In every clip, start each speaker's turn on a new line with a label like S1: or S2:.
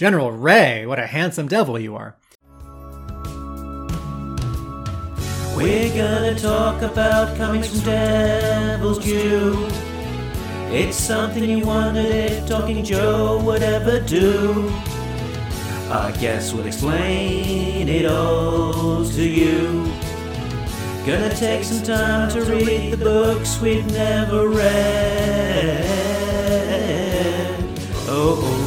S1: General Ray, what a handsome devil you are.
S2: We're gonna talk about comics from Devil's Due. It's something you wondered if Talking Joe would ever do. I guess we'll explain it all to you. Gonna take some time to read the books we've never read. Oh, oh.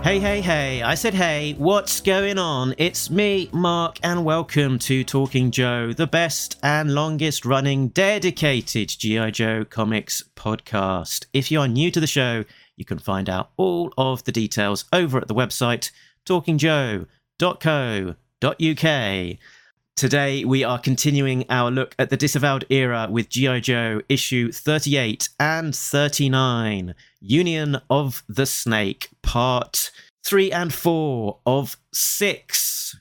S3: Hey, hey, hey, I said hey, what's going on? It's me, Mark, and welcome to Talking Joe, the best and longest running dedicated G.I. Joe comics podcast. If you are new to the show, you can find out all of the details over at the website talkingjoe.co.uk. Today, we are continuing our look at the disavowed era with G.I. Joe issue 38 and 39, Union of the Snake, part 3 and 4 of 6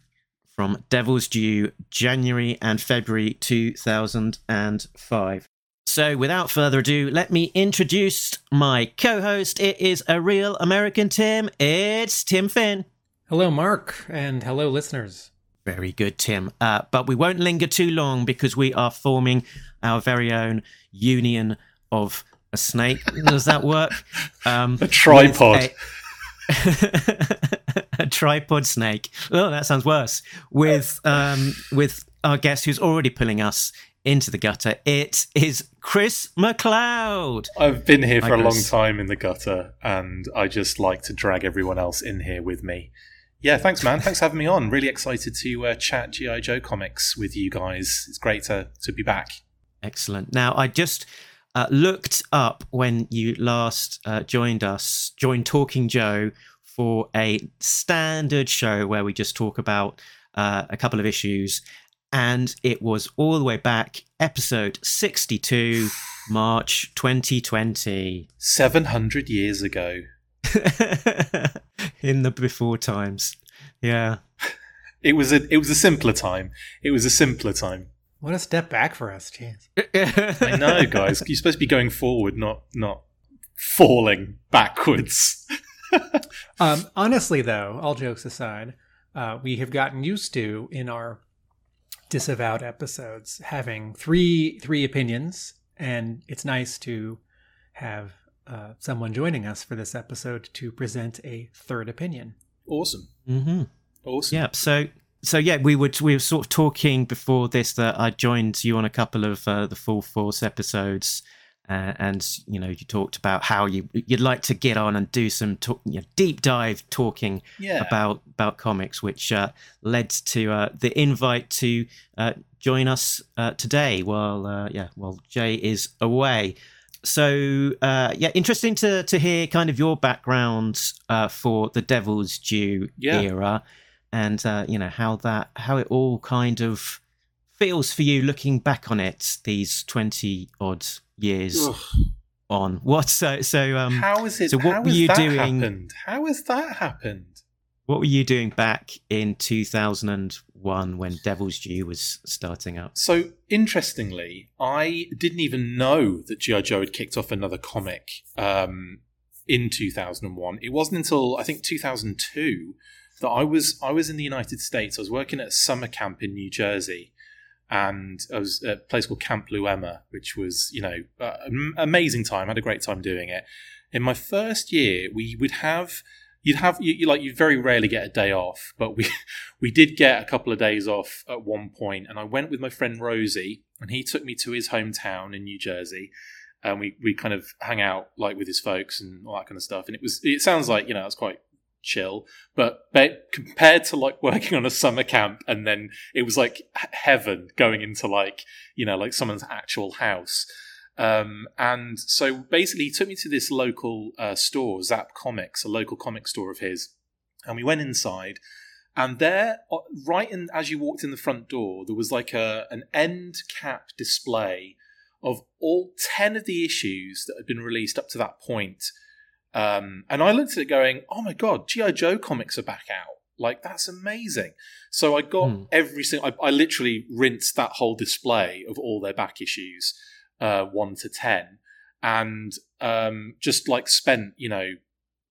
S3: from Devil's Due, January and February 2005. So, without further ado, let me introduce my co host. It is a real American Tim. It's Tim Finn.
S1: Hello, Mark, and hello, listeners.
S3: Very good, Tim. Uh, but we won't linger too long because we are forming our very own union of a snake. Does that work? Um,
S4: a tripod.
S3: A, a, tripod snake. Oh, that sounds worse. With um, with our guest who's already pulling us into the gutter. It is Chris McLeod.
S4: I've been here for a long time in the gutter, and I just like to drag everyone else in here with me. Yeah, thanks, man. Thanks for having me on. Really excited to uh, chat GI Joe comics with you guys. It's great to to be back.
S3: Excellent. Now, I just uh, looked up when you last uh, joined us, joined Talking Joe for a standard show where we just talk about uh, a couple of issues, and it was all the way back, episode sixty-two, March twenty twenty.
S4: Seven hundred years ago.
S3: in the before times. Yeah.
S4: It was a it was a simpler time. It was a simpler time.
S1: What a step back for us, jeez.
S4: I know, guys. You're supposed to be going forward, not not falling backwards.
S1: um, honestly, though, all jokes aside, uh, we have gotten used to in our disavowed episodes having three three opinions, and it's nice to have uh, someone joining us for this episode to present a third opinion.
S4: Awesome.
S3: Mm-hmm.
S4: Awesome.
S3: Yeah. So so yeah, we would we were sort of talking before this that I joined you on a couple of uh, the Full Force episodes, uh, and you know you talked about how you you'd like to get on and do some talk, you know, deep dive talking
S4: yeah.
S3: about about comics, which uh, led to uh, the invite to uh, join us uh, today while yeah while Jay is away so uh, yeah, interesting to to hear kind of your background uh, for the Devil's Due
S4: yeah.
S3: era, and uh, you know how that how it all kind of feels for you looking back on it these twenty odd years Ugh. on. What so so um
S4: how is it?
S3: So what were you doing?
S4: Happened? How has that happened?
S3: What were you doing back in 2001 when Devil's Due was starting up?
S4: So, interestingly, I didn't even know that G.I. Joe had kicked off another comic um, in 2001. It wasn't until, I think, 2002 that I was I was in the United States. I was working at a summer camp in New Jersey, and I was at a place called Camp Blue Emma, which was you know amazing time. I had a great time doing it. In my first year, we would have you'd have you, you, like you very rarely get a day off, but we we did get a couple of days off at one point, and I went with my friend Rosie, and he took me to his hometown in New Jersey, and we we kind of hung out like with his folks and all that kind of stuff, and it was it sounds like you know it's quite chill but compared to like working on a summer camp and then it was like heaven going into like you know like someone's actual house um, and so basically, he took me to this local uh, store, Zap Comics, a local comic store of his. And we went inside, and there, right in, as you walked in the front door, there was like a an end cap display of all 10 of the issues that had been released up to that point. Um, and I looked at it going, oh my God, G.I. Joe comics are back out. Like, that's amazing. So I got hmm. every single, I, I literally rinsed that whole display of all their back issues uh, one to ten, and um, just like spent you know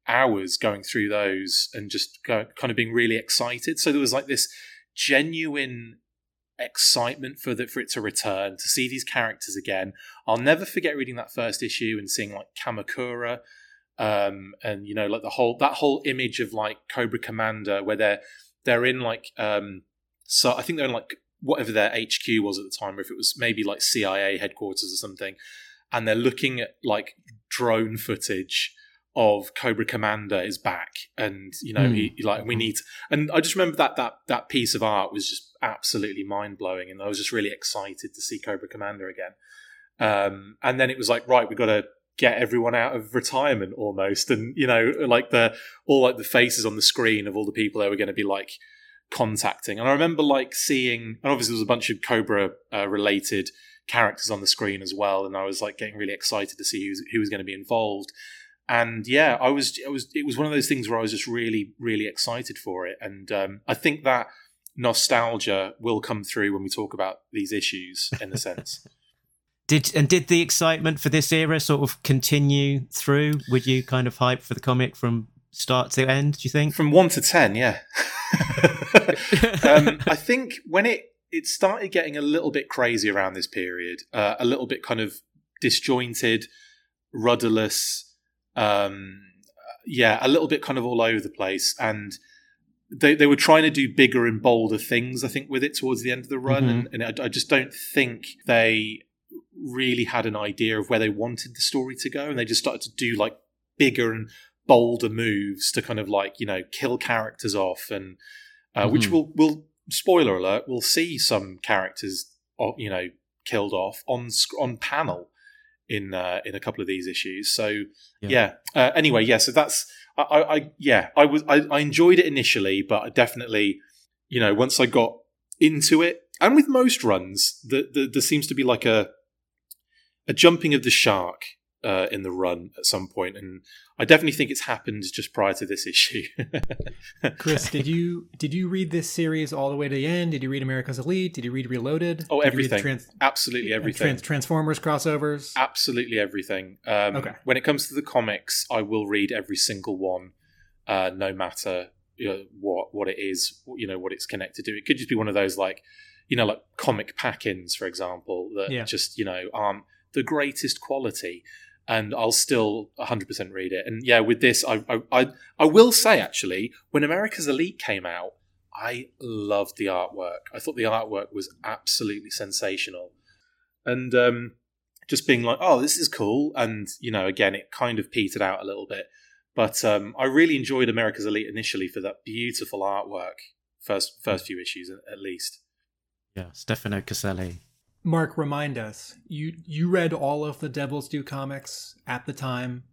S4: hours going through those and just go, kind of being really excited. So there was like this genuine excitement for the, for it to return to see these characters again. I'll never forget reading that first issue and seeing like Kamakura, um, and you know like the whole that whole image of like Cobra Commander where they're they're in like um, so I think they're in like whatever their HQ was at the time, or if it was maybe like CIA headquarters or something, and they're looking at like drone footage of Cobra Commander is back, and you know,
S3: Mm.
S4: he, like we need. And I just remember that that that piece of art was just absolutely mind blowing, and I was just really excited to see Cobra Commander again. Um, and then it was like, right, we've got to get everyone out of retirement almost, and you know, like the all like the faces on the screen of all the people that were going to be like contacting. And I remember like seeing, and obviously there was a bunch of Cobra uh, related characters on the screen as well, and I was like getting really excited to see who was, who was going to be involved. And yeah, I was, it was, it was one of those things where I was just really, really excited for it. And um, I think that nostalgia will come through when we talk about these issues, in a sense.
S3: Did and did the excitement for this era sort of continue through? Were you kind of hyped for the comic from start to end? Do you think?
S4: From one to ten, yeah. um, I think when it it started getting a little bit crazy around this period, uh, a little bit kind of disjointed, rudderless, um, yeah, a little bit kind of all over the place, and they they were trying to do bigger and bolder things. I think with it towards the end of the run,
S3: Mhm.
S4: and, and I, I just don't think they really had an idea of where they wanted the story to go, and they just started to do like bigger and bolder moves to kind of like you know kill characters off and uh, which
S3: Mhm.
S4: will will spoiler alert we'll see some characters uh, you know killed off on on panel in uh, in a couple of these issues so
S3: Yeah.
S4: yeah, Uh, anyway yeah so that's I, I, I yeah I was I, I enjoyed it initially but I definitely you know once I got into it and with most runs the, the, there seems to be like a a jumping of the shark uh, in the run at some point, and I definitely think it's happened just prior to this issue.
S1: Chris, did you did you read this series all the way to the end? Did you read America's Elite? Did you read Reloaded?
S4: Oh,
S1: Did you read the
S4: everything.
S1: Trans-
S4: Absolutely everything.
S1: Trans- Transformers crossovers.
S4: Absolutely everything. Um,
S1: Okay.
S4: When it comes to the comics, I will read every single one, uh, no matter you know, what what it is, you know what it's connected to. It could just be one of those like, you know, like comic pack-ins, for example, that
S1: Yeah.
S4: just you know aren't the greatest quality, and I'll still 100% read it. And yeah, with this, I I I, I will say actually, when America's Elite came out, I loved the artwork. I thought the artwork was absolutely sensational, and um, just being like, oh, this is cool. And, you know, again, it kind of petered out a little bit. But um, I really enjoyed America's Elite initially for that beautiful artwork, first first few issues at, at least.
S3: Yeah, Stefano Caselli.
S1: Mark, remind us. You you read all of the Devil's Due comics at the time,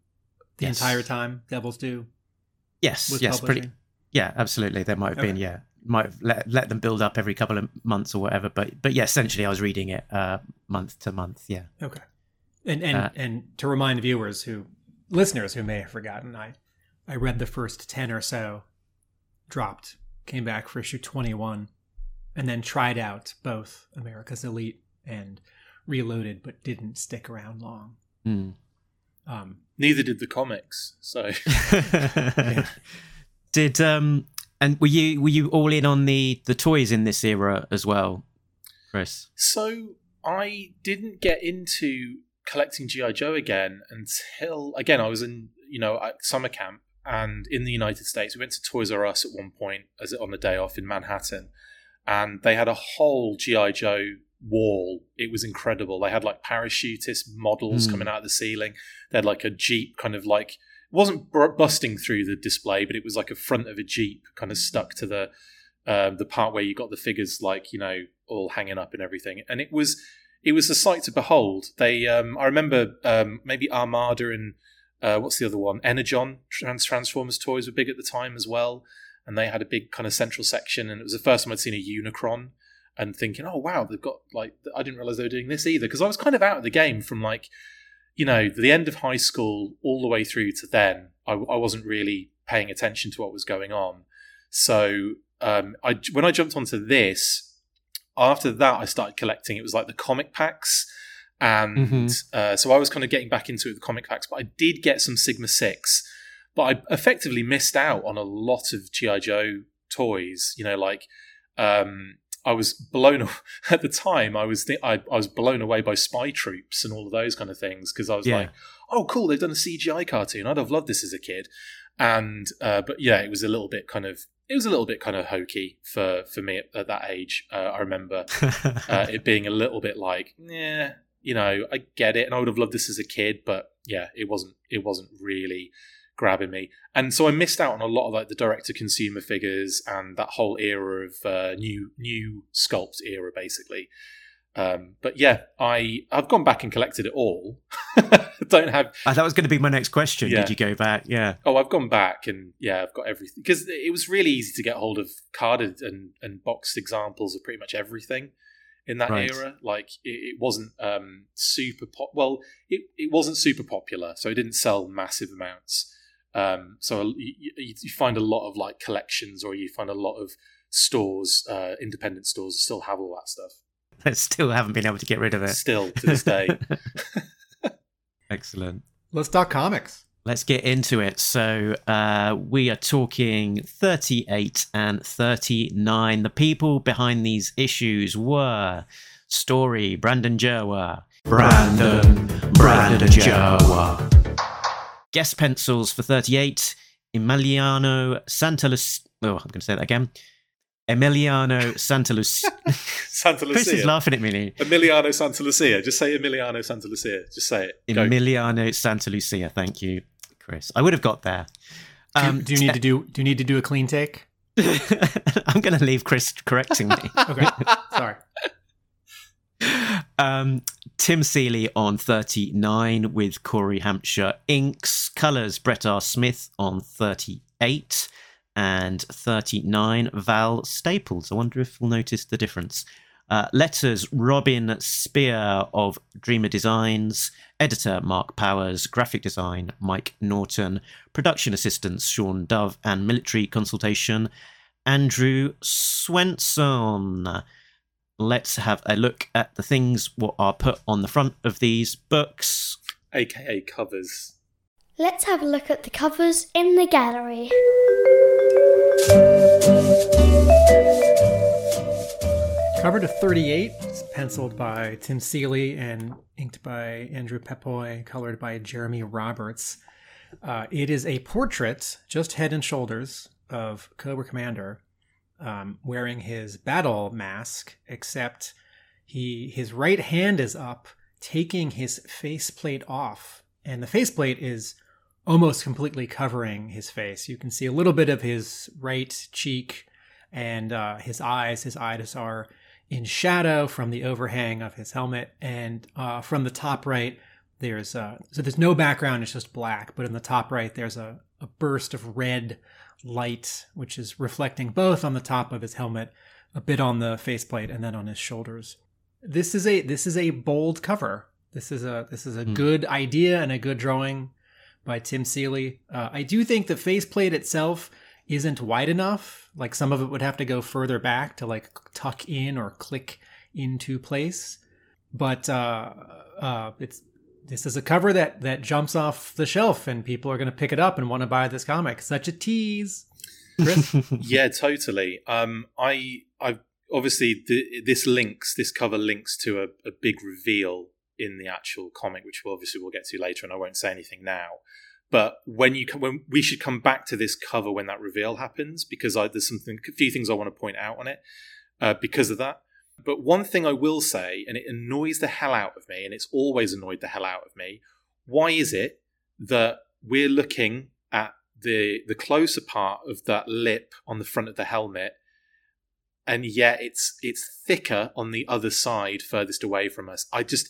S1: the
S3: Yes.
S1: entire time Devil's Due
S3: Yes, yes,
S1: publishing.
S3: pretty. Yeah, absolutely. There might have been, yeah, might have let let them build up every couple of months or whatever. But but yeah, essentially, I was reading it uh, month to month. Yeah.
S1: Okay. And and
S3: Uh,
S1: and to remind viewers who listeners who may have forgotten, I I read the first 10 or so, dropped, came back for issue 21, and then tried out both America's Elite and Reloaded but didn't stick around long.
S3: Hmm.
S1: Um
S4: Neither did the comics. So
S3: Did um and were you were you all in on the the toys in this era as well, Chris?
S4: So I didn't get into collecting GI Joe again until again I was in you know at summer camp and in the United States we went to Toys R Us at one point as on the day off in Manhattan and they had a whole GI Joe wall. It was incredible. They had like parachutist models
S3: Hmm.
S4: coming out of the ceiling. They had like a jeep kind of like it wasn't br- busting through the display, but it was like a front of a jeep kind of stuck to the um, the part where you got the figures like you know all hanging up and everything, and it was it was a sight to behold. They um, I remember um, maybe Armada and uh, what's the other one? Energon Trans- Transformers toys were big at the time as well, and they had a big kind of central section, and it was the first time I'd seen a Unicron. And thinking, oh wow, they've got like I didn't realize they were doing this either because I was kind of out of the game from like you know, the end of high school all the way through to then, I, I wasn't really paying attention to what was going on. So um, I, when I jumped onto this, after that, I started collecting. It was like the comic packs. And
S3: Mhm.
S4: uh, so I was kind of getting back into it, the comic packs, but I did get some Sigma 6. but I effectively missed out on a lot of GI Joe toys. You know, like um, I was blown at the time. I was th- I, I, was blown away by Spy Troops and all of those kind of things because I was
S3: Yeah.
S4: like, oh, cool, they've done a CGI cartoon. I'd have loved this as a kid. And uh, but yeah, it was a little bit kind of it was a little bit kind of hokey for for me at, at that age. Uh, I remember uh, it being a little bit like, yeah, you know, I get it, and I would have loved this as a kid, but yeah, it wasn't it wasn't really grabbing me, and so I missed out on a lot of like the direct to consumer figures and that whole era of uh, new new sculpt era, basically. Um, but yeah, I I've gone back and collected it all. Don't have
S3: Uh, that was going to be my next question.
S4: Yeah.
S3: Did you go back? Yeah.
S4: Oh, I've gone back and yeah, I've got everything because it was really easy to get hold of carded and, and boxed examples of pretty much everything in that
S3: Right.
S4: era. Like it, it wasn't um, super pop. Well, it, it wasn't super popular, so it didn't sell massive amounts. Um, so you, you, you find a lot of like collections, or you find a lot of stores, uh, independent stores, still have all that stuff.
S3: I still haven't been able to get rid of it.
S4: Still to this day.
S3: Excellent.
S1: Let's talk comics.
S3: Let's get into it. So uh, we are talking 38 and 39. The people behind these issues were Story, Brandon Jerwa. Brandon, Brandon Jerwa. Guest pencils for 38, Emiliano Santalucia. Oh, I'm going to say that again. Emiliano Santalucia.
S4: Santa
S3: Chris is laughing at me.
S4: Emiliano Santa Lucia. Just say Emiliano Santa Lucia. Just say it. Go.
S3: Emiliano Santa Lucia. Thank you, Chris. I would have got there.
S1: Do,
S3: Um,
S1: do you need to do? Do you need to do a clean take?
S3: I'm going to leave Chris correcting me.
S1: Okay, sorry.
S3: Um, Tim Seeley on 39 with Cory Hamscher inks. Colours Brett R. Smith on 38 and 39 Val Staples. I wonder if we'll notice the difference. Uh, letters Robin Spear of Dreamer Designs, editor Mark Powers, graphic design Mike Norton, production assistants Sean Dove, and military consultation Andrew Swenson let's have a look at the things what are put on the front of these books.
S4: AKA covers.
S5: Let's have a look at the covers in the gallery.
S1: Cover to 38 It's penciled by Tim Seeley and inked by Andrew Pepoy, colored by Jeremy Roberts. Uh, it is a portrait, just head and shoulders, of Cobra Commander um, wearing his battle mask, except he his right hand is up, taking his faceplate off, and the faceplate is almost completely covering his face. You can see a little bit of his right cheek and uh, his eyes. His eyes are in shadow from the overhang of his helmet, and uh, from the top right, there's uh, so there's no background; it's just black. But in the top right, there's a, a burst of red light, which is reflecting both on the top of his helmet, a bit on the faceplate, and then on his shoulders. This is a this is a bold cover. This is a this is a
S3: Hmm.
S1: good idea and a good drawing by Tim Seeley. Uh, I do think the faceplate itself isn't wide enough. Like some of it would have to go further back to like tuck in or click into place. But uh, uh, it's this is a cover that that jumps off the shelf and people are going to pick it up and want to buy this comic. Such a tease. Chris?
S4: yeah, totally. Um, I, I obviously th- this links this cover links to a, a big reveal in the actual comic, which we'll obviously we'll get to later, and I won't say anything now. But when you come, when we should come back to this cover when that reveal happens, because I, there's something, a few things I want to point out on it uh, because of that. But one thing I will say, and it annoys the hell out of me, and it's always annoyed the hell out of me. Why is it that we're looking at the the closer part of that lip on the front of the helmet, and yet it's it's thicker on the other side, furthest away from us? I just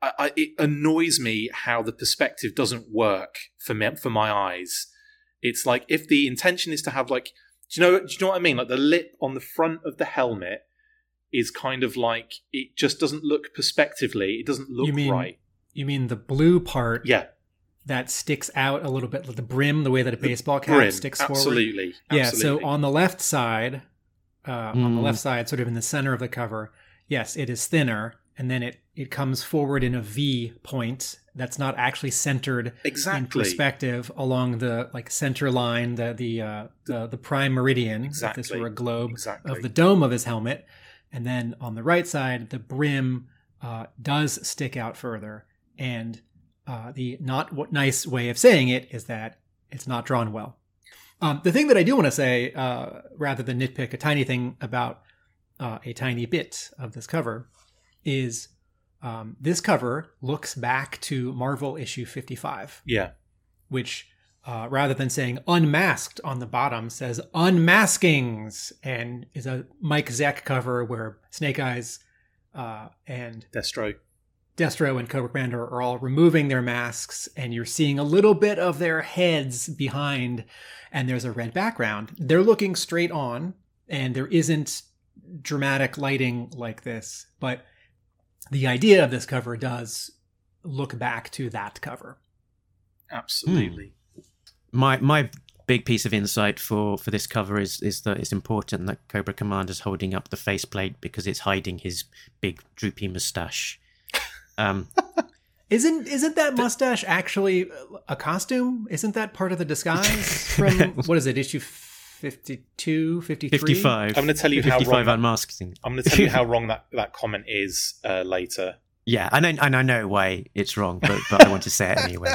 S4: I, I, it annoys me how the perspective doesn't work for me for my eyes. It's like if the intention is to have like, do you know do you know what I mean? Like the lip on the front of the helmet is kind of like it just doesn't look perspectively. It doesn't look
S1: You mean
S4: right.
S1: you mean the blue part
S4: Yeah,
S1: that sticks out a little bit, like the brim, the way that a baseball cap
S4: brim.
S1: sticks forward?
S4: absolutely.
S1: Yeah, so on the left side, uh, on the
S3: Mm.
S1: left side, sort of in the center of the cover, yes, it is thinner. and then it it comes forward in a V point that's not actually centered
S4: exactly.
S1: in perspective along the like center line, the the uh, the, the prime meridian. exactly. If this were a globe
S4: Exactly.
S1: of the dome of his helmet, and then on the right side, the brim uh, does stick out further. And uh, the not w- nice way of saying it is that it's not drawn well. Um, the thing that I do want to say, uh, rather than nitpick a tiny thing about uh, a tiny bit of this cover, is um, this cover looks back to Marvel issue 55
S4: Yeah.
S1: which uh, rather than saying unmasked on the bottom says unmaskings and is a Mike Zeck cover where Snake Eyes uh, and
S4: Destro.
S1: Destro and Cobra Commander are all removing their masks and you're seeing a little bit of their heads behind and there's a red background. They're looking straight on and there isn't dramatic lighting like this, but the idea of this cover does look back to that cover.
S4: Absolutely.
S3: My my big piece of insight for for this cover is is that it's important that Cobra Commander's holding up the faceplate because it's hiding his big droopy mustache. Um,
S1: Isn't isn't that mustache actually a costume? Isn't that part of the disguise from what is it? Issue 52, 53?
S3: 55.
S4: I'm gonna tell you how
S3: 55
S4: wrong that- I'm going to tell you how wrong that, that comment is uh, later.
S3: Yeah, I know, and I know why it's wrong, but but I want to say it anyway.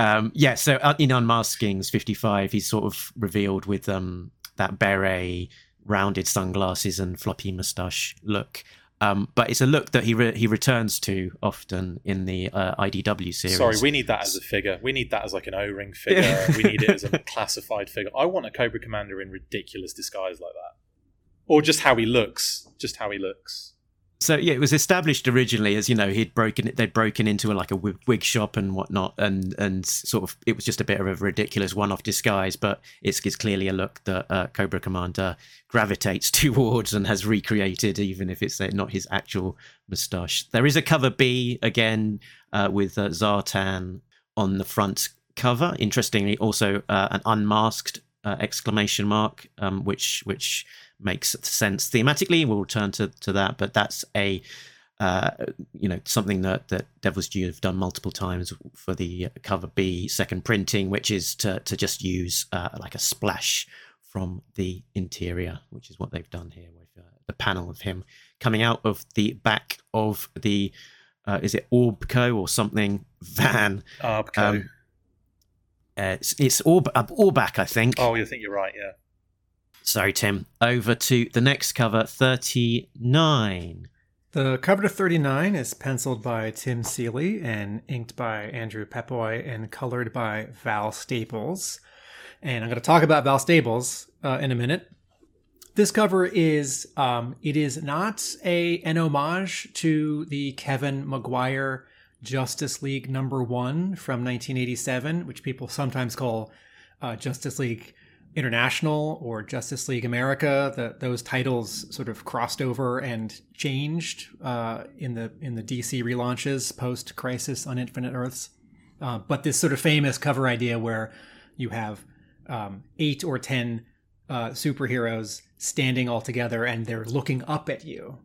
S3: Um, yeah, so uh, in Unmaskings 55, he's sort of revealed with um, that beret, rounded sunglasses, and floppy mustache look. Um, but it's a look that he re- he returns to often in the uh, IDW series.
S4: Sorry, we need that as a figure. We need that as like an O-ring figure. we need it as a classified figure. I want a Cobra Commander in ridiculous disguise like that, or just how he looks. Just how he looks.
S3: So yeah, it was established originally as you know he'd broken they'd broken into a, like a wig, wig shop and whatnot, and and sort of it was just a bit of a ridiculous one-off disguise. But it's, it's clearly a look that uh, Cobra Commander gravitates towards and has recreated, even if it's uh, not his actual moustache. There is a cover B again uh, with uh, Zartan on the front cover. Interestingly, also uh, an unmasked uh, exclamation mark, um, which which makes sense thematically. We'll return to, to that, but that's a uh, you know something that that Devil's Due have done multiple times for the cover B second printing, which is to to just use uh, like a splash from the interior, which is what they've done here with uh, the panel of him coming out of the back of the uh, is it Orbco or something van.
S4: Orbco.
S3: Um, it's it's Orb, uh, Orback, I think.
S4: oh, you think you're right? Yeah.
S3: Sorry, Tim. Over to the next cover, 39.
S1: The cover to 39 is penciled by Tim Seeley and inked by Andrew Pepoy and colored by Val Staples. And I'm going to talk about Val Staples uh, in a minute. This cover is um, it is not a an homage to the Kevin Maguire Justice League number one from 1987, which people sometimes call uh, Justice League International or Justice League America. The, those titles sort of crossed over and changed uh, in the in the DC relaunches post Crisis on Infinite Earths. Uh, but this sort of famous cover idea where you have um, eight or ten uh, superheroes standing all together and they're looking up at you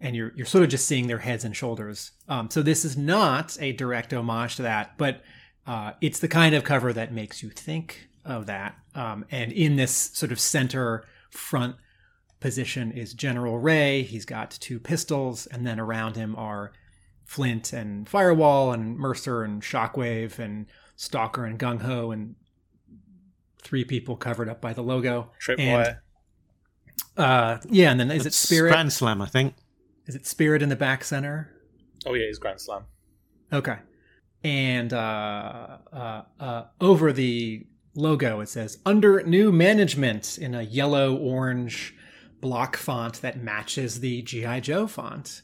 S1: and you're you're sort of just seeing their heads and shoulders. Um, so this is not a direct homage to that, but uh, it's the kind of cover that makes you think of that. Um, and in this sort of center front position is General Ray. He's got two pistols, and then around him are Flint and Firewall and Mercer and Shockwave and Stalker and Gung Ho and three people covered up by the logo.
S4: Tripwire.
S1: Uh, yeah, and then is it Spirit?
S3: Grand Slam, I think.
S1: Is it Spirit in the back center?
S4: Oh yeah, it's Grand Slam.
S1: Okay. And uh, uh, uh, over the logo, it says under new management in a yellow orange block font that matches the G.I. Joe font.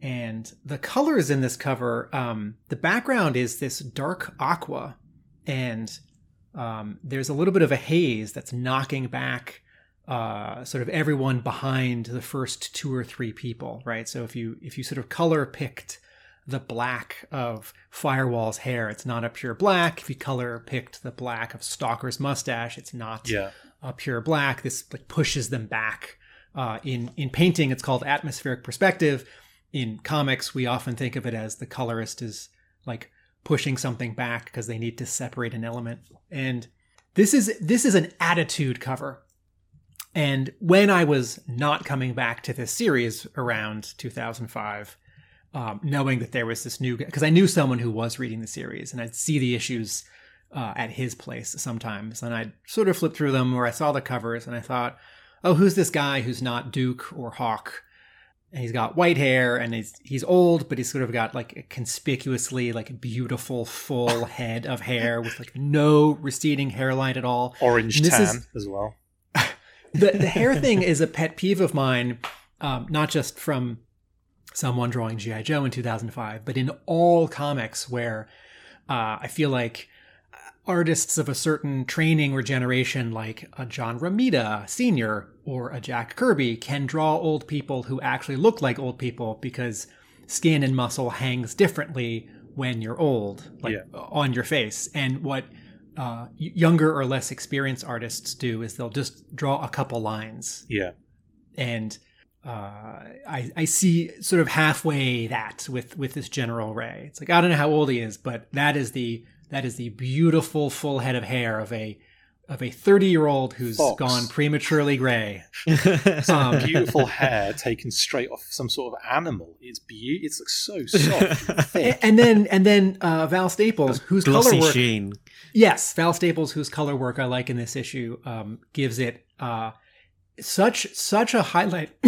S1: And the colors in this cover, um, the background is this dark aqua, and um, there's a little bit of a haze that's knocking back uh, sort of everyone behind the first two or three people, right? So if you if you sort of color picked the black of Firewall's hair, it's not a pure black. If you color picked the black of Stalker's mustache, it's not
S4: Yeah.
S1: a pure black. This like pushes them back. Uh, in in painting, it's called atmospheric perspective. in comics, we often think of it as the colorist is like pushing something back because they need to separate an element. And this is this is an attitude cover. And when I was not coming back to this series around 2005, um, knowing that there was this new because I knew someone who was reading the series, and I'd see the issues uh, at his place sometimes, and I'd sort of flip through them where I saw the covers, and I thought, "Oh, who's this guy who's not Duke or Hawk?" And he's got white hair, and he's he's old, but he's sort of got like a conspicuously like beautiful full head of hair with like no receding hairline at all.
S4: Orange tan
S1: is-
S4: as well.
S1: the the hair thing is a pet peeve of mine, um, not just from someone drawing GI Joe in 2005, but in all comics where uh, I feel like artists of a certain training or generation, like a John Romita Senior or a Jack Kirby, can draw old people who actually look like old people because skin and muscle hangs differently when you're old, like
S4: Yeah.
S1: on your face. And what uh, younger or less experienced artists do is they'll just draw a couple lines
S4: Yeah.
S1: and uh, I, I see sort of halfway that with with this General Ray. It's like I don't know how old he is, but that is the that is the beautiful full head of hair of a of a thirty year old who's
S4: Fox.
S1: gone prematurely gray. Um,
S4: Beautiful hair taken straight off some sort of animal. It's be- It's like so soft and
S1: and then and then uh, Val Staples, whose color
S3: Glossy
S1: work
S3: sheen.
S1: Yes, Val Staples, whose color work I like in this issue, um, gives it uh, such such a highlight.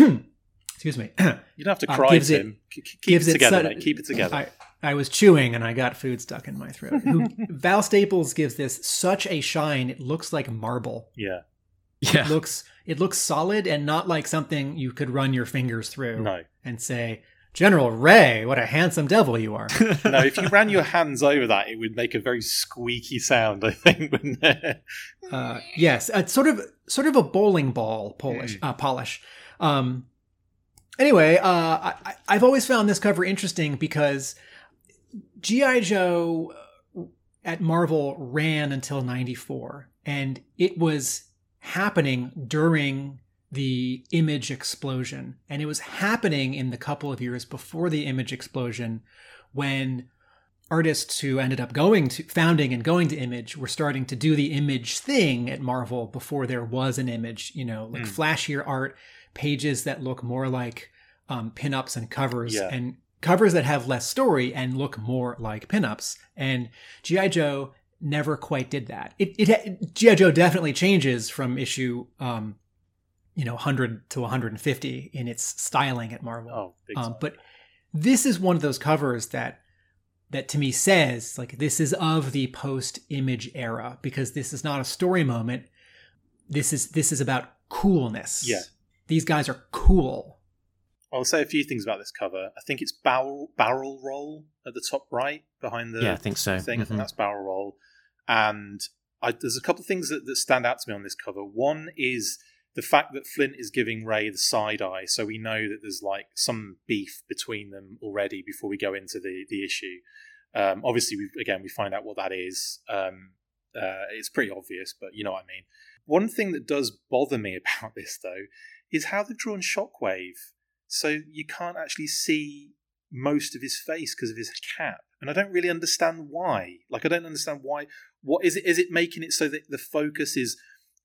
S1: excuse me.
S4: You don't have to
S1: Uh,
S4: cry
S1: gives
S4: to
S1: it-
S4: him. Keep
S1: gives
S4: it
S1: it
S4: together,
S1: su-
S4: mate. Keep it together.
S1: I, I was chewing and I got food stuck in my throat. Who, Val Staples gives this such a shine; it looks like marble.
S4: yeah.
S3: Yeah.
S1: It looks it looks solid and not like something you could run your fingers through
S4: No.
S1: and say, "General Ray, what a handsome devil you are."
S4: No, if you ran your hands over that, it would make a very squeaky sound, I think, wouldn't it?
S1: uh, yes, it's sort of sort of a bowling ball polish. Uh, polish. Um, anyway, uh, I, I've always found this cover interesting because GI Joe uh, at Marvel ran until '94, and it was happening during the image explosion, and it was happening in the couple of years before the image explosion when artists who ended up going to founding and going to image were starting to do the image thing at marvel before there was an image you know like
S4: Mm.
S1: flashier art pages that look more like um, pinups and covers
S4: Yeah.
S1: and covers that have less story and look more like pinups. And gi joe never quite did that. It, it gi joe definitely changes from issue um, you know 100 to 150 in its styling at marvel
S4: Oh, big
S1: um,
S4: time.
S1: but this is one of those covers that that to me says like this is of the post image era because this is not a story moment this is this is about coolness
S4: Yeah.
S1: these guys are cool
S4: I'll say a few things about this cover. I think it's barrel barrel roll at the top right behind the
S3: Yeah, I think so.
S4: thing. I
S3: Mhm.
S4: think that's barrel roll. And I, there's a couple of things that, that stand out to me on this cover. One is the fact that Flint is giving Ray the side eye, so we know that there's like some beef between them already before we go into the the issue. Um, obviously, we, again, we find out what that is. Um, uh, it's pretty obvious, but you know what I mean. One thing that does bother me about this, though, is how they've drawn Shockwave, so you can't actually see most of his face because of his cap, and I don't really understand why. Like, I don't understand why. What is it? Is it making it so that the focus is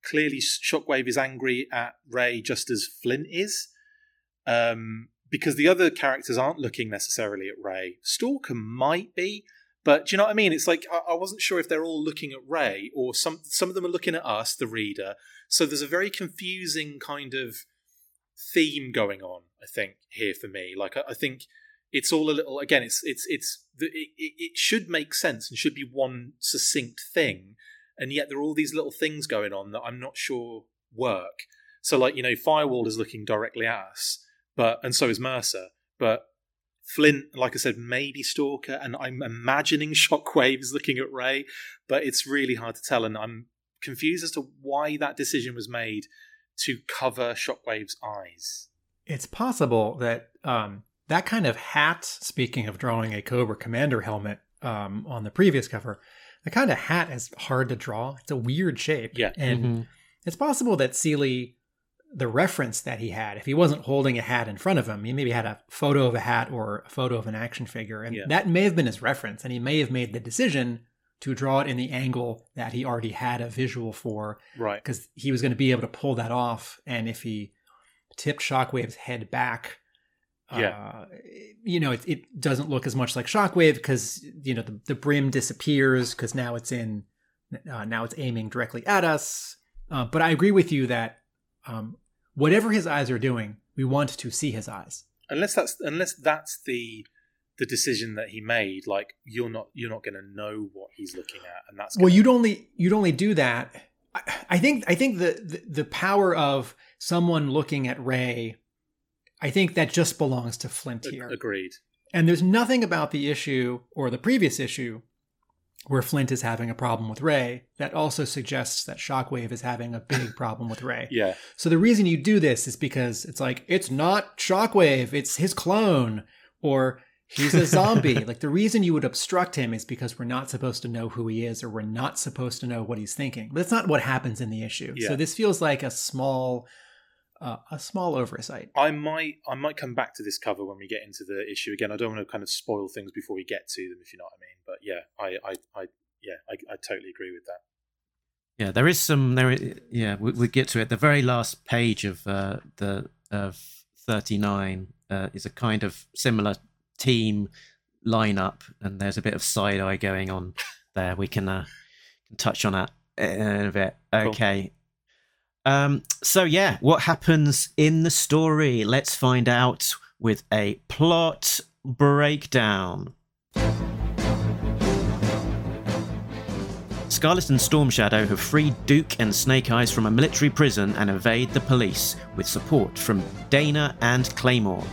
S4: clearly Shockwave is angry at Ray just as Flint is? Um, because the other characters aren't looking necessarily at Ray. Stalker might be, but do you know what I mean? It's like I, I wasn't sure if they're all looking at Ray or some some of them are looking at us, the reader. So there's a very confusing kind of theme going on. I think here for me, like I, I think it's all a little. Again, it's it's it's the, it, it it should make sense and should be one succinct thing, and yet there are all these little things going on that I'm not sure work. So like you know, Firewall is looking directly at us, but and so is Mercer, but Flint, like I said, maybe Stalker, and I'm imagining Shockwave is looking at Ray, but it's really hard to tell, and I'm confused as to why that decision was made to cover Shockwave's eyes.
S1: it's possible that um, that kind of hat speaking of drawing a cobra commander helmet um, on the previous cover the kind of hat is hard to draw it's a weird shape
S4: Yeah.
S1: and
S3: Mhm.
S1: it's possible that Seeley the reference that he had. If he wasn't holding a hat in front of him, he maybe had a photo of a hat or a photo of an action figure. And
S4: Yeah.
S1: that may have been his reference. And he may have made the decision to draw it in the angle that he already had a visual for
S4: Right.
S1: because he was going to be able to pull that off. And if he tipped Shockwave's head back,
S4: Yeah.
S1: uh, you know, it, it doesn't look as much like Shockwave because you know the, the brim disappears because now it's in uh, now it's aiming directly at us. Uh, but I agree with you that um, whatever his eyes are doing, we want to see his eyes.
S4: Unless that's unless that's the the decision that he made, like you're not you're not going to know what he's looking at, and that's
S1: Well,
S4: gonna-
S1: you'd only you'd only do that. I, I think I think the, the the power of someone looking at Ray, I think that just belongs to Flint here.
S4: agreed.
S1: And there's nothing about the issue or the previous issue where Flint is having a problem with Ray that also suggests that Shockwave is having a big problem with Ray.
S4: Yeah,
S1: So the reason you do this is because it's like it's not Shockwave, it's his clone or he's a zombie. like the reason you would obstruct him is because we're not supposed to know who he is or we're not supposed to know what he's thinking. But that's not what happens in the issue.
S4: Yeah.
S1: So this feels like a small uh, a small oversight.
S4: I might I might come back to this cover when we get into the issue again. I don't want to kind of spoil things before we get to them, if you know what I mean. But yeah, I I, I yeah, I, I totally agree with that.
S3: Yeah, there is some. There, i- yeah, we, we get to it. The very last page of uh, the of thirty nine uh, is a kind of similar team lineup, and there's a bit of side eye going on there. We can uh, can touch on that in a bit.
S4: Cool.
S3: Um. So yeah, what happens in the story? Let's find out with a plot breakdown. Scarlet and Storm Shadow have freed Duke and Snake Eyes from a military prison and evade the police with support from Dana and Claymore.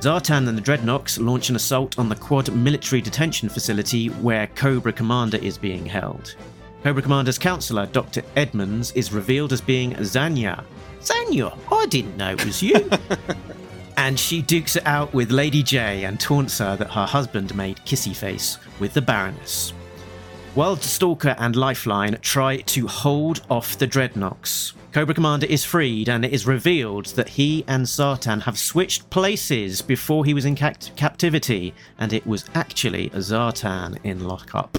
S3: Zartan and the Dreadnoks launch an assault on the Quad military detention facility where Cobra Commander is being held. Cobra Commander's counselor, Dr. Edmonds, is revealed as being Zanya. Zanya, I didn't know it was you. and she dukes it out with Lady J and taunts her that her husband made kissy face with the Baroness. While Stalker and Lifeline try to hold off the Dreadnoks. Cobra Commander is freed, and it is revealed that he and Zartan have switched places before he was in captivity, and it was actually a Zartan in lockup.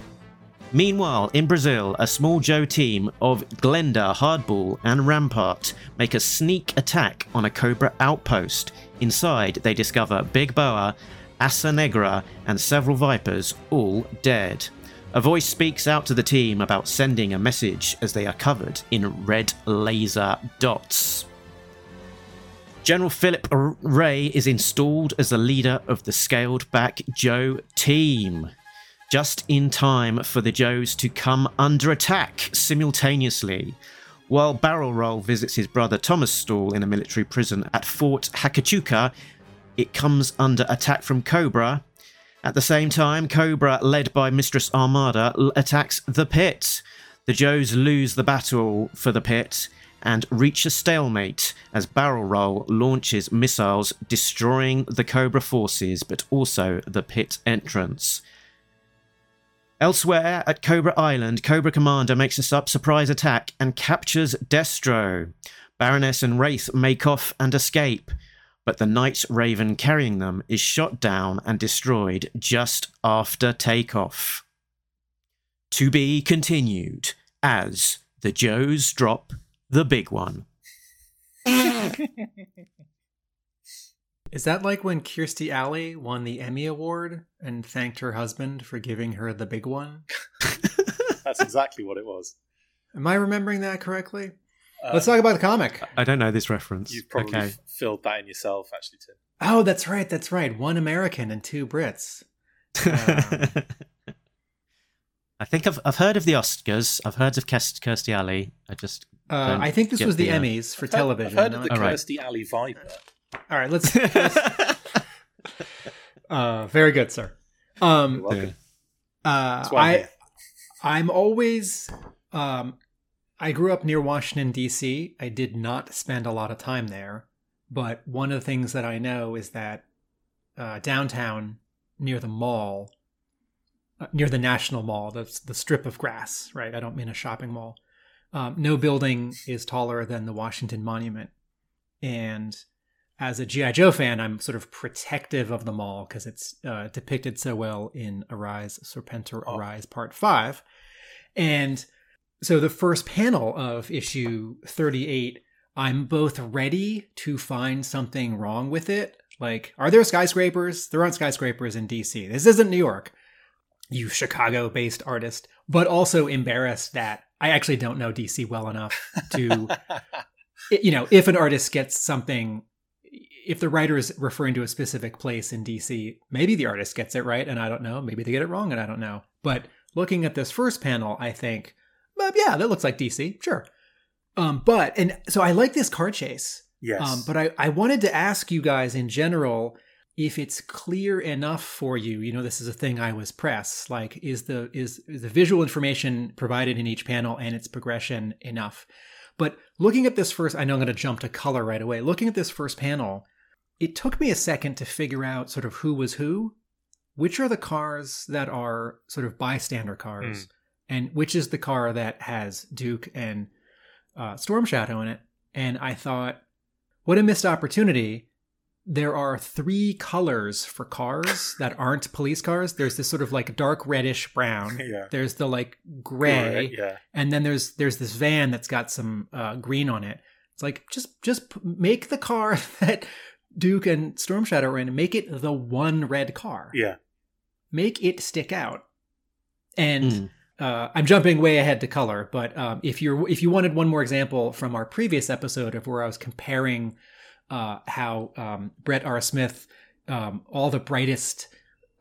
S3: Meanwhile, in Brazil, a small Joe team of Glenda, Hardball, and Rampart make a sneak attack on a Cobra outpost. Inside, they discover Big Boa, Asa Negra, and several Vipers, all dead. A voice speaks out to the team about sending a message as they are covered in red laser dots. General Philip Ray is installed as the leader of the scaled back Joe team. Just in time for the Joes to come under attack simultaneously. While Barrel Roll visits his brother Thomas Stall in a military prison at Fort Huachuca, it comes under attack from Cobra. At the same time, Cobra, led by Mistress Armada, attacks the pit. The Joes lose the battle for the pit and reach a stalemate as Barrel Roll launches missiles, destroying the Cobra forces but also the pit entrance. Elsewhere at Cobra Island, Cobra Commander makes a surprise attack and captures Destro. Baroness and Wraith make off and escape, but the Night Raven carrying them is shot down and destroyed just after takeoff. To be continued as the Joes drop the big one.
S1: Is that like when Kirstie Alley won the Emmy Award and thanked her husband for giving her the big one?
S4: That's exactly what it was.
S1: Am I remembering that correctly?
S4: Uh,
S1: Let's talk about the comic.
S3: I don't know this reference.
S4: You've probably
S3: okay.
S4: f- filled that in yourself, actually, Tim.
S1: Oh, that's right. That's right. One American and two Brits. Uh,
S3: I think I've I've heard of the Oscars. I've heard of Kirstie Alley. I just
S1: Uh, I think this was the,
S3: the, uh,
S1: Emmys for
S4: I've heard-
S1: television.
S4: I've heard of the
S1: not-
S3: All right.
S4: Kirstie Alley Viper.
S1: All right, let's. uh, very good, sir. Um,
S4: You're welcome.
S1: uh,
S4: I'm
S1: I,
S4: here.
S1: I'm always. Um, I grew up near Washington D.C. I did not spend a lot of time there, but one of the things that I know is that uh, downtown, near the mall, uh, near the National Mall, the the strip of grass, right? I don't mean a shopping mall. um, no building is taller than the Washington Monument. And as a G.I. Joe fan, I'm sort of protective of the mall because it's uh, depicted so well in Arise, Serpentor
S4: Oh.
S1: Arise Part 5. And so the first panel of issue 38, I'm both ready to find something wrong with it. Like, are there skyscrapers? There aren't skyscrapers in DC. This isn't New York, you Chicago based artist, but also embarrassed that I actually don't know DC well enough to you know, if an artist gets something, if the writer is referring to a specific place in DC, maybe the artist gets it right and I don't know. Maybe they get it wrong and I don't know. But looking at this first panel, I think, well, yeah, that looks like DC, sure. Um, but, and so I like this car chase.
S4: Yes.
S1: Um, but I, I wanted to ask you guys in general if it's clear enough for you. You know, this is a thing I was press. Like, is the is, is the visual information provided in each panel and its progression enough? But looking at this first, I know I'm going to jump to color right away. Looking at this first panel, it took me a second to figure out sort of who was who. Which are the cars that are sort of bystander cars, and which is the car that has Duke and uh, Storm Shadow in it? And I thought, what a missed opportunity. There are three colors for cars that aren't police cars. There's this sort of like dark reddish brown.
S4: Yeah.
S1: There's the like gray,
S4: Right, yeah.
S1: and then there's there's this van that's got some uh, green on it. It's like just just p- make the car that Duke and Storm Shadow are in, make it the one red car.
S4: Yeah.
S1: Make it stick out. And
S3: Mm.
S1: uh, I'm jumping way ahead to color, but um, if you're if you wanted one more example from our previous episode of where I was comparing uh, how um, Brett R. Smith, um, all the brightest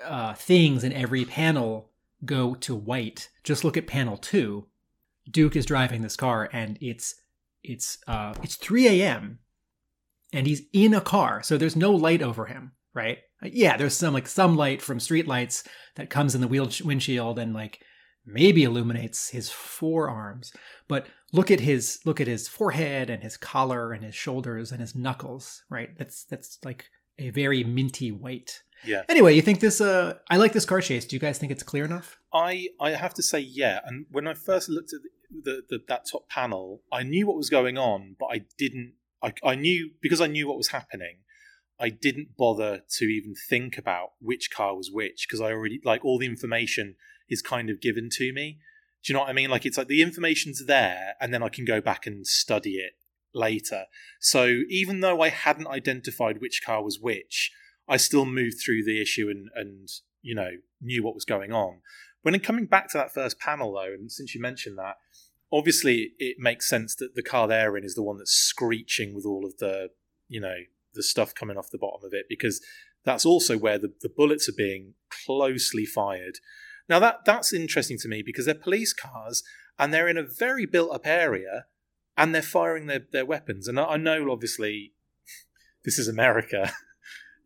S1: uh, things in every panel go to white. Just look at panel two. Duke is driving this car, and it's it's uh, it's 3 a.m. and he's in a car, so there's no light over him, right? Yeah, there's some like some light from street lights that comes in the wheel windshield and like maybe illuminates his forearms but look at his look at his forehead and his collar and his shoulders and his knuckles right that's that's like a very minty white
S4: Yeah.
S1: anyway you think this uh i like this car chase do you guys think it's clear enough
S4: I I have to say yeah. And when I first looked at the, the, the that top panel, I knew what was going on, but I didn't. I, I knew because I knew what was happening. I didn't bother to even think about which car was which because I already like all the information is kind of given to me. Do you know what I mean? Like it's like the information's there, and then I can go back and study it later. So even though I hadn't identified which car was which, I still moved through the issue and and you know knew what was going on. When in coming back to that first panel though, and since you mentioned that, obviously it makes sense that the car they're in is the one that's screeching with all of the you know the stuff coming off the bottom of it because that's also where the, the bullets are being closely fired. Now that that's interesting to me because they're police cars and they're in a very built up area and they're firing their, their weapons. And I, I know obviously this is America,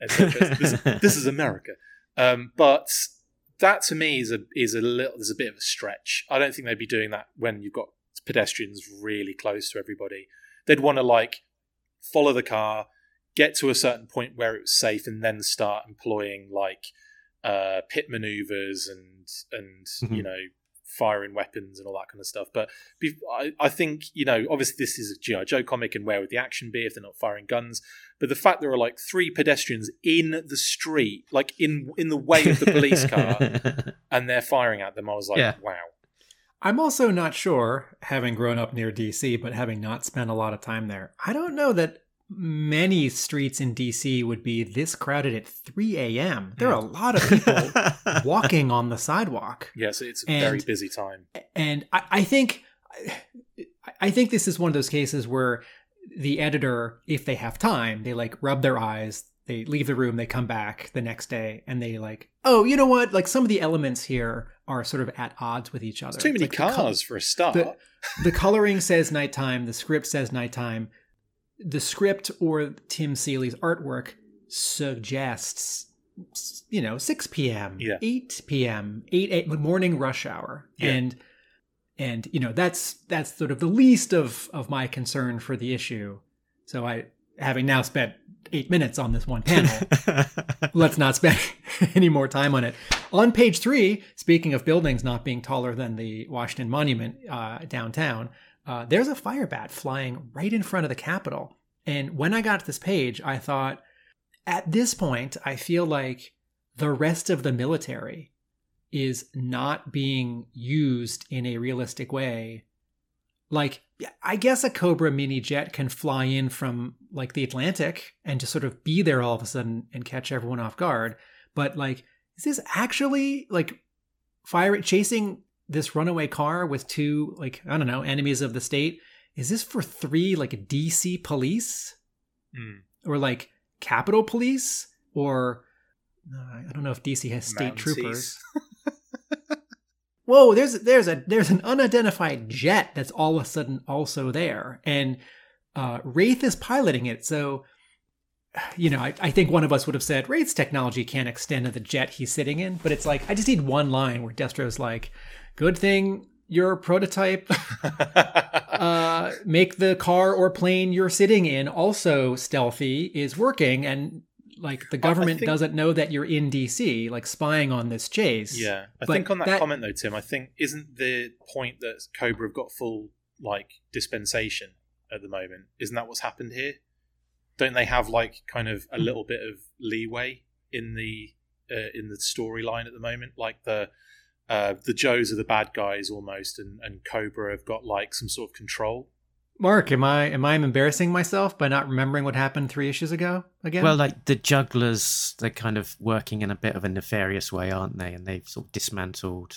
S4: this, this is America. Um, but that to me is a is a little there's a bit of a stretch. I don't think they'd be doing that when you've got pedestrians really close to everybody. They'd want to like follow the car, get to a certain point where it was safe, and then start employing like uh, pit maneuvers and and you
S3: Mhm.
S4: know firing weapons and all that kind of stuff. But I, I think you know obviously this is a GI Joe comic, and where would the action be if they're not firing guns? But the fact there are like three pedestrians in the street, like in in the way of the police car, and they're firing at them, I was like,
S3: Yeah.
S4: wow.
S1: i'm also not sure having grown up near dc but having not spent a lot of time there i don't know that many streets in dc would be this crowded at 3 a.m there are a mm. lot of people walking on the sidewalk
S4: Yes, it's a
S1: And-
S4: very busy time.
S1: and I, I think I think this is one of those cases where the editor, if they have time, they like rub their eyes, they leave the room, they come back the next day, and they like, oh, you know what? Like some of the elements here are sort of at odds with each other.
S4: It's too many
S1: Like,
S4: cars for a start.
S1: the, the coloring says nighttime, the script says nighttime. The script or Tim Seeley's artwork suggests you know 6 p.m.
S4: Yeah.
S1: 8 p.m. 8, 8 morning rush hour
S4: Yeah.
S1: and and you know that's that's sort of the least of of my concern for the issue so I having now spent 8 minutes on this one panel let's not spend any more time on it. On page three, speaking of buildings not being taller than the Washington Monument uh, downtown, uh, there's a Firebat flying right in front of the Capitol. And when I got to this page, I thought, at this point, I feel like the rest of the military is not being used in a realistic way. Like, I guess a Cobra mini jet can fly in from like the Atlantic and just sort of be there all of a sudden and catch everyone off guard. But like, is this actually like fire chasing this runaway car with two like I don't know enemies of the state? Is this for three like DC police
S4: Mm.
S1: or like Capitol Police or uh, I don't know if DC has state
S4: Mounties.
S1: troopers. Whoa, there's there's a there's an unidentified jet that's all of a sudden also there, and uh, Wraith is piloting it. So, you know, I, I think one of us would have said Wraith's technology can't extend to the jet he's sitting in, but it's like I just need one line where Destro's like, "Good thing your prototype uh, make the car or plane you're sitting in also stealthy is working and like the government
S4: think-
S1: doesn't know that you're in DC like spying on this chase
S4: Yeah, I
S1: But
S4: think on that,
S1: that-
S4: comment though, Tim, I think isn't the point that Cobra have got full like dispensation at the moment? Isn't that what's happened here? Don't they have like kind of a little bit of leeway in the uh, in the storyline at the moment? Like the uh, the Joes are the bad guys almost, and, and Cobra have got like some sort of control.
S1: mark am i am i embarrassing myself by not remembering what happened three issues ago again
S3: Well, like the jugglers, they're kind of working in a bit of a nefarious way, aren't they? And they've sort of dismantled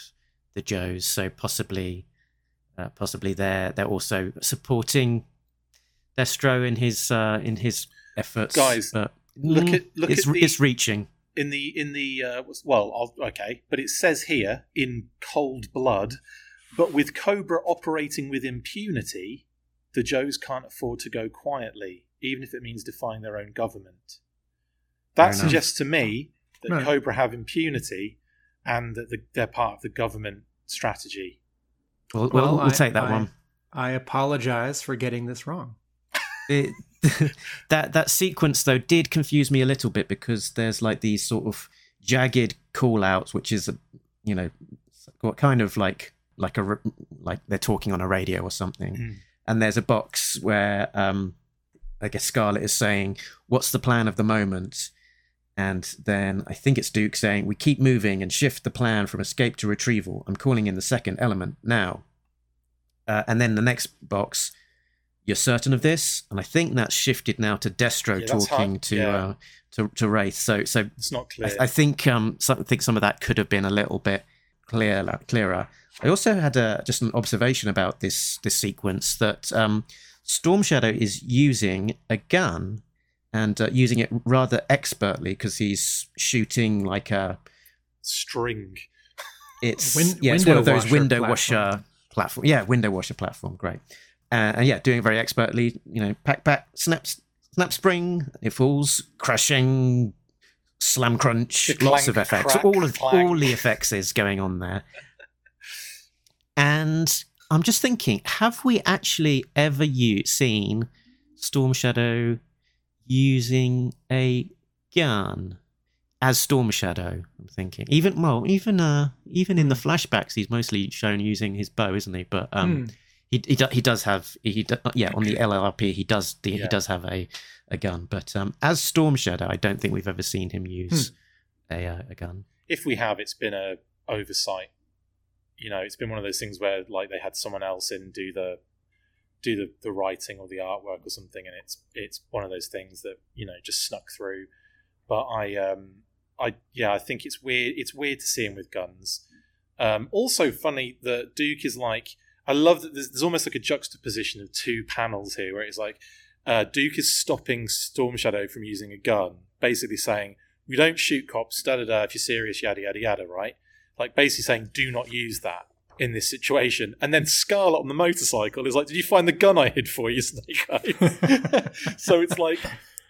S3: the Joes, so possibly, uh, possibly they're they're also supporting Destro in his uh, in his efforts.
S4: Guys,
S3: but,
S4: look
S3: mm,
S4: at- look
S3: it's,
S4: at the-
S3: it's reaching.
S4: in the in the uh, well I'll, okay but it says here in cold blood but with cobra operating with impunity the joes can't afford to go quietly even if it means defying their own government that suggests to me that
S1: Right.
S4: cobra have impunity and that the, they're part of the government strategy
S3: We'll, we'll,
S1: Well,
S3: we'll
S1: I-
S3: take that
S1: I-
S3: one.
S1: i apologize for getting this wrong
S3: it, that that sequence though did confuse me a little bit because there's like these sort of jagged call outs which is a, you know what kind of like like a like they're talking on a radio or something.
S4: Mm.
S3: and there's a box where um i guess scarlett is saying what's the plan of the moment? And then i think it's duke saying we keep moving and shift the plan from escape to retrieval. I'm calling in the second element now. Uh, and then the next box you're certain of this and i think that's shifted now to destro
S4: Yeah,
S3: talking
S4: hard.
S3: to
S4: Yeah.
S3: uh to, to wraith so so
S4: it's not clear
S3: I, I think um some, I think some of that could have been a little bit clearer clearer. I also had a just an observation about this this sequence that um, Storm Shadow is using a gun and uh, using it rather expertly because he's shooting like a
S4: string
S3: it's
S1: Win-
S3: yeah it's one of
S1: window
S3: those
S1: washer
S3: window
S1: platform.
S3: washer platform yeah window washer platform great uh, and yeah doing it very expertly you know pack pack snap snap spring it falls crashing slam crunch lots of effects
S4: crack,
S3: all of
S4: clang.
S3: all the effects is going on there and i'm just thinking have we actually ever u- seen storm shadow using a gun as Storm Shadow. I'm thinking even well, even uh, even in the flashbacks, he's mostly shown using his bow, isn't he? But um,
S1: Hmm.
S3: He he, do, he does have he do, yeah on the LRP he does he
S4: Yeah.
S3: does have a a gun, but um, as Storm Shadow, I don't think we've ever seen him use a uh, a gun.
S4: if we have, it's been a oversight. You know, it's been one of those things where like they had someone else in do the do the, the writing or the artwork or something, and it's it's one of those things that you know just snuck through. But I um I yeah I think it's weird. It's weird to see him with guns. Um, also funny that Duke is like I love that there's, there's almost like a juxtaposition of two panels here where it's like uh, Duke is stopping Storm Shadow from using a gun, basically saying we don't shoot cops, da da da, if you're serious, yada yada yada, right? Like basically saying, do not use that in this situation. And then Scarlett on the motorcycle is like, did you find the gun I hid for you, Snake Eyes? so it's like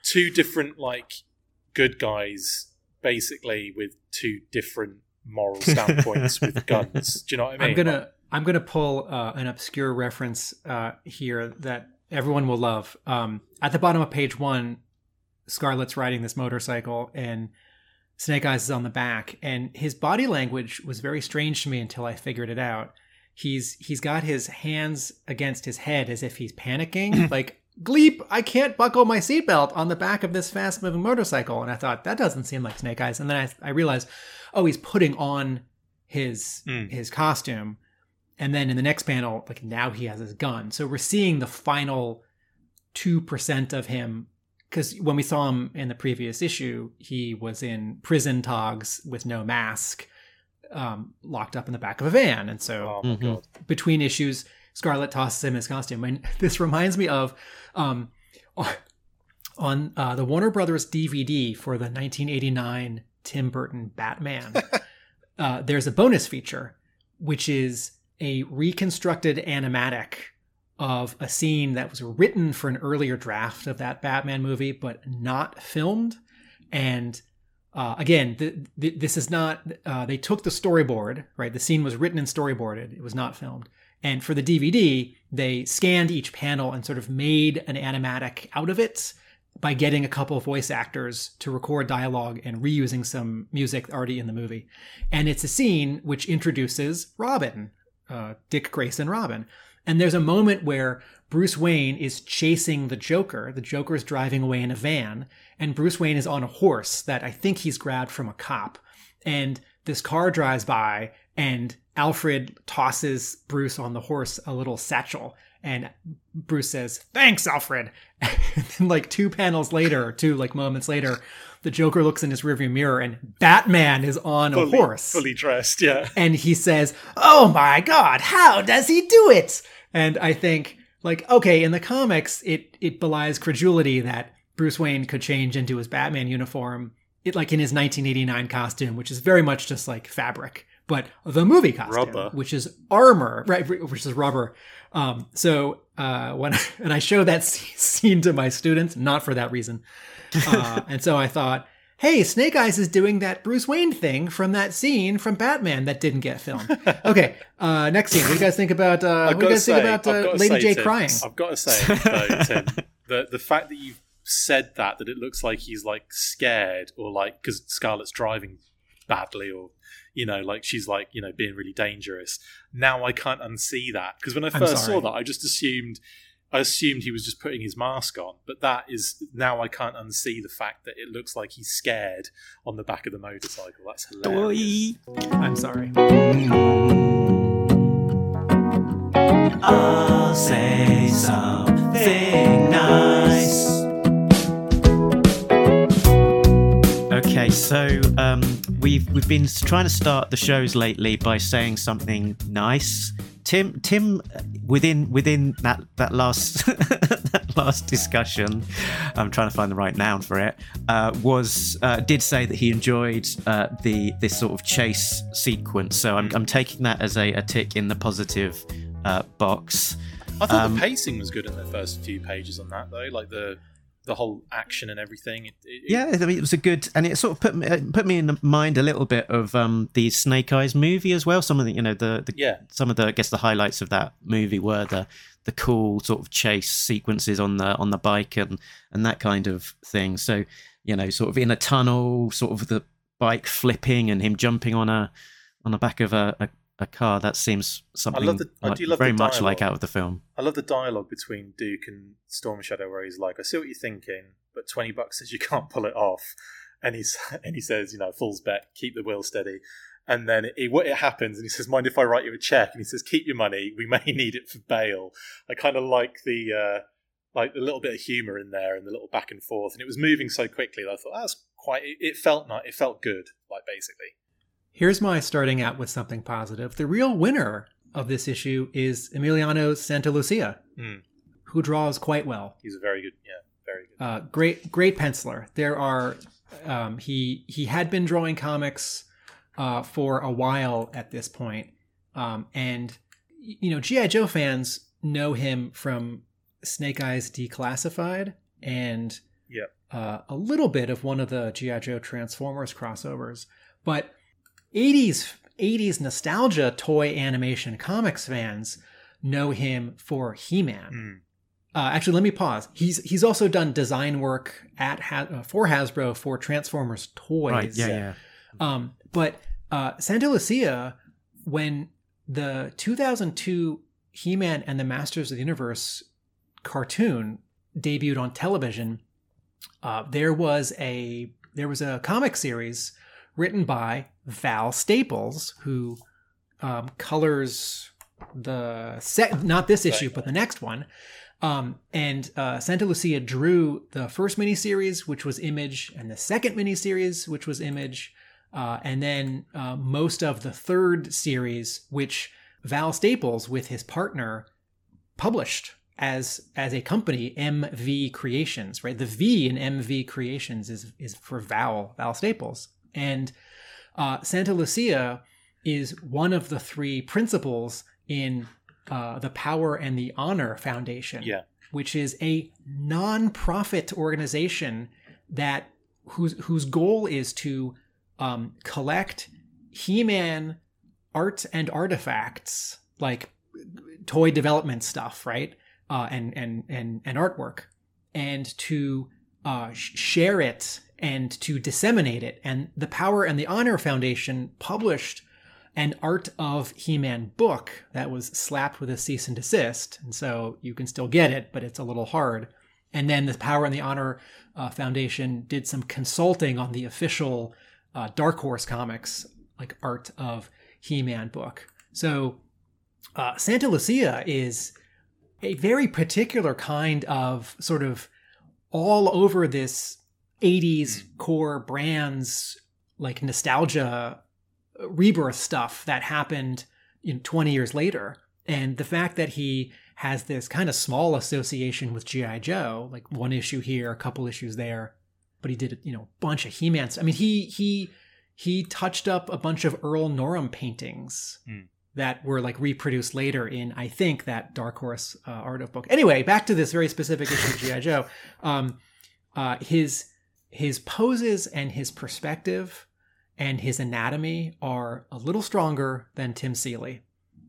S4: two different like good guys, basically with two different moral standpoints with guns. Do you know what I mean?
S1: I'm gonna I'm gonna pull uh, an obscure reference uh, here that everyone will love. Um, at the bottom of page one, Scarlett's riding this motorcycle, and Snake Eyes is on the back, and his body language was very strange to me until I figured it out. he's he's got his hands against his head as if he's panicking, like Gleep, I can't buckle my seatbelt on the back of this fast moving motorcycle. And I thought, that doesn't seem like Snake Eyes. And then I, I realized, oh, he's putting on his
S4: Mm.
S1: his costume. And then in the next panel, like now he has his gun. So we're seeing the final 2% of him. Because when we saw him in the previous issue, he was in prison togs with no mask, um, locked up in the back of a van. And so
S4: Oh my
S3: Mhm.
S1: between issues, Scarlett tosses him his costume. And this reminds me of um, on uh, the Warner Brothers DVD for the 1989 Tim Burton Batman. uh, there's a bonus feature, which is a reconstructed animatic of a scene that was written for an earlier draft of that Batman movie, but not filmed. And uh, again, th- th- this is not. Uh, they took the storyboard, right? The scene was written and storyboarded. It was not filmed. And for the DVD, they scanned each panel and sort of made an animatic out of it by getting a couple of voice actors to record dialogue and reusing some music already in the movie. And it's a scene which introduces Robin, uh, Dick Grayson Robin. And there's a moment where Bruce Wayne is chasing the Joker. The Joker is driving away in a van, and Bruce Wayne is on a horse that I think he's grabbed from a cop. And this car drives by, and Alfred tosses Bruce on the horse a little satchel. And Bruce says, Thanks, Alfred. And then, like, two panels later, two like moments later, the Joker looks in his rearview mirror and Batman is on a horse
S4: fully dressed. Yeah.
S1: and he says, "Oh my god, how does he do it?" And I think like okay, in the comics it it belies credulity that Bruce Wayne could change into his Batman uniform it like in his 1989 costume, which is very much just like fabric. But the movie costume,
S4: Rubber.
S1: which is armor, right, which is rubber. Um, so uh, when and I show that scene to my students, not for that reason, uh, and so I thought, hey, Snake Eyes is doing that Bruce Wayne thing from that scene from Batman that didn't get filmed. Okay, uh, next scene. What do you guys think about? Uh, what do you guys think about uh, Lady
S4: say,
S1: J
S4: Tim,
S1: crying?
S4: I've got to say, though, Tim, the the fact that you've said that that it looks like he's like scared or like because Scarlett's driving badly or you know like she's like you know being really dangerous. Now I can't unsee that because when I first saw that, I just assumed. I assumed he was just putting his mask on, but that is now I can't unsee the fact that it looks like he's scared on the back of the motorcycle. That's hilarious.
S3: Doy.
S1: I'm sorry.
S2: I'll say something nice.
S3: Okay, so um, we've we've been trying to start the shows lately by saying something nice. Tim, Tim, within within that that last that last discussion, I'm trying to find the right noun for it. Uh, was uh, did say that he enjoyed uh, the this sort of chase sequence. So I'm I'm taking that as a, a tick in the positive uh, box.
S4: I thought
S3: Um,
S4: the pacing was good in the first few pages on that though, like the the whole action and everything. It, it,
S3: Yeah, I mean, it was a good, and it sort of put me put me in mind a little bit of um, the Snake Eyes movie as well. Some of the, you know, the, the
S4: Yeah.
S3: some of the, I guess the highlights of that movie were the the cool sort of chase sequences on the on the bike and and that kind of thing. So you know, sort of in a tunnel, sort of the bike flipping and him jumping on a on the back of a, a, a car. That seems something I love
S4: the- I
S3: like-
S4: do love
S3: very much like out of the film.
S4: I love the dialogue between Duke and Storm Shadow, where he's like, "I see what you're thinking, but twenty bucks says you can't pull it off," and he's and he says, "You know, fool's bet, keep the wheel steady." And then it, what it happens, and he says, "Mind if I write you a check?" And he says, "Keep your money. We may need it for bail." I kind of like the uh, like the little bit of humor in there and the little back and forth, and it was moving so quickly that I thought that's quite. It, it felt nice. It felt good, like basically.
S1: Here's my starting out with something positive. The real winner of this issue is Emiliano Santalucia,
S4: Hmm.
S1: who draws quite well.
S4: He's a very good, yeah, very good.
S1: Uh, great, great penciler. There are um, he he had been drawing comics uh, for a while at this point, um, and you know GI Joe fans know him from Snake Eyes Declassified and
S4: Yep.
S1: uh, a little bit of one of the GI Joe Transformers crossovers, but 80s 80s nostalgia toy animation comics fans know him for He-Man.
S4: Hmm.
S1: Uh, actually, let me pause. He's he's also done design work at ha- uh, for Hasbro for Transformers toys.
S3: Right? Yeah, yeah.
S1: Um, but uh, Santalucia, when the 2002 He-Man and the Masters of the Universe cartoon debuted on television, uh, there was a there was a comic series written by Val Staples, who um, colors the set not this issue but the next one. Um, and uh, Santalucia drew the first miniseries, which was Image, and the second miniseries, which was Image, uh, and then uh, most of the third series, which Val Staples, with his partner, published as as a company, MV Creations. Right, the V in MV Creations is is for Val Val Staples, and uh, Santalucia is one of the three principles in uh, the Power and the Honor Foundation,
S4: Yeah.
S1: which is a non-profit organization that whose whose goal is to um, collect He-Man art and artifacts like toy development stuff, right? Uh, and and and and artwork, and to uh, share it and to disseminate it. And the Power and the Honor Foundation published an Art of He-Man book that was slapped with a cease and desist, and so you can still get it, but it's a little hard. And then the Power and the Honor uh, Foundation did some consulting on the official uh, Dark Horse Comics like Art of He-Man book. So uh, Santalucia is a very particular kind of sort of all over this 80s core brands like nostalgia rebirth stuff that happened in 20 years later. And the fact that he has this kind of small association with gi joe like one issue here a couple issues there but he did you know a bunch of he-man st- i mean he he he touched up a bunch of earl norem paintings
S4: Hmm.
S1: that were like reproduced later in i think that dark horse uh, art of book. Anyway back to this very specific issue of gi joe. Um, uh, his his poses and his perspective and his anatomy are a little stronger than Tim Seeley.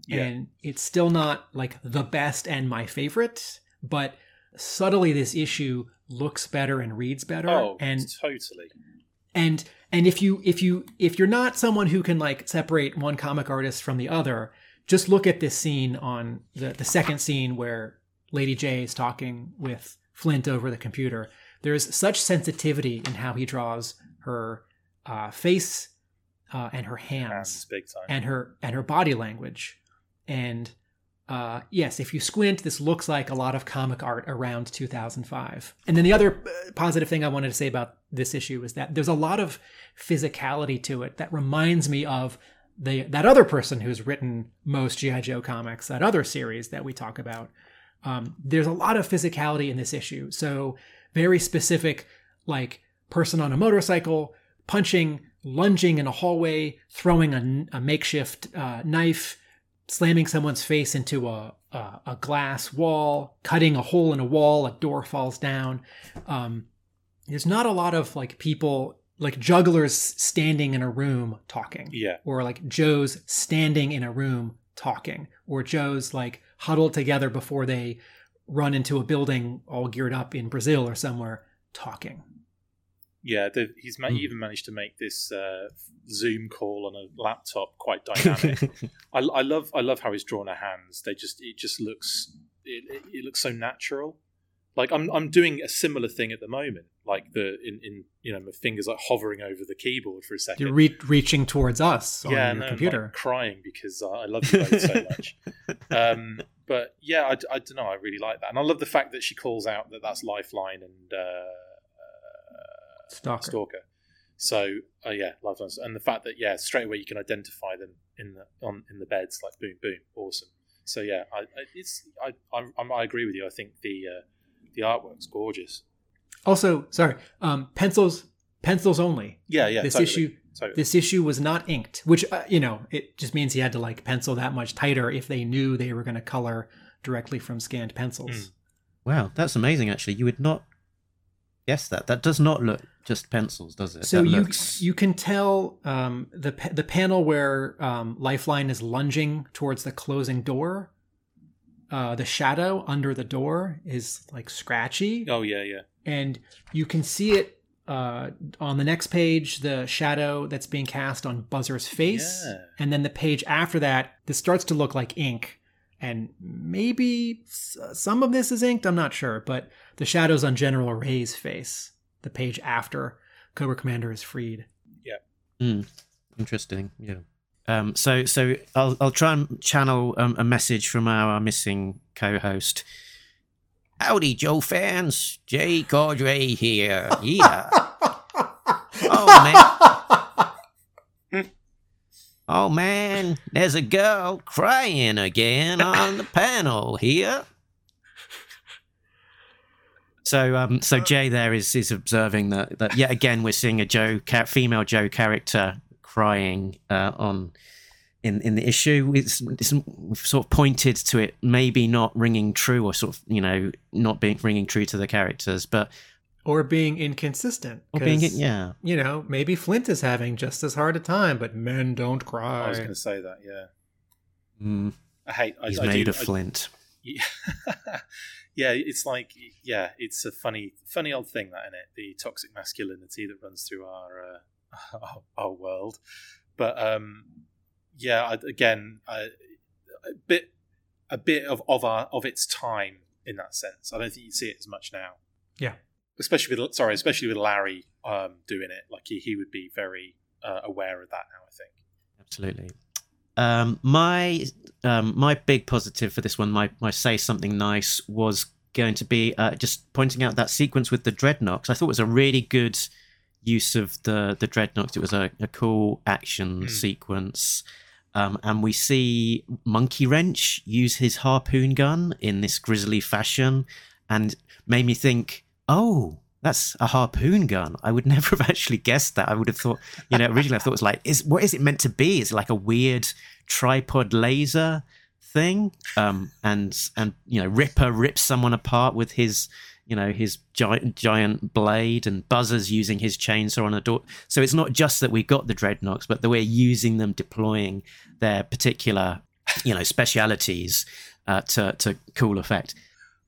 S4: Yeah.
S1: And it's still not like the best and my favorite, but subtly this issue looks better and reads better.
S4: Oh,
S1: and
S4: totally.
S1: and and if you if you if you're not someone who can like separate one comic artist from the other, just look at this scene on the the second scene where Lady Jaye is talking with Flint over the computer. There's such sensitivity in how he draws her uh, face uh, and her hands
S4: Hands big time.
S1: and her and her body language. And uh, yes if you squint this looks like a lot of comic art around 2005 and then the other uh, positive thing i wanted to say about this issue is that there's a lot of physicality to it that reminds me of the that other person who's written most gi joe comics that other series that we talk about. Um, there's a lot of physicality in this issue. So very specific like person on a motorcycle punching lunging in a hallway throwing a, a makeshift uh, knife slamming someone's face into a, a, a glass wall cutting a hole in a wall a door falls down. Um, there's not a lot of like people like jugglers standing in a room talking.
S4: Yeah.
S1: or like Joe's standing in a room talking, or Joe's like huddled together before they run into a building all geared up in Brazil or somewhere talking.
S4: Yeah, the, he's ma-
S3: Hmm.
S4: even managed to make this uh, Zoom call on a laptop quite dynamic. I, I love I love how he's drawn her hands. They just it just looks it, it, it looks so natural. Like I'm I'm doing a similar thing at the moment. Like the in, in you know my fingers like hovering over the keyboard for a 2nd
S1: You're re- reaching towards us on
S4: yeah,
S1: your
S4: no, I'm,
S1: computer.
S4: like, crying because I I love you both so much. Um, but yeah, I, I don't know. I really like that, and I love the fact that she calls out that that's Lifeline and uh, uh,
S1: Stalker.
S4: Stalker. So uh, yeah, Lifeline, and the fact that yeah, straight away you can identify them in the on in the beds, like boom, boom, awesome. So yeah, I, I it's I, I I agree with you. I think the uh, the artwork's gorgeous.
S1: Also, sorry, um, pencils, pencils only.
S4: Yeah, yeah.
S1: this
S4: totally,
S1: issue,
S4: totally.
S1: this issue was not inked, which uh, you know, it just means he had to like pencil that much tighter if they knew they were going to color directly from scanned pencils.
S4: Mm.
S3: wow, that's amazing. Actually, you would not guess that. That does not look just pencils, does it?
S1: So
S3: That
S1: you
S3: looks-
S1: you can tell um, the the panel where um, Lifeline is lunging towards the closing door. Uh, the shadow under the door is like scratchy,
S4: oh yeah, yeah.
S1: and you can see it uh, on the next page, the shadow that's being cast on Buzzer's face,
S4: Yeah.
S1: and then the page after that, this starts to look like ink, and maybe some of this is inked. I'm not sure, but the shadows on General Ray's face, the page after Cobra Commander is freed. Yeah.
S3: Interesting. Yeah. Um, so so I'll I'll try and channel um, a message from our missing co-host. Howdy, Joe fans. Jay Cordray here. Yeah. oh man. Oh man, there's a girl crying again on the panel here. So, um, so Jay there is is observing that that yet again we're seeing a Joe female Joe character crying uh, on in in the issue. It's, it's sort of pointed to it maybe not ringing true or sort of you know not being ringing true to the characters, but
S1: or being inconsistent.
S3: or being
S1: 'cause,
S3: yeah
S1: You know, maybe Flint is having just as hard a time, but men don't cry.
S4: I was going to say that. Yeah,
S3: mm,
S4: I hate. I,
S3: he's
S4: I
S3: made
S4: do,
S3: of
S4: I-
S3: flint.
S4: Yeah. yeah, it's like yeah, it's a funny, funny old thing that in it, the toxic masculinity that runs through our uh, our, our world. But um, yeah, I, again, I, a bit, a bit of of our of its time in that sense. I don't think you see it as much now.
S1: Yeah.
S4: especially with sorry, especially with Larry um, doing it. Like he, he would be very uh, aware of that now. I think.
S3: Absolutely. Um, my um, my big positive for this one, my my say something nice, was going to be uh, just pointing out that sequence with the dreadnoks. I thought it was a really good use of the the dreadnoks. It was a, a cool action
S4: Hmm.
S3: sequence. Um, and we see Monkey Wrench use his harpoon gun in this grisly fashion, and made me think, oh, that's a harpoon gun. I would never have actually guessed that. I would have thought, you know, originally I thought it was like, is what is it meant to be? Is it like a weird tripod laser thing? Um, and and you know, Ripper rips someone apart with his, you know, his giant giant blade, and Buzzer's using his chainsaw on a door. So it's not just that we got the dreadnoks, but that we're using them, deploying their particular, you know, specialities uh, to to cool effect.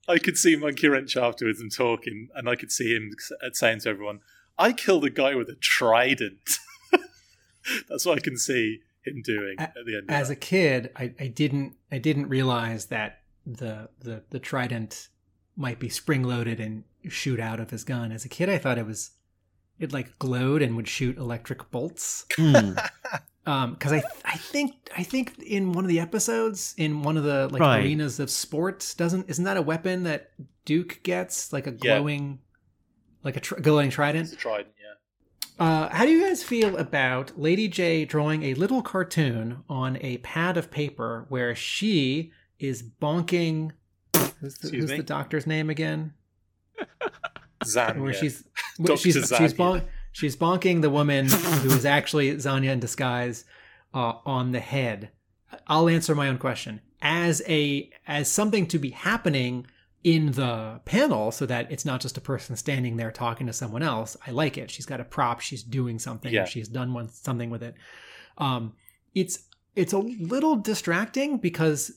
S4: I could see Monkey Wrench afterwards and talking, and I could see him saying to everyone, "I killed a guy with a trident." That's what I can see him doing at the end. Of
S1: As a kid, I, I didn't I didn't realize that the the the trident might be spring loaded and shoot out of his gun. As a kid, I thought it was it like glowed and would shoot electric bolts.
S3: Hmm.
S1: Um, because I I think I think in one of the episodes in one of the like
S3: Right.
S1: arenas of sports doesn't isn't that a weapon that Duke gets like a
S4: Yeah.
S1: glowing like a tr- glowing trident?
S4: It's a trident, yeah.
S1: Uh, how do you guys feel about Lady Jaye drawing a little cartoon on a pad of paper where she is bonking? Who's the, who's the doctor's name again?
S4: Zan.
S1: Where she's where she's she's,
S4: Zanya.
S1: bon- she's bonking the woman who is actually Zanya in disguise uh, on the head. I'll answer my own question as a as something to be happening in the panel so that it's not just a person standing there talking to someone else. I like it. She's got a prop. She's doing something.
S4: Yeah.
S1: Or she's done one something with it. Um, it's it's a little distracting because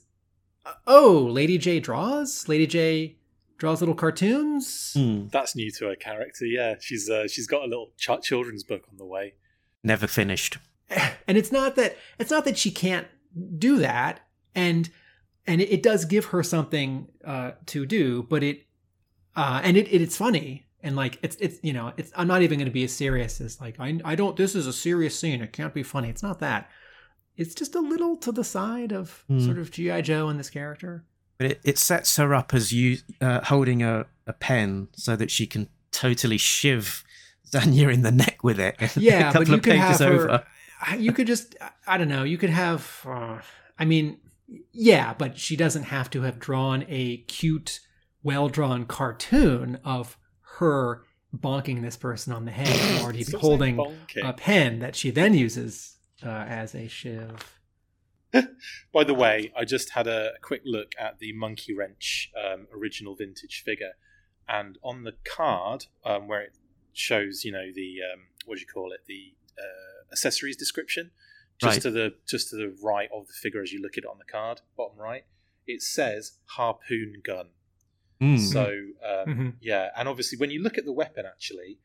S1: oh, Lady Jaye draws. Lady Jaye draws little cartoons.
S3: Hmm.
S4: That's new to her character. Yeah, she's uh, she's got a little ch- children's book on the way.
S3: Never finished.
S1: and it's not that it's not that she can't do that and and it, it does give her something uh to do but it uh and it, it it's funny and like it's it's you know it's i'm not even going to be as serious as like I, I don't this is a serious scene it can't be funny it's not that it's just a little to the side of
S3: Hmm.
S1: sort of gi joe and this character
S3: But it, it sets her up as you uh, holding a, a pen so that she can totally shiv Zanya in the neck with it.
S1: Yeah,
S3: a
S1: but you
S3: of
S1: could
S3: pages
S1: have her-
S3: over.
S1: I- you could just i don't know you could have uh, i mean yeah but she doesn't have to have drawn a cute well drawn cartoon of her bonking this person on the head and already holding
S4: bonking.
S1: a pen that she then uses uh, as a shiv
S4: By the way, I just had a quick look at the Monkey Wrench um, original vintage figure, and on the card um, where it shows, you know, the um, what do you call it, the uh, accessories description, just
S3: Right.
S4: to the just to the right of the figure as you look at it on the card, bottom right, it says harpoon gun.
S3: Hmm.
S4: So um,
S1: Mhm.
S4: yeah, and obviously when you look at the weapon, actually,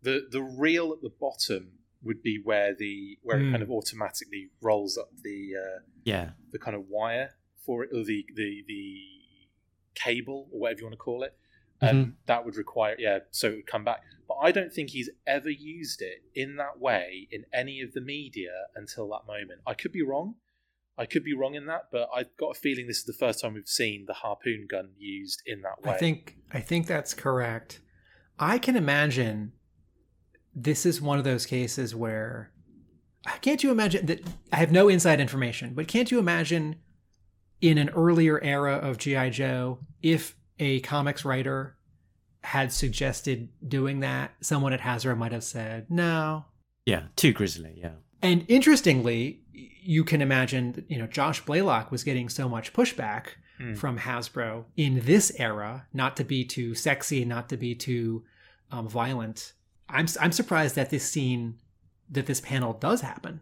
S4: the the reel at the bottom would be where the where it
S1: Hmm.
S4: kind of automatically rolls up the uh,
S3: Yeah.
S4: the kind of wire for it, or the the the cable or whatever you want to call it. Um, That would require yeah, so it would come back. But I don't think he's ever used it in that way in any of the media until that moment. I could be wrong. I could be wrong in that, but I've got a feeling this is the first time we've seen the harpoon gun used in that way.
S1: I think I think that's correct. I can imagine this is one of those cases where can't you imagine that I have no inside information, but can't you imagine in an earlier era of GI Joe if a comics writer had suggested doing that, someone at Hasbro might have said, "No,
S3: Yeah. Too grisly. Yeah.
S1: and interestingly, you can imagine, that, you know, Josh Blaylock was getting so much pushback
S4: Hmm.
S1: from Hasbro in this era, not to be too sexy, not to be too um, violent. I'm I'm surprised that this scene, that this panel does happen,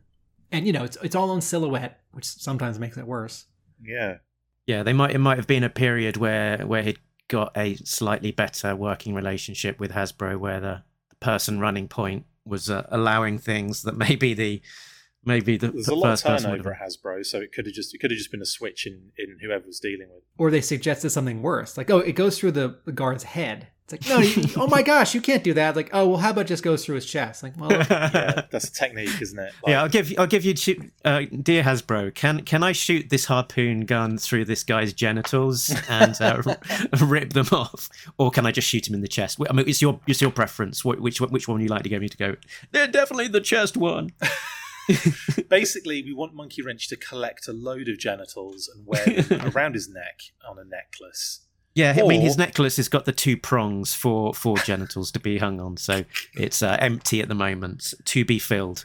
S1: and you know, it's it's all on silhouette, which sometimes makes it worse.
S4: yeah.
S3: Yeah. They might. It might have been a period where where he'd got a slightly better working relationship with Hasbro, where the, the person running point was uh, allowing things that maybe the maybe the,
S4: There's
S3: the
S4: a lot of
S3: first person would
S4: turnover at Hasbro, so it could have just it could have just been a switch in in whoever was dealing with.
S1: Or they suggested something worse, like, oh, it goes through the, the guard's head. It's like, no, you, oh my gosh, you can't do that. Like, oh, well, how about just goes through his chest? Like, well,
S4: Yeah, that's a technique, isn't it? Like,
S3: yeah, I'll give you. I'll give you. two- Uh, dear Hasbro, can can I shoot this harpoon gun through this guy's genitals and uh, rip them off, or can I just shoot him in the chest? I mean, it's your it's your preference. Wh- Which one- which one you like to get me to go? Yeah, definitely the chest one.
S4: Basically, we want Monkey Wrench to collect a load of genitals and wear them around his neck on a necklace.
S3: Yeah, I mean his necklace has got the two prongs for for genitals to be hung on, so it's uh, empty at the moment to be filled.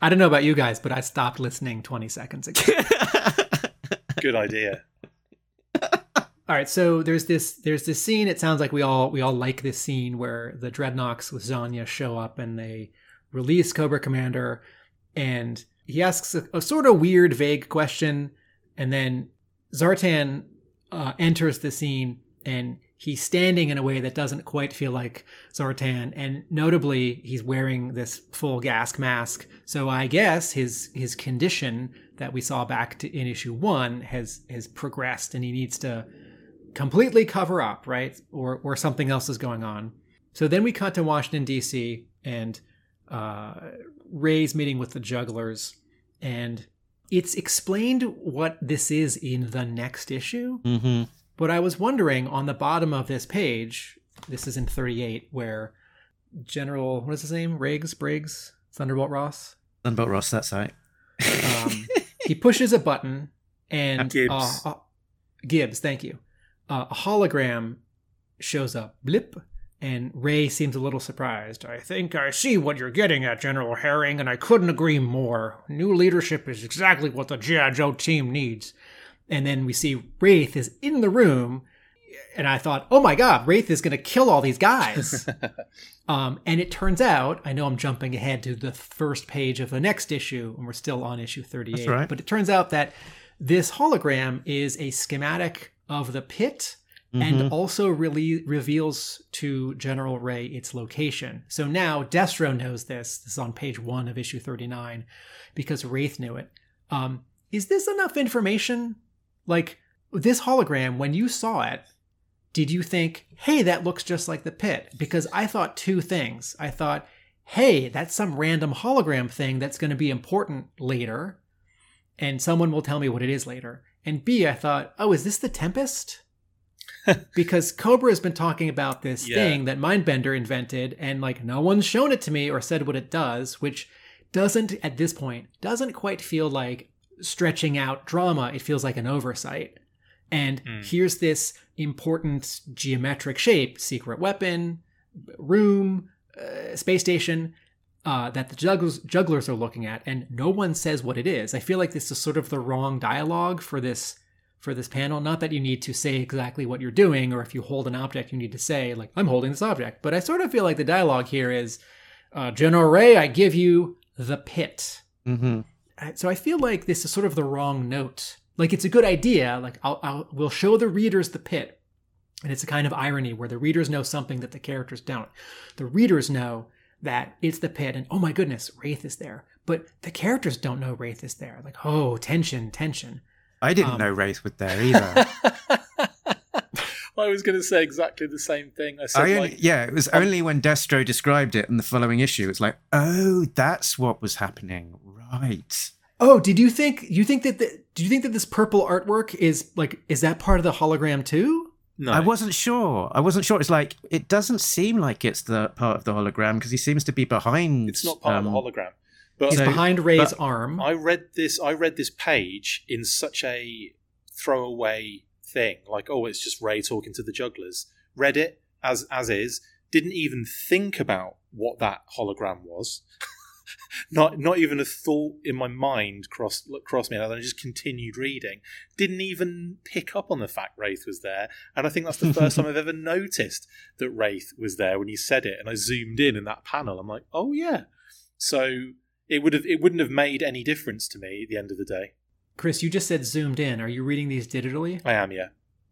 S1: I don't know about you guys, but I stopped listening 20 seconds ago.
S4: Good idea.
S1: All right, so there's this there's this scene. It sounds like we all we all like this scene where the Dreadnoks with Zanya show up and they release Cobra Commander, and he asks a, a sort of weird, vague question, and then Zartan uh, enters the scene and he's standing in a way that doesn't quite feel like Zartan, and notably he's wearing this full gas mask. So I guess his his condition that we saw back to, in issue one has has progressed, and he needs to completely cover up, right? Or or something else is going on. So then we cut to Washington D.C. and uh, Ray's meeting with the jugglers, and it's explained what this is in the next issue.
S3: hmm
S1: But I was wondering on the bottom of this page, this is in 38, where General what is his name? Riggs, Briggs, Thunderbolt Ross.
S3: Thunderbolt Ross, that's right.
S1: Um, he pushes a button and
S4: Gibbs.
S1: Uh, uh, Gibbs, thank you. Uh, a hologram shows up. Blip. And Ray seems a little surprised. I think I see what you're getting at, General Herring, and I couldn't agree more. New leadership is exactly what the G.I. Joe team needs. And then we see Wraith is in the room, and I thought, oh my god, Wraith is going to kill all these guys. um, and it turns out, I know I'm jumping ahead to the first page of the next issue, and we're still on issue 38.
S3: That's right.
S1: But it turns out that this hologram is a schematic of the pit and also really reveals to General Ray its location. So now Destro knows this. This is on page one of issue 39 because Wraith knew it. Um, is this enough information? Like, this hologram, when you saw it, did you think, hey, that looks just like the pit? Because I thought two things. I thought, hey, that's some random hologram thing that's going to be important later, and someone will tell me what it is later. And B, I thought, oh, is this the Tempest? Because Cobra has been talking about this
S4: Yeah.
S1: thing that Mindbender invented, and like no one's shown it to me or said what it does, which doesn't at this point doesn't quite feel like stretching out drama. It feels like an oversight. And
S4: Hmm.
S1: here's this important geometric shape, secret weapon, room, uh, space station uh, that the jugglers, jugglers are looking at, and no one says what it is. I feel like this is sort of the wrong dialogue for this for this panel. Not that you need to say exactly what you're doing, or if you hold an object, you need to say like I'm holding this object. But I sort of feel like the dialogue here is uh, General Ray, I give you the pit.
S3: hmm
S1: so I feel like this is sort of the wrong note. Like it's a good idea. Like I'll, I'll we'll show the readers the pit, and it's a kind of irony where the readers know something that the characters don't. The readers know that it's the pit and oh my goodness, Wraith is there. But the characters don't know Wraith is there. Like, oh, tension, tension.
S3: I didn't
S1: Um,
S3: know Wraith was there either.
S4: I was going to say exactly the same thing. I said,
S3: I only,
S4: like,
S3: yeah, it was only when Destro described it in the following issue. It's like, oh, that's what was happening, right?
S1: Oh, did you think you think that the, do you think that this purple artwork is like is that part of the hologram too?
S4: no,
S3: I wasn't sure. I wasn't sure. It's like it doesn't seem like it's the part of the hologram because he seems to be behind.
S4: it's not part
S3: um,
S4: of the hologram. But
S1: He's
S3: So-
S1: behind Ray's arm.
S4: I read this. I read this page in such a throwaway thing, like, oh, it's just Ray talking to the jugglers. Read it as as is. Didn't even think about what that hologram was. not not even a thought in my mind crossed crossed me. And I just continued reading. Didn't even pick up on the fact Wraith was there. And I think that's the first time I've ever noticed that Wraith was there when he said it. And I zoomed in in that panel. I'm like, oh yeah. So it would have it wouldn't have made any difference to me at the end of the day.
S1: Chris, you just said zoomed in. Are you reading these digitally?
S4: I am, yeah.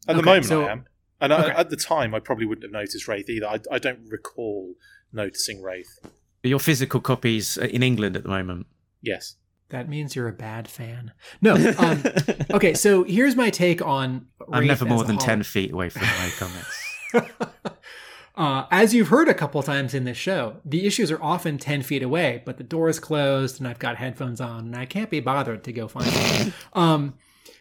S4: At the moment,
S1: so-
S4: I am. And I, at the time, I probably wouldn't have noticed Wraith either. I, I don't recall noticing Wraith.
S3: Your physical copies in England at the moment.
S4: Yes.
S1: That means you're a bad fan. No. Um, okay, so here's my take on.
S3: I'm never more than
S1: holo-
S3: 10 feet away from my comics.
S1: uh, as you've heard a couple times in this show, the issues are often 10 feet away, but the door is closed and I've got headphones on and I can't be bothered to go find them. um,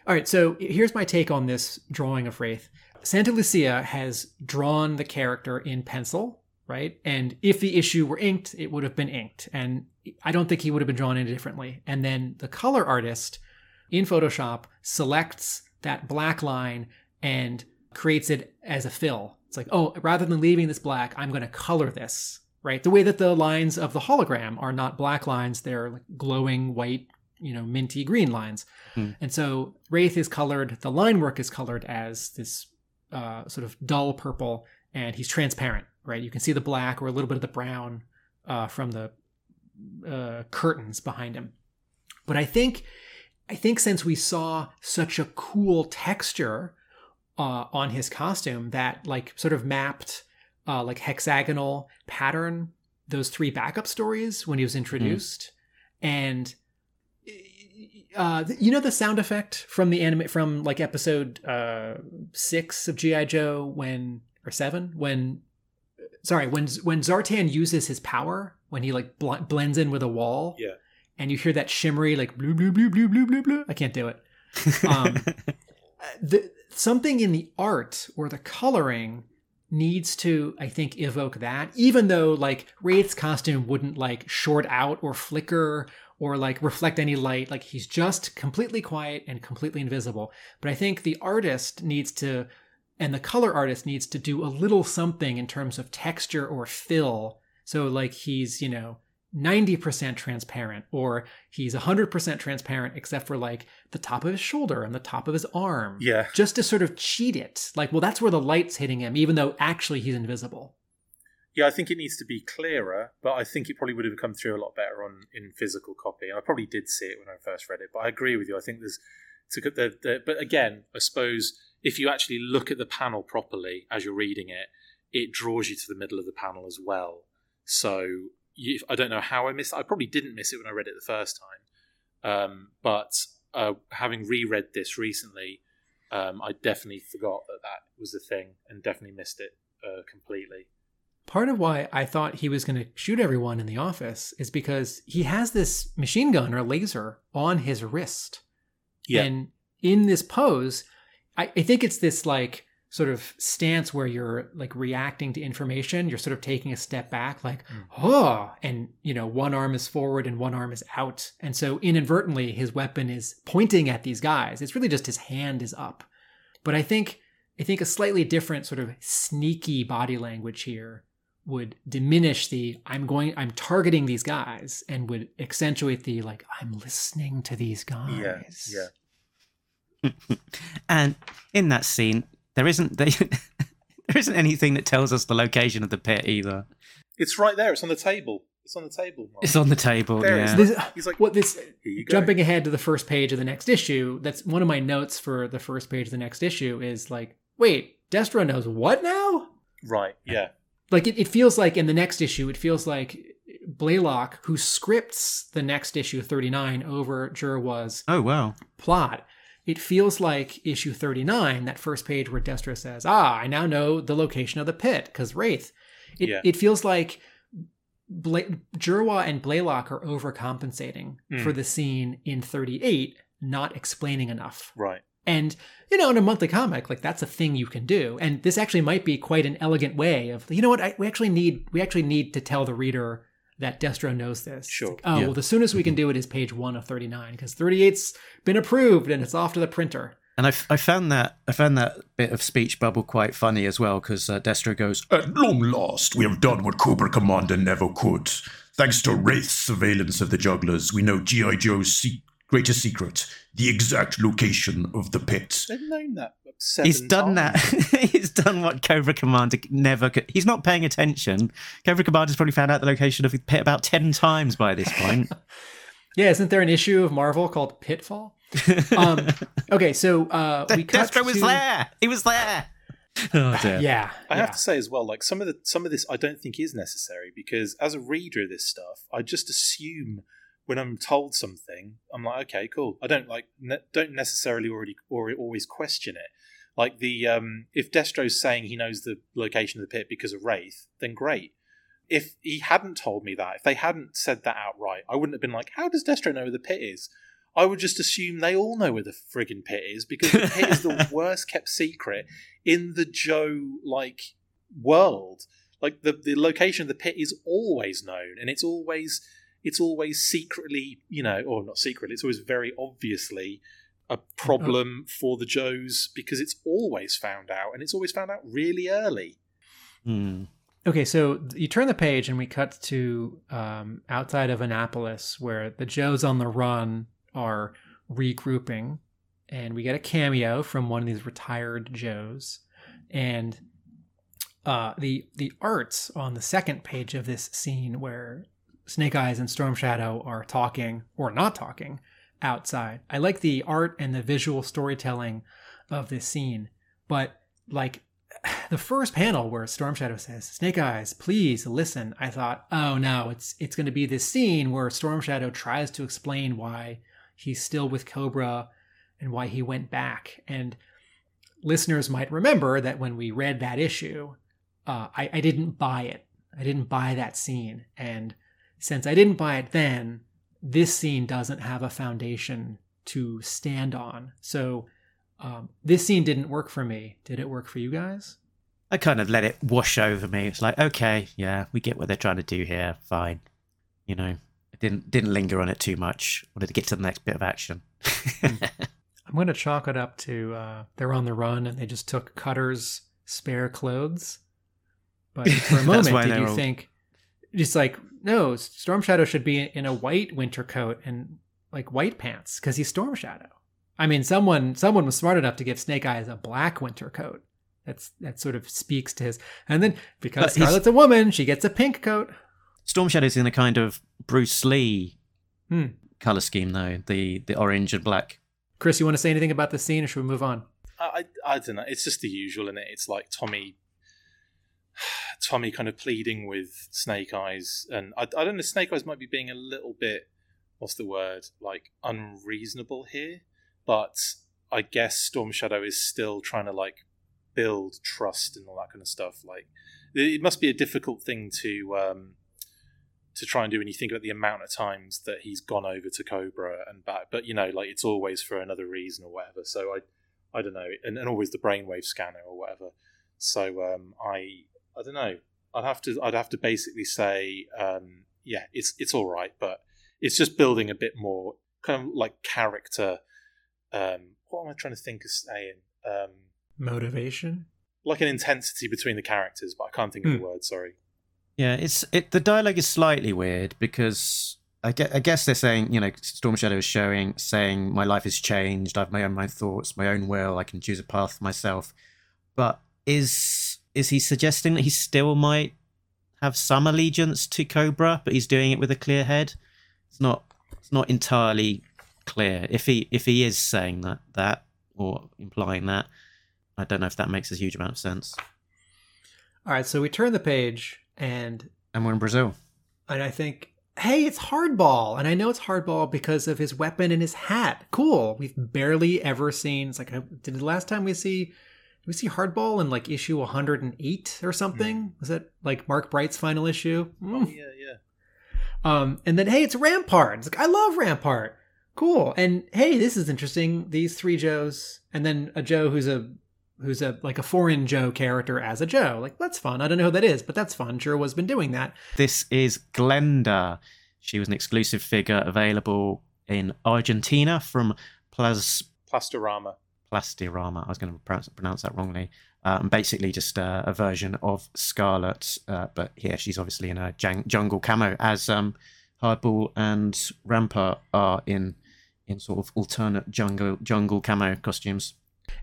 S1: all right, so here's my take on this drawing of Wraith. Santalucia has drawn the character in pencil, right? And if the issue were inked, it would have been inked. And I don't think he would have been drawn any differently. And then the color artist in Photoshop selects that black line and creates it as a fill. It's like, oh, rather than leaving this black, I'm going to color this, right? The way that the lines of the hologram are not black lines, they're like glowing white, you know, minty green lines.
S3: Hmm.
S1: And so Wraith is colored, the line work is colored as this uh, sort of dull purple, and he's transparent, right? You can see the black or a little bit of the brown uh, from the uh, curtains behind him. But I think, I think since we saw such a cool texture uh, on his costume that like sort of mapped uh, like hexagonal pattern those three backup stories when he was introduced, and uh, you know the sound effect from the anime from like episode uh, six of GI Joe when or seven? When sorry when when Zartan uses his power when he like bl- blends in with a wall
S4: Yeah.
S1: and you hear that shimmery like blue blue blue blue blue blue blue I can't do it. Um, the something in the art or the coloring needs to i think evoke that even though like wraith's costume wouldn't like short out or flicker or like reflect any light. Like he's just completely quiet and completely invisible. But i think the artist needs to and the color artist needs to do a little something in terms of texture or fill. So like he's you know 90% transparent or he's 100% transparent except for like the top of his shoulder and the top of his arm
S4: Yeah.
S1: just to sort of cheat it like well that's where the light's hitting him even though actually he's invisible
S4: Yeah, I think it needs to be clearer, but I think it probably would have come through a lot better on in physical copy. I probably did see it when I first read it, but I agree with you. I think there's to get the, the but again, I suppose if you actually look at the panel properly as you're reading it, it draws you to the middle of the panel as well. So you, I don't know how I missed. I probably didn't miss it when I read it the first time, um, but uh, having reread this recently, um, I definitely forgot that that was a thing and definitely missed it uh, completely.
S1: part of why i thought he was going to shoot everyone in the office is because he has this machine gun or laser on his wrist
S4: Yeah.
S1: And in this pose, I, I think it's this like sort of stance where you're like reacting to information. You're sort of taking a step back, like, oh, and you know, one arm is forward and one arm is out. And so inadvertently, his weapon is pointing at these guys. It's really just his hand is up. But I think I think a slightly different sort of sneaky body language here would diminish the I'm going I'm targeting these guys and would accentuate the like I'm listening to these guys.
S4: yeah.
S3: and in that scene, there isn't they, there isn't anything that tells us the location of the pit either.
S4: It's right there. It's on the table. It's on the table. Mark.
S3: It's on the table.
S4: There
S3: yeah.
S4: is.
S1: This,
S4: He's like,
S1: what this
S4: Here you go.
S1: jumping ahead to the first page of the next issue, that's one of my notes for the first page of the next issue is like, wait, Destro knows what now?
S4: Right. Yeah.
S1: Like it, it feels like in the next issue, it feels like Blaylock, who scripts the next issue 39 over Jerwa's
S3: Oh wow.
S1: plot, it feels like issue 39, that first page where Destro says, Ah, I now know the location of the pit, because Wraith. It,
S4: Yeah.
S1: it feels like Bla- Jerwa and Blaylock are overcompensating
S4: Hmm.
S1: for the scene in 38, not explaining enough.
S4: Right.
S1: And you know, in a monthly comic, like that's a thing you can do. And this actually might be quite an elegant way of, you know what, I, we actually need we actually need to tell the reader that Destro knows this.
S4: Sure.
S1: like, oh,
S3: Yeah.
S1: well, the soonest we can do it is page one of 39 because 38's been approved and it's off to the printer.
S3: And I, f- I found that I found that bit of speech bubble quite funny as well because uh, Destro goes,
S6: At long last, we have done what Cobra Commander never could. Thanks to Wraith's surveillance of the jugglers, we know G.I. Joe's se- greatest secret, the exact location of the pit.
S4: They've known that. Seven
S3: "He's done
S4: times.
S3: that. he's done what Cobra Commander never could. He's not paying attention. Cobra Commander's probably found out the location of the pit about ten times by this point."
S1: Yeah, isn't there an issue of Marvel called Pitfall? Um, okay, so uh, we cut
S3: Destro was
S1: to-
S3: there. He was there. Oh dear.
S1: Yeah,
S4: I
S1: yeah.
S4: have to say as well, like some of the some of this, I don't think is necessary because as a reader of this stuff, I just assume when I'm told something, I'm like, okay, cool. I don't like ne- don't necessarily already or always question it. Like the um, if Destro's saying he knows the location of the pit because of Wraith, then great. If he hadn't told me that, if they hadn't said that outright, I wouldn't have been like, how does Destro know where the pit is? I would just assume they all know where the friggin' pit is because the pit is the worst kept secret in the Joe like world. Like the the location of the pit is always known, and it's always it's always secretly, you know, or not secretly. It's always very obviously a problem for the Joes because it's always found out, and it's always found out really early.
S3: Hmm.
S1: Okay, so you turn the page and we cut to um, outside of Annapolis where the Joes on the run are regrouping, and we get a cameo from one of these retired Joes, and uh, the the arts on the second page of this scene where Snake Eyes and Storm Shadow are talking or not talking outside. I like the art and the visual storytelling of this scene, but like the first panel where Storm Shadow says, "Snake Eyes, please listen." I thought, "Oh no, it's it's going to be this scene where Storm Shadow tries to explain why he's still with Cobra and why he went back." And listeners might remember that when we read that issue, uh, I, I didn't buy it. I didn't buy that scene, and since I didn't buy it then, this scene doesn't have a foundation to stand on. So um, this scene didn't work for me. Did it work for you guys?
S3: I kind of let it wash over me. It's like, okay, yeah, we get what they're trying to do here. Fine. You know, I didn't didn't linger on it too much. Wanted to get to the next bit of action.
S1: I'm going to chalk it up to uh, they're on the run and they just took Cutter's spare clothes. But for a moment, did you
S3: all-
S1: think just like no, Storm Shadow should be in a white winter coat and like white pants because he's Storm Shadow. I mean, someone someone was smart enough to give Snake Eyes a black winter coat. That's that sort of speaks to his. And then because
S3: But
S1: Scarlett's a woman, she gets a pink coat.
S3: Storm Shadow's in a kind of Bruce Lee
S1: Hmm.
S3: color scheme, though the the orange and black.
S1: Chris, you want to say anything about the scene, or should we move on?
S4: I, I, I don't know. It's just the usual, is it? It's like Tommy, Tommy kind of pleading with Snake Eyes, and I, I don't know. Snake Eyes might be being a little bit, what's the word, like unreasonable here, but I guess Storm Shadow is still trying to like build trust and all that kind of stuff. Like, it must be a difficult thing to um, to try and do when you think about the amount of times that he's gone over to Cobra and back. But you know, like it's always for another reason or whatever. So I, I don't know, and, and always the brainwave scanner or whatever. So um, I, I don't know. I'd have to, I'd have to basically say, um, yeah, it's it's all right, but it's just building a bit more kind of like character. Um, what am I trying to think of saying? Um,
S1: Motivation.
S4: like an intensity between the characters, but I can't think of the word. Sorry.
S3: Yeah, it's it. The dialogue is slightly weird because I guess, I guess they're saying, you know, Storm Shadow is showing, saying, my life has changed. I've my own my thoughts, my own will. I can choose a path for myself. But is is he suggesting that he still might have some allegiance to Cobra, but he's doing it with a clear head? It's not. It's not entirely clear. If he if he is saying that that or implying that, I don't know if that makes a huge amount of sense.
S1: All right, so we turn the page, and
S3: And we're in Brazil.
S1: and I think hey, it's Hardball, and I know it's Hardball because of his weapon and his hat. Cool. We've barely ever seen. It's like uh, did the last time we see we see Hardball in like issue 108 or something? Was that like Mark Bright's final issue?
S4: Oh,
S1: Mm.
S4: yeah, yeah.
S1: Um, and then hey, it's Rampart. It's like I love Rampart. Cool. And hey, this is interesting. These three Joes, and then a Joe who's a who's a like a foreign Joe character as a Joe. Like that's fun. I don't know who that is, but that's fun. Jerwa has been doing that.
S3: This is Glenda. She was an exclusive figure available in Argentina from Plas
S4: Plastorama.
S3: Plastirama. I was going to pronounce, pronounce that wrongly. Um, basically, just uh, a version of Scarlett, uh, but here she's obviously in a jang- jungle camo, as um, Hardball and Rampart are in in sort of alternate jungle jungle camo costumes.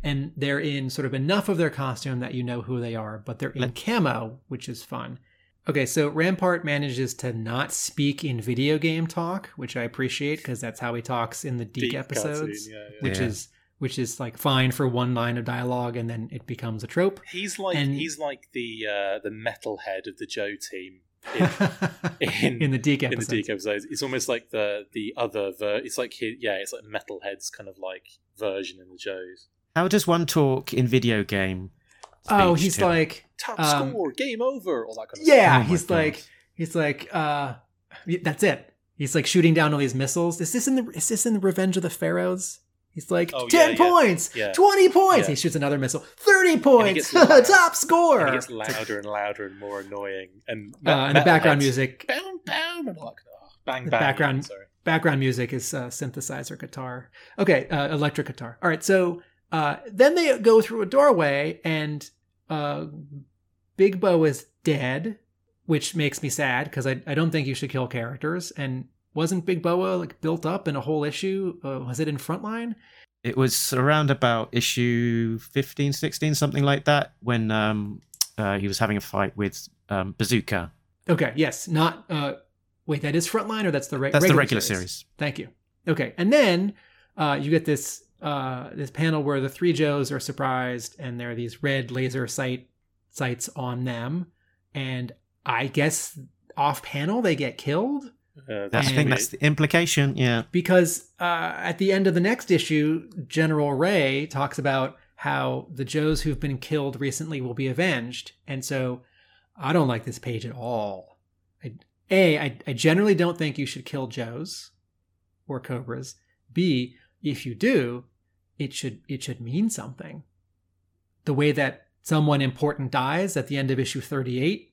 S1: and they're in sort of enough of their costume that you know who they are, but they're in
S3: Let-
S1: camo, which is fun. Okay, so Rampart manages to not speak in video game talk, which I appreciate because that's how he talks in the DiC,
S4: DiC
S1: episodes,
S4: cartoon, yeah, yeah.
S1: which
S3: Yeah.
S1: is which is like fine for one line of dialogue and then it becomes a trope.
S4: He's like
S1: And-
S4: he's like the uh, the metalhead of the Joe team in,
S1: in,
S4: in-
S1: the DiC
S4: in the
S1: episodes.
S4: DiC episodes. It's almost like the the other ver- It's like he, yeah, it's like metalhead's kind of like version in the Joes.
S3: How does one talk in video game?
S1: Oh, he's
S3: Tim?
S1: like
S4: Top
S1: Um,
S4: score, game over, all that kind of
S1: Yeah,
S3: Oh my
S1: he's
S3: God.
S1: like he's like uh that's it. He's like shooting down all these missiles. Is this in the is this in the Revenge of the Pharaohs? He's like
S4: Oh,
S1: ten
S4: yeah, yeah.
S1: points,
S4: Yeah.
S1: twenty points.
S4: Yeah.
S1: He shoots another missile, thirty points, top score.
S4: And it gets louder and louder and more annoying. And,
S1: uh, and the background music,
S4: Bam, bam, and all that kind of, oh, bang, bang.
S1: background-
S4: Sorry.
S1: background music is uh, synthesizer guitar. Okay, uh, electric guitar. All right, so uh, then they go through a doorway, and uh, Big Boa is dead, which makes me sad because I, I don't think you should kill characters. And wasn't Big Boa like built up in a whole issue? Uh, was it in Frontline?
S3: It was around about issue 15, 16, something like that, when um, uh, he was having a fight with um, Bazooka.
S1: Okay, yes, not. Uh, wait, that is Frontline, or that's the re-
S3: That's
S1: regular
S3: the regular series.
S1: Thank you. Okay, and then uh, you get this uh, this panel where the three Joes are surprised, and there are these red laser sight sights on them, and I guess off panel they get killed
S4: Uh,
S3: That's, I
S1: And-
S3: think that's the implication. Yeah.
S1: because uh, at the end of the next issue, General Ray talks about how the Joes who've been killed recently will be avenged, and so I don't like this page at all. I, A, I, I generally don't think you should kill Joes or Cobras. B, if you do, it should it should mean something. The way that someone important dies at the end of issue 38,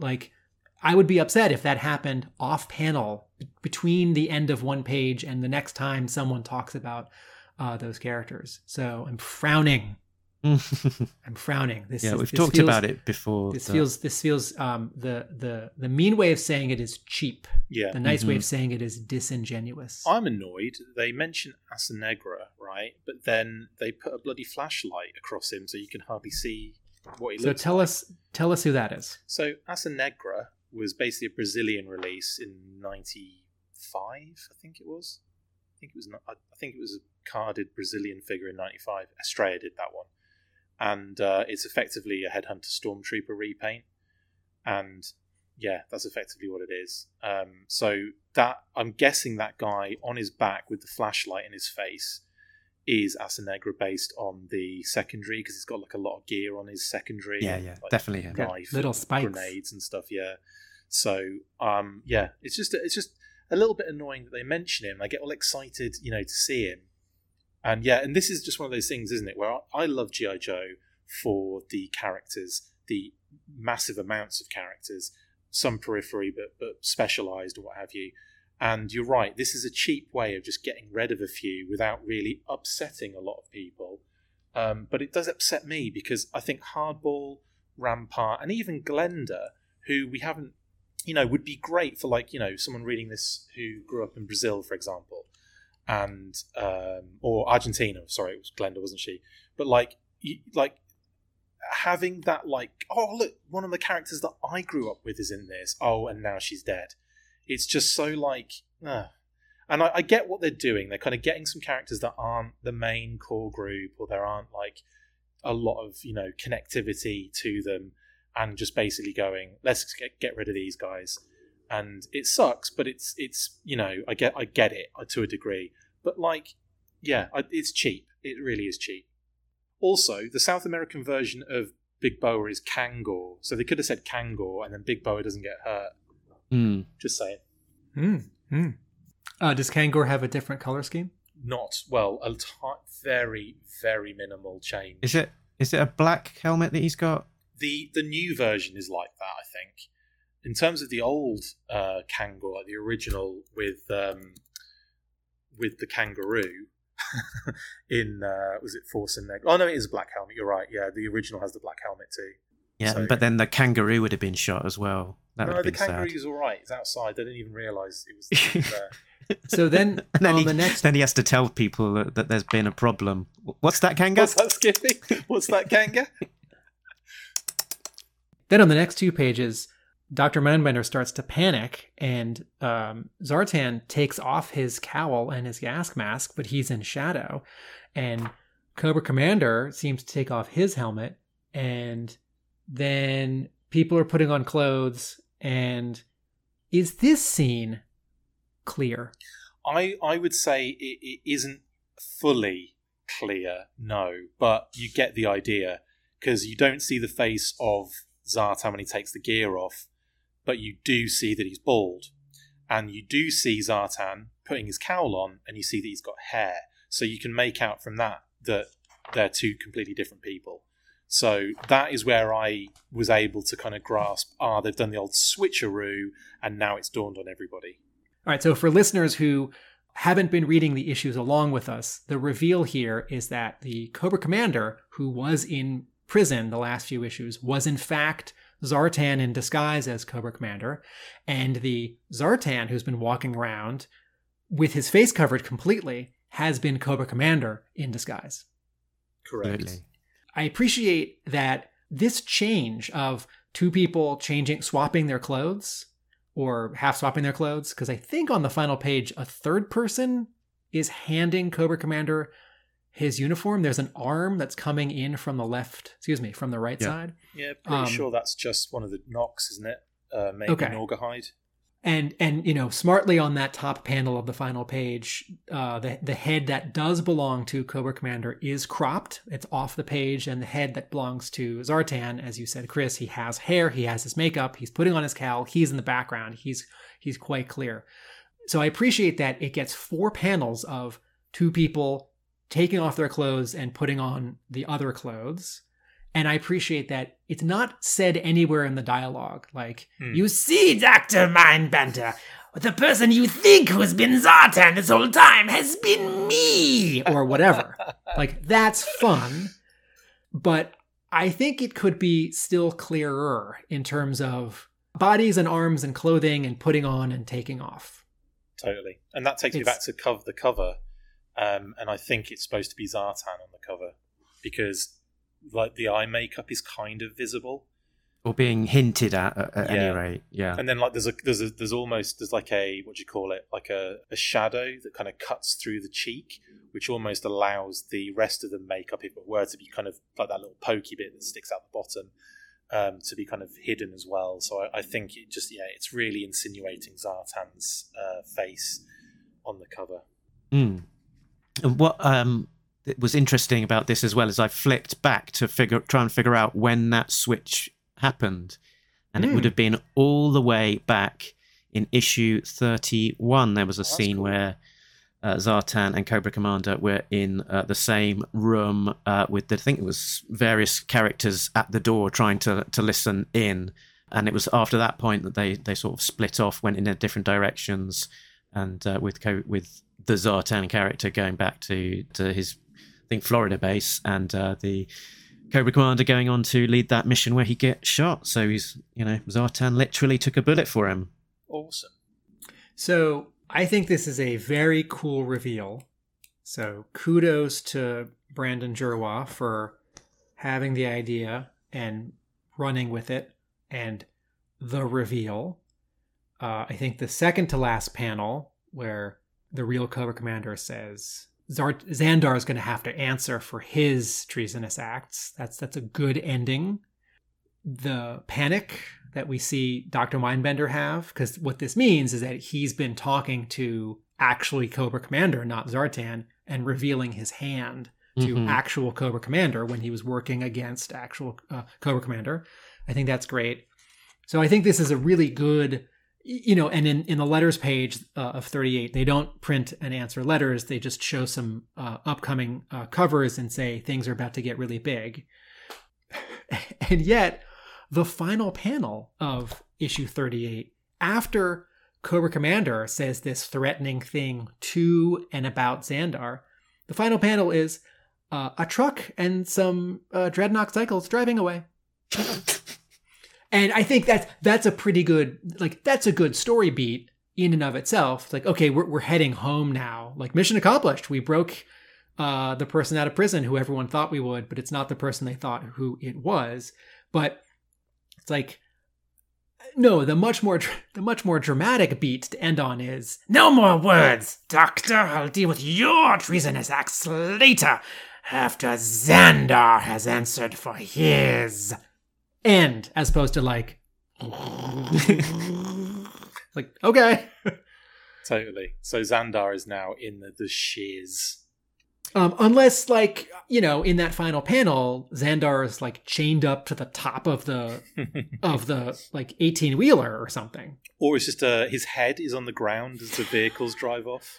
S1: like I would be upset if that happened off panel between the end of one page and the next time someone talks about uh, those characters. So I'm frowning. I'm frowning. This
S3: yeah,
S1: is-
S3: we've
S1: this
S3: talked
S1: feels-
S3: about it before.
S1: This
S3: the-
S1: feels this feels um, the the the mean way of saying it is cheap.
S4: yeah.
S1: The nice way
S3: Mhm.
S1: of saying it is disingenuous.
S4: I'm annoyed. They mention Asanegra, right? But then they put a bloody flashlight across him so you can hardly see what he
S1: So
S4: looks
S1: tell
S4: like.
S1: us tell us who that is.
S4: So Asanegra was basically a Brazilian release in '95, I think it was. I think it was. not- I I think it was a carded Brazilian figure in '95. Estrela did that one, and uh, it's effectively a Headhunter Stormtrooper repaint. And yeah, that's effectively what it is. Um, so that I'm guessing that guy on his back with the flashlight in his face is Asanegra based on the secondary because he's got like a lot of gear on his secondary.
S3: Yeah, yeah,
S4: like,
S3: definitely him.
S1: Yeah, little
S4: and
S1: spikes.
S4: grenades and stuff yeah so um yeah it's just it's just a little bit annoying that they mention him i get all excited you know to see him. And yeah and this is just one of those things isn't it where i, love gi joe for the characters the massive amounts of characters some periphery but but specialized or what have you. And you're right this is a cheap way of just getting rid of a few without really upsetting a lot of people. Um, but it does upset me because I think Hardball, Rampart, and even Glenda, who we haven't, you know, would be great for like you know someone reading this who grew up in Brazil, for example, and um, or Argentina. Sorry, it was Glenda, wasn't she? But like, you, like having that like, oh look, one of the characters that I grew up with is in this. Oh, and now she's dead. It's just so like. Uh, and I, I get what they're doing. They're kind of getting some characters that aren't the main core group, or there aren't like a lot of you know connectivity to them, and just basically going, let's get get rid of these guys. and it sucks. But it's it's you know I get I get it uh, to a degree, but like yeah, I, it's cheap. It really is cheap. Also, the South American version of Big Boa is Kangor, so they could have said Kangor, and then Big Boa doesn't get hurt.
S3: Hmm.
S4: Just saying.
S1: Hmm. Hmm. Uh, does Kangor have a different color scheme?
S4: Not well, a t- very very minimal change.
S3: Is it is it a black helmet that he's got?
S4: The the new version is like that. I think. In terms of the old uh, Kangor, like the original with um, with the kangaroo in uh, was it Force and Neg? Oh no, it is a black helmet. You're right. Yeah, the original has the black helmet too.
S3: Yeah,
S4: So-
S3: but then the kangaroo would have been shot as well. That would
S4: no,
S3: have
S4: the
S3: been sad.
S4: kangaroo's all right. It's outside. They didn't even realise it was it was there.
S1: So then,
S3: And then
S1: on
S3: he,
S1: the next
S3: then he has to tell people that, that there's been a problem. What's that, Kanga?
S4: What's that, Skippy? What's that, Kanga?
S1: Then on the next two pages, Dr. Mindbender starts to panic, and um, Zartan takes off his cowl and his gas mask, but he's in shadow. And Cobra Commander seems to take off his helmet, and then people are putting on clothes. And is this scene clear?
S4: I I would say it, it isn't fully clear, no, but you get the idea because you don't see the face of Zartan when he takes the gear off, but you do see that he's bald, and you do see Zartan putting his cowl on, and you see that he's got hair, so you can make out from that that they're two completely different people. So that is where I was able to kind of grasp, ah, they've done the old switcheroo, and now it's dawned on everybody.
S1: All right, so for listeners who haven't been reading the issues along with us, the reveal here is that the Cobra Commander, who was in prison the last few issues, was in fact Zartan in disguise as Cobra Commander, and the Zartan who's been walking around with his face covered completely has been Cobra Commander in disguise.
S4: Correct.
S3: Absolutely.
S1: I appreciate that this change of two people changing, swapping their clothes or half swapping their clothes, because I think on the final page, a third person is handing Cobra Commander his uniform. There's an arm that's coming in from the left, excuse me, from the right
S3: Yeah.
S1: side.
S4: Yeah, pretty
S1: Um,
S4: sure that's just one of the knocks, isn't it? Uh, maybe
S1: Okay.
S4: Norgahide.
S1: and and you know smartly on that top panel of the final page uh the the head that does belong to cobra commander is cropped it's off the page and the head that belongs to zartan as you said chris he has hair he has his makeup he's putting on his cowl he's in the background he's he's quite clear so i appreciate that it gets four panels of two people taking off their clothes and putting on the other clothes and I appreciate that it's not said anywhere in the dialogue. Like,
S4: Hmm.
S1: you see, Dr. Mindbender, the person you think who has been Zartan this whole time has been me, or whatever. like, that's fun. But I think it could be still clearer in terms of bodies and arms and clothing and putting on and taking off.
S4: Totally. And that takes me
S1: It's-
S4: back to cover the cover. Um, and I think it's supposed to be Zartan on the cover because like the eye makeup is kind of visible.
S3: Or being hinted at at, at
S4: Yeah.
S3: any rate. Yeah.
S4: And then like there's a there's a there's almost there's like a what do you call it? Like a, a shadow that kind of cuts through the cheek, which almost allows the rest of the makeup, if it were to be kind of like that little pokey bit that sticks out the bottom, um, to be kind of hidden as well. So I, I think it just yeah, it's really insinuating Zartan's uh, face on the cover.
S3: Mm. And what um it was interesting about this as well is I flicked back to figure try and figure out when that switch happened, and it
S1: Hmm.
S3: would have been all the way back in issue thirty-one. There was a
S4: Oh,
S3: scene
S4: cool.
S3: where. Uh, Zartan and Cobra Commander were in uh, the same room uh, with, the, I think it was various characters at the door trying to to listen in, and it was after that point that they they sort of split off, went in their different directions, and uh, with Co- with the Zartan character going back to to his I think Florida base, and uh, the Cobra Commander going on to lead that mission where he gets shot. So he's you know Zartan literally took a bullet for him.
S4: Awesome.
S1: So I think this is a very cool reveal. So kudos to Brandon Jerwa for having the idea and running with it and the reveal. Uh, I think the second to last panel, where the real Cobra Commander says Zart- Zandar is going to have to answer for his treasonous acts. That's that's a good ending. The panic that we see Dr. Mindbender have, because what this means is that he's been talking to actually Cobra Commander, not Zartan, and revealing his hand to
S3: Mhm.
S1: actual Cobra Commander when he was working against actual uh, Cobra Commander. I think that's great. So I think this is a really good, you know, and in, in the letters page uh, of 38, they don't print and answer letters. They just show some uh, upcoming uh, covers and say things are about to get really big. and yet, the final panel of issue 38, after Cobra Commander says this threatening thing to and about Zandar, the final panel is uh, a truck and some uh, dreadnok cycles driving away. and I think that's that's a pretty good like that's a good story beat in and of itself. It's like okay, we're we're heading home now. Like mission accomplished. We broke uh, the person out of prison who everyone thought we would, but it's not the person they thought who it was. But it's like no, the much more the much more dramatic beat to end on is
S7: No more words, Doctor. I'll deal with your treasonous acts later, after Zandar has answered for his.
S1: End as opposed to like like okay
S4: Totally. So Zandar is now in the, the shiz.
S1: um unless like you know in that final panel zandar is like chained up to the top of the of the like 18 wheeler or something
S4: Or it's just uh, his head is on the ground as the vehicles drive off.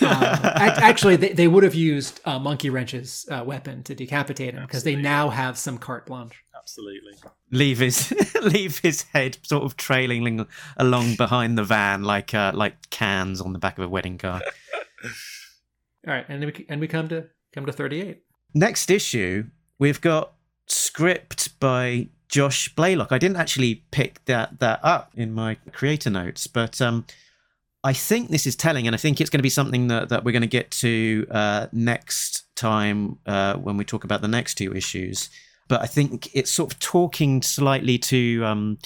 S1: Um, actually they, they would have used uh, monkey wrench's uh, weapon to decapitate him because they now have some carte blanche
S4: Absolutely.
S3: leave his leave his head sort of trailing along behind the van like uh, like cans on the back of a wedding car.
S1: all right and then we and we come to come to 38
S3: Next issue, we've got script by Josh Blaylock. I didn't actually pick that that up in my creator notes, but um, I think this is telling, and I think it's going to be something that, that we're going to get to uh, next time uh, when we talk about the next two issues. But I think it's sort of talking slightly to um,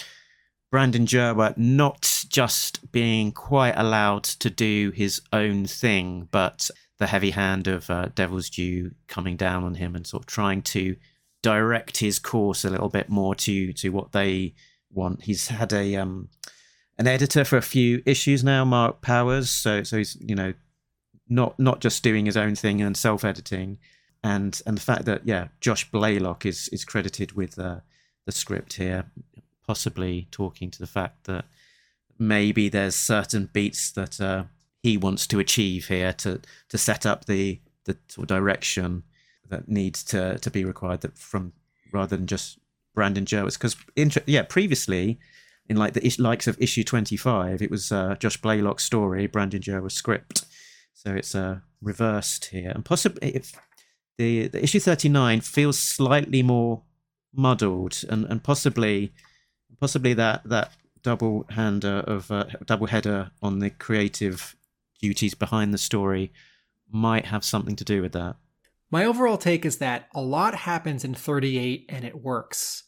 S3: Brandon Jerwa not just being quite allowed to do his own thing, but the heavy hand of uh, Devil's Due coming down on him and sort of trying to direct his course a little bit more to to what they want. He's had a um an editor for a few issues now, Mark Powers. So so he's you know not not just doing his own thing and self editing, and and the fact that yeah Josh Blaylock is is credited with uh, the script here, possibly talking to the fact that maybe there's certain beats that uh, he wants to achieve here to to set up the the sort of direction that needs to to be required that from rather than just Brandon Jerwa's because yeah previously in like the is- likes of issue 25 it was uh, Josh Blaylock's story Brandon Jerwa's script. So it's uh, reversed here. And possibly if the, the issue 39 feels slightly more muddled and and possibly possibly that that double hander of uh, double header on the creative duties behind the story might have something to do with that.
S1: My overall take is that a lot happens in 38 and it works.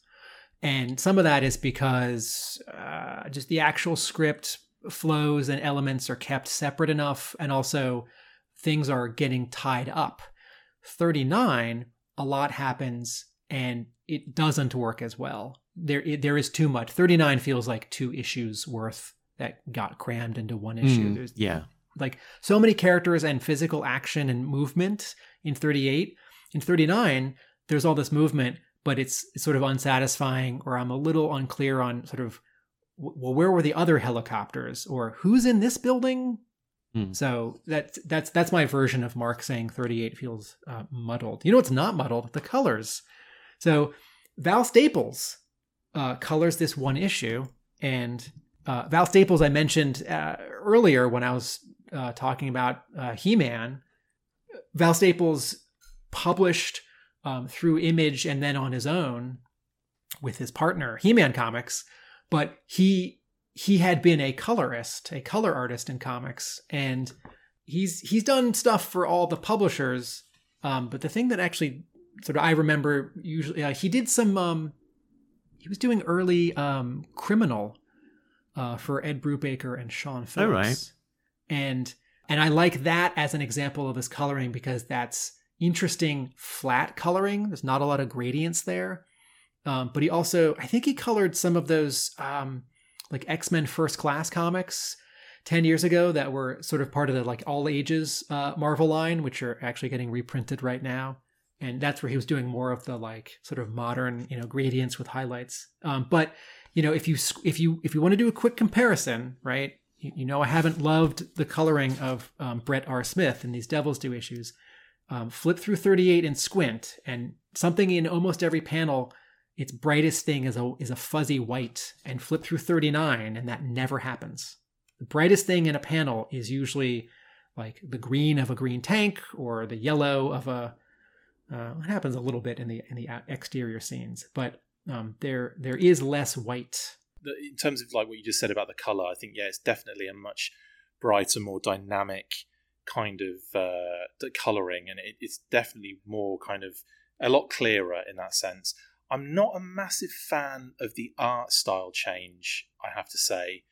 S1: And some of that is because uh, just the actual script flows and elements are kept separate enough, and also things are getting tied up. 39, a lot happens and it doesn't work as well. There, it, there is too much. 39 feels like two issues worth that got crammed into one issue.
S3: Mm,
S1: There's
S3: yeah
S1: like so many characters and physical action and movement in 38 in 39 there's all this movement but it's, sort of unsatisfying or i'm a little unclear on sort of well where were the other helicopters or who's in this building?
S3: Hmm.
S1: so that's that's that's my version of mark saying 38 feels uh, muddled. You know it's not muddled? The colors. So val staples uh, colors this one issue and uh, val staples i mentioned uh, earlier when i was uh, talking about uh, He-Man, Val Staples published um, through Image and then on his own with his partner He-Man Comics, but he he had been a colorist, a color artist in comics, and he's he's done stuff for all the publishers. Um, but the thing that actually sort of I remember usually uh, he did some um, he was doing early um, criminal uh, for Ed Brubaker and Sean Phillips
S3: Oh, right.
S1: and and I like that as an example of his coloring because that's interesting flat coloring. There's not a lot of gradients there, Um, but he also, I think he colored some of those um, like X Men First Class comics 10 years ago that were sort of part of the like all ages uh, Marvel line, which are actually getting reprinted right now. And that's where he was doing more of the like sort of modern, you know, gradients with highlights. Um, but you know, if you if you if you want to do a quick comparison, right? You, you know, I haven't loved the coloring of um, Brett R. Smith in these Devil's Due issues. Um, flip through 38 and squint, and something in almost every panel its brightest thing is a is a fuzzy white and flip through 39 and that never happens. The brightest thing in a panel is usually like the green of a green tank or the yellow of a uh, it happens a little bit in the in the exterior scenes but um, there there is less white.
S4: In terms of like what you just said about the color i think yeah it's definitely a much brighter more dynamic kind of uh, coloring and it, it's definitely more kind of a lot clearer in that sense I'm not a massive fan of the art style change, I have to say,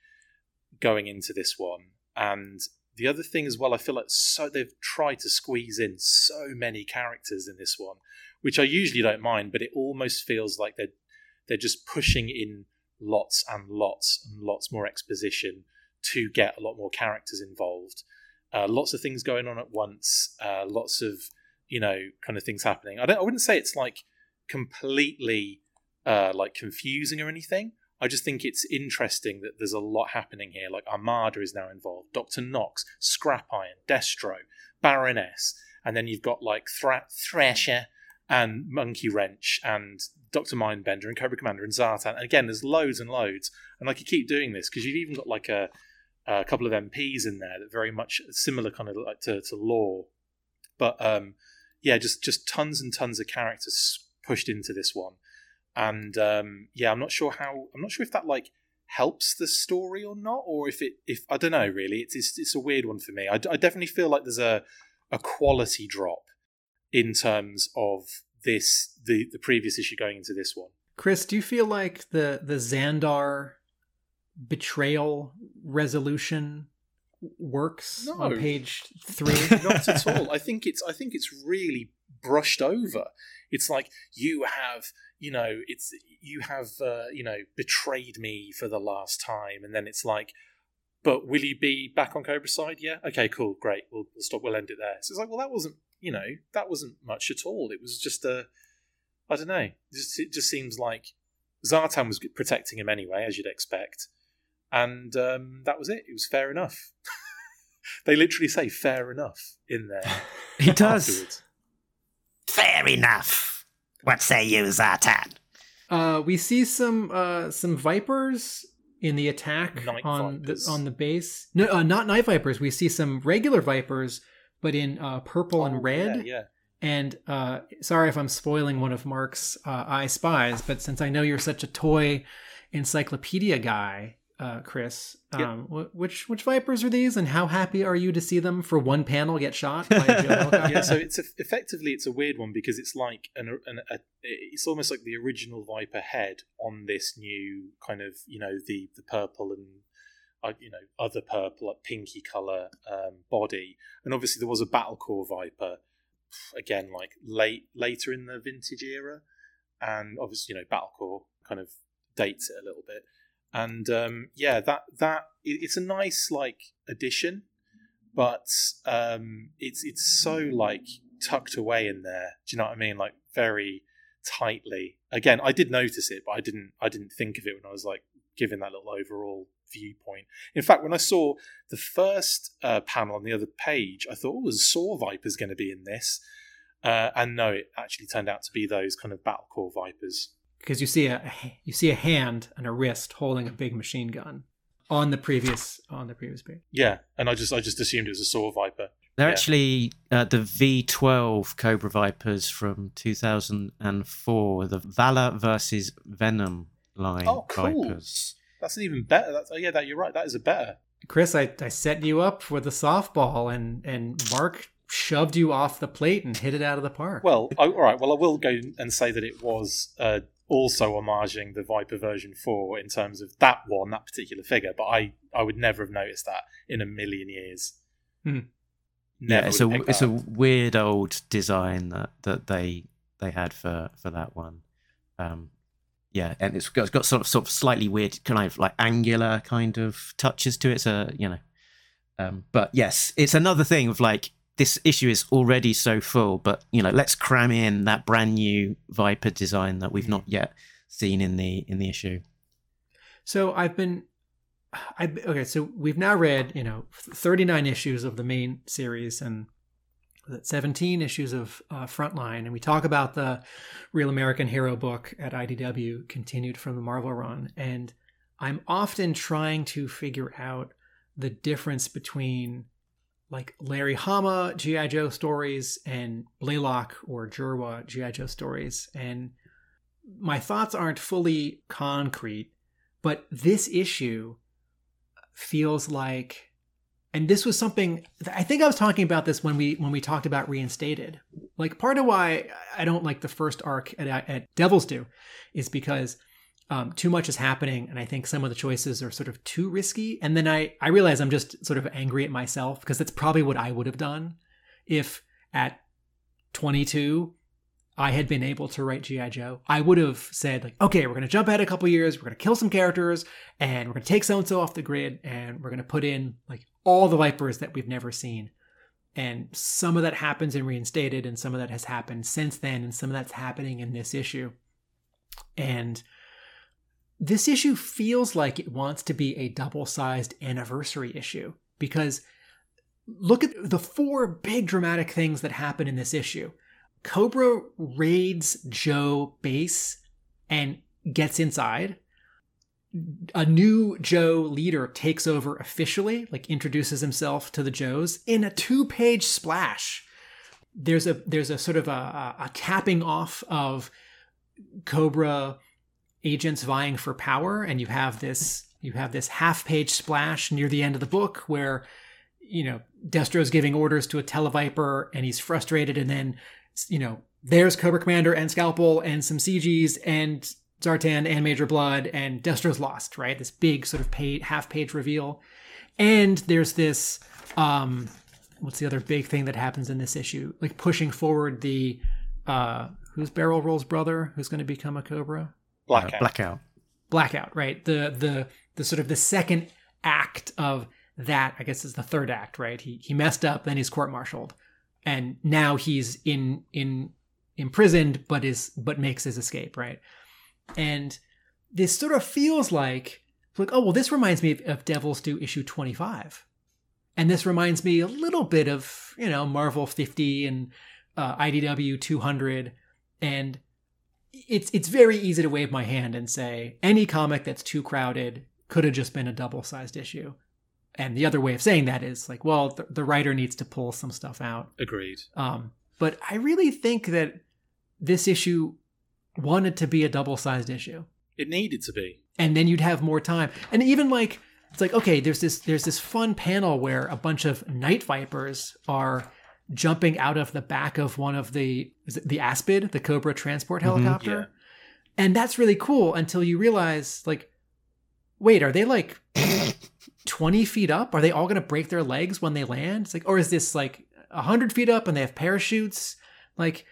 S4: going into this one. And the other thing as well, I feel like so they've tried to squeeze in so many characters in this one, which I usually don't mind, but it almost feels like they're they're just pushing in lots and lots and lots more exposition to get a lot more characters involved. Uh, lots of things going on at once. Uh, lots of you know kind of things happening. I don't. I wouldn't say it's like completely uh, like confusing or anything. I just think it's interesting that there's a lot happening here. Like Armada is now involved, Doctor Knox, Scrap Iron, Destro, Baroness, and then you've got like Thra- Thrasher and Monkey Wrench and Doctor Mindbender and Cobra Commander and Zartan. And again, there's loads and loads, and I could keep doing this because you've even got like a, a couple of MPs in there that very much similar kind of like to, to Law, but um, yeah, just just tons and tons of characters pushed into this one. And um, yeah, I'm not sure how. I'm not sure if that like helps the story or not, or if it if I don't know. Really, it's it's, it's a weird one for me. I, I definitely feel like there's a a quality drop in terms of this the the previous issue going into this one.
S1: Chris, do you feel like the the Zandar betrayal resolution works
S4: No.
S1: on page three?
S4: Not at all. I think it's I think it's really brushed over. It's like you have, you know, it's you have, uh, you know, betrayed me for the last time, and then it's like, but will you be back on Cobra's side? Yeah. Okay. Cool. Great. We'll, we'll stop. We'll end it there. So it's like, well, that wasn't, you know, that wasn't much at all. It was just a, I don't know. It just, it just seems like Zartan was protecting him anyway, as you'd expect, and um, that was it. It was fair enough. they literally say "fair enough" in there.
S3: He does.
S4: afterwards.
S2: Fair enough. What say you, Zartan?
S1: Uh, we see some uh, some vipers in the attack
S4: Night
S1: on
S4: vipers.
S1: the on the base. No, uh, not night vipers. We see some regular vipers, but in uh, purple
S4: Oh,
S1: and red.
S4: Yeah, yeah.
S1: And uh, sorry if I'm spoiling one of Mark's uh, I Spies, but since I know you're such a toy encyclopedia guy, uh, Chris, um, wh- which which vipers are these, and how happy are you to see them for one panel get shot by a
S4: yeah, so it's a, effectively it's a weird one because it's like an, an a, it's almost like the original Viper head on this new kind of you know the the purple and uh, you know other purple like pinky color um, body, and obviously there was a Battle Corps Viper again like late later in the vintage era, and obviously you know Battle Corps kind of dates it a little bit, and um, yeah that that it, it's a nice like addition but um, it's it's so like tucked away in there. Do you know what I mean? Like very tightly. Again, I did notice it, but I didn't I didn't think of it when I was like giving that little overall viewpoint. In fact, when I saw the first uh, panel on the other page, I thought, "Oh, Saw Viper's going to be in this?" Uh, and no, it actually turned out to be those kind of battle corps vipers.
S1: Because you see a you see a hand and a wrist holding a big machine gun on the previous on the previous page.
S4: Yeah, and I just I just assumed it was a Saw Viper.
S3: They're
S4: Yeah.
S3: actually uh, the V12 Cobra Vipers from 2004, the Valor versus Venom line
S4: Oh, cool.
S3: Vipers.
S4: That's an even better. That's, oh, yeah, that you're right. That is a better.
S1: Chris, I, I set you up with a softball, and and Mark shoved you off the plate and hit it out of the park.
S4: Well, I, all right. Well, I will go and say that it was uh, also homaging the Viper version four in terms of that one, that particular figure. But I, I would never have noticed that in a million years.
S1: Hmm.
S3: Yeah, it's a it's
S4: that
S3: a weird old design that, that they they had for for that one. Um, yeah, and it's got, it's got sort of sort of slightly weird kind of like angular kind of touches to it. So you know, um, but yes, it's another thing of like this issue is already so full, but you know, let's cram in that brand new Viper design that we've not yet seen in the in the issue.
S1: So I've been, I okay. So we've now read you know 39 issues of the main series and 17 issues of uh, Frontline, and we talk about the Real American Hero book at IDW, continued from the Marvel run, and I'm often trying to figure out the difference between like Larry Hama GI Joe stories and Blaylock or Jerwa GI Joe stories, and my thoughts aren't fully concrete, but this issue feels like and this was something I think I was talking about this when we when we talked about reinstated. Like part of why I don't like the first arc at, at Devil's Due is because um, too much is happening, and I think some of the choices are sort of too risky. And then I I realize I'm just sort of angry at myself because that's probably what I would have done if at 22 I had been able to write G.I. Joe, I would have said, like, okay, we're going to jump ahead a couple years, we're going to kill some characters, and we're going to take so and so off the grid, and we're going to put in like all the Vipers that we've never seen. And some of that happens in Reinstated, and some of that has happened since then, and some of that's happening in this issue. And this issue feels like it wants to be a double sized anniversary issue because look at the four big dramatic things that happen in this issue. Cobra raids Joe base and gets inside. A new Joe leader takes over officially, like introduces himself to the Joes in a two-page splash. There's a there's a sort of a, a capping off of Cobra agents vying for power, and you have this you have this half-page splash near the end of the book where you know Destro's giving orders to a Televiper and he's frustrated, and then you know, there's Cobra Commander and Scalpel and some CGs and Zartan and Major Blood and Destro's lost, right? This big sort of page, half page reveal. And there's this, um, what's the other big thing that happens in this issue? Like pushing forward the, uh, who's Barrel Roll's brother who's going to become a Cobra?
S4: Blackout.
S3: Uh, blackout.
S1: Blackout, right? The, the, the sort of the second act of that, I guess is the third act, right? He, he messed up, then he's court martialed and now he's in in imprisoned but is but makes his escape right and this sort of feels like like oh well this reminds me of, of devil's due issue 25 and this reminds me a little bit of you know marvel 50 and uh, idw 200 and it's it's very easy to wave my hand and say any comic that's too crowded could have just been a double sized issue and the other way of saying that is like, well, the, the writer needs to pull some stuff out.
S4: Agreed.
S1: Um, but I really think that this issue wanted to be a double sized issue.
S4: It needed to be.
S1: And then you'd have more time. And even like it's like, okay, there's this there's this fun panel where a bunch of night vipers are jumping out of the back of one of the the Aspid, the Cobra transport mm-hmm. helicopter.
S4: Yeah.
S1: And that's really cool until you realize like wait, are they like 20 feet up? Are they all going to break their legs when they land? It's like, or is this like 100 feet up and they have parachutes? Like,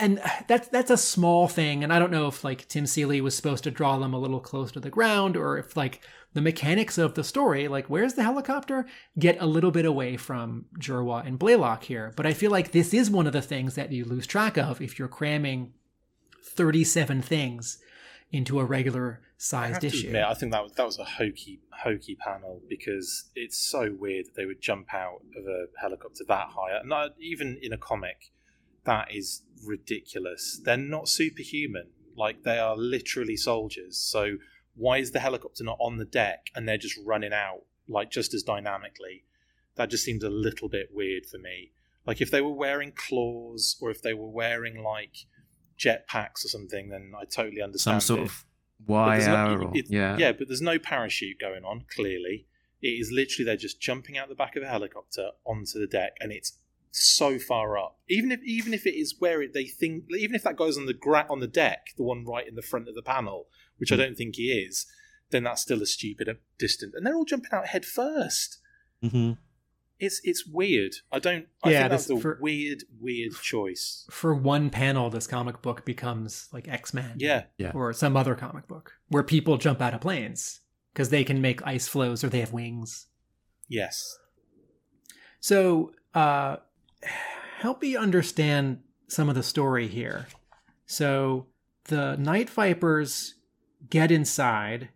S1: and that's that's a small thing. And I don't know if like Tim Seeley was supposed to draw them a little close to the ground, or if like the mechanics of the story, like where's the helicopter, get a little bit away from Jerwa and Blaylock here. But I feel like this is one of the things that you lose track of if you're cramming 37 things into a regular sized
S4: to
S1: issue.
S4: admit, I think that was that was a hokey hokey panel because it's so weird that they would jump out of a helicopter that high. And I- even in a comic, that is ridiculous. They're not superhuman. Like they are literally soldiers. So why is the helicopter not on the deck and they're just running out like just as dynamically? That just seems a little bit weird for me. Like if they were wearing claws or if they were wearing like jet packs or something, then I totally understand.
S3: Some sort
S4: it.
S3: of wire
S4: no- it-
S3: yeah.
S4: yeah, but there's no parachute going on. Clearly, it is literally they're just jumping out the back of a helicopter onto the deck, and it's so far up. Even if even if it is where it, they think, even if that goes on the gra- on the deck, the one right in the front of the panel, which
S3: Hmm.
S4: I don't think he is, then that's still a stupid distance. And they're all jumping out head first.
S3: hmm
S4: It's it's weird. I don't. I
S1: Yeah,
S4: think that's a
S1: for-
S4: weird, weird choice.
S1: For one panel, this comic book becomes like X Men.
S4: Yeah,
S3: Yeah.
S1: Or some other comic book where people jump out of planes because they can make ice flows or they have wings.
S4: yes.
S1: So, uh, help me understand some of the story here. So, the Night Vipers get inside,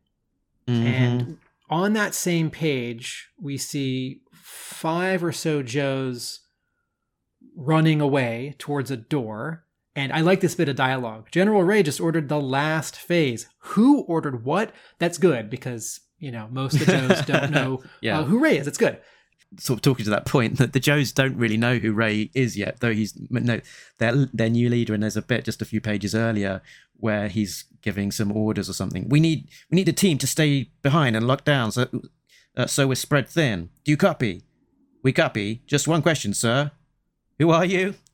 S3: Mhm.
S1: and on that same page, we see five or so Joes running away towards a door. And I like this bit of dialogue. General Ray just ordered the last phase. Who ordered what? That's good because, you know, most of the Joes don't know
S3: Yeah.
S1: uh, who Ray is. It's good.
S3: sort of talking to that point that the Joes don't really know who Ray is yet, though he's no their their new leader, and there's a bit just a few pages earlier where he's giving some orders or something. We need we need a team to stay behind and lock down, so uh, so we're spread thin. Do you copy? We copy. Just one question, sir. Who are you?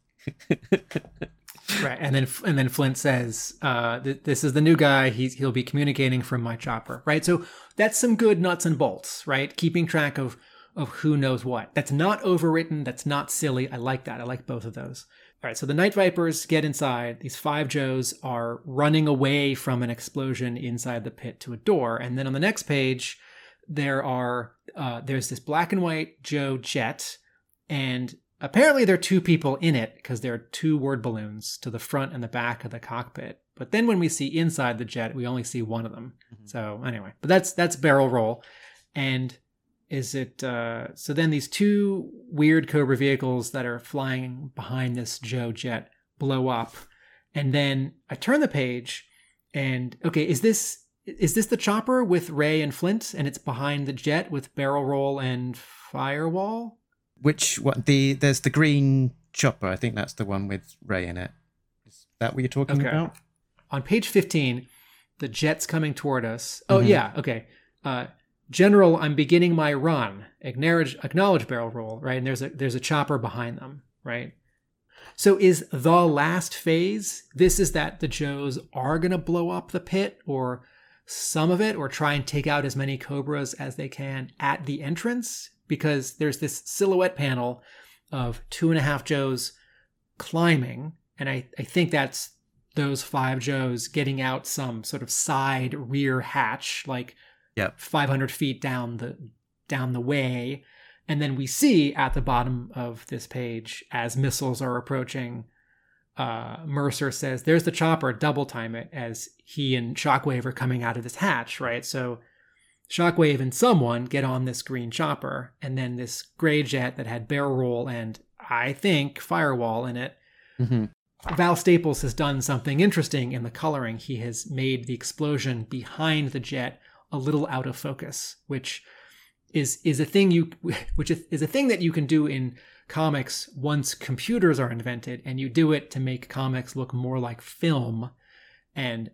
S1: Right, and then and then Flint says, uh, th- "This is the new guy. He's he'll be communicating from my chopper." Right, so that's some good nuts and bolts. Right, keeping track of of who knows what. That's not overwritten. That's not silly. I like that. I like both of those. All right, so the Night Vipers get inside. These five Joes are running away from an explosion inside the pit to a door, and then on the next page, there are uh, there's this black and white Joe jet, and apparently there are two people in it because there are two word balloons to the front and the back of the cockpit. But then when we see inside the jet, we only see one of them. So anyway, but that's that's barrel roll, and is it uh, so? Then these two weird Cobra vehicles that are flying behind this Joe jet blow up, and then I turn the page, and okay, is this is this the chopper with Ray and Flint, and it's behind the jet with barrel roll and firewall?
S3: Which what the there's the green chopper. I think that's the one with Ray in it. Is that what you're talking
S1: Okay.
S3: about?
S1: on page 15 the jet's coming toward us oh
S3: Mhm.
S1: yeah okay uh general i'm beginning my run. Acknowledge acknowledge barrel roll right? And there's a there's a chopper behind them right? So is the last phase this is that the joes are to blow up the pit or some of it or try and take out as many cobras as they can at the entrance? Because there's this silhouette panel of two and a half joes climbing and i, I think that's those five Joes getting out some sort of side rear hatch, like
S3: Yep.
S1: 500 feet down the down the way, and then we see at the bottom of this page as missiles are approaching. Uh, Mercer says, "There's the chopper. Double time it." As he and Shockwave are coming out of this hatch, right? So Shockwave and someone get on this green chopper, and then this gray jet that had barrel roll and I think firewall in it
S3: hmm
S1: Val Staples has done something interesting in the coloring. He has made the explosion behind the jet a little out of focus, which is is a thing you which is, a thing that you can do in comics once computers are invented and you do it to make comics look more like film and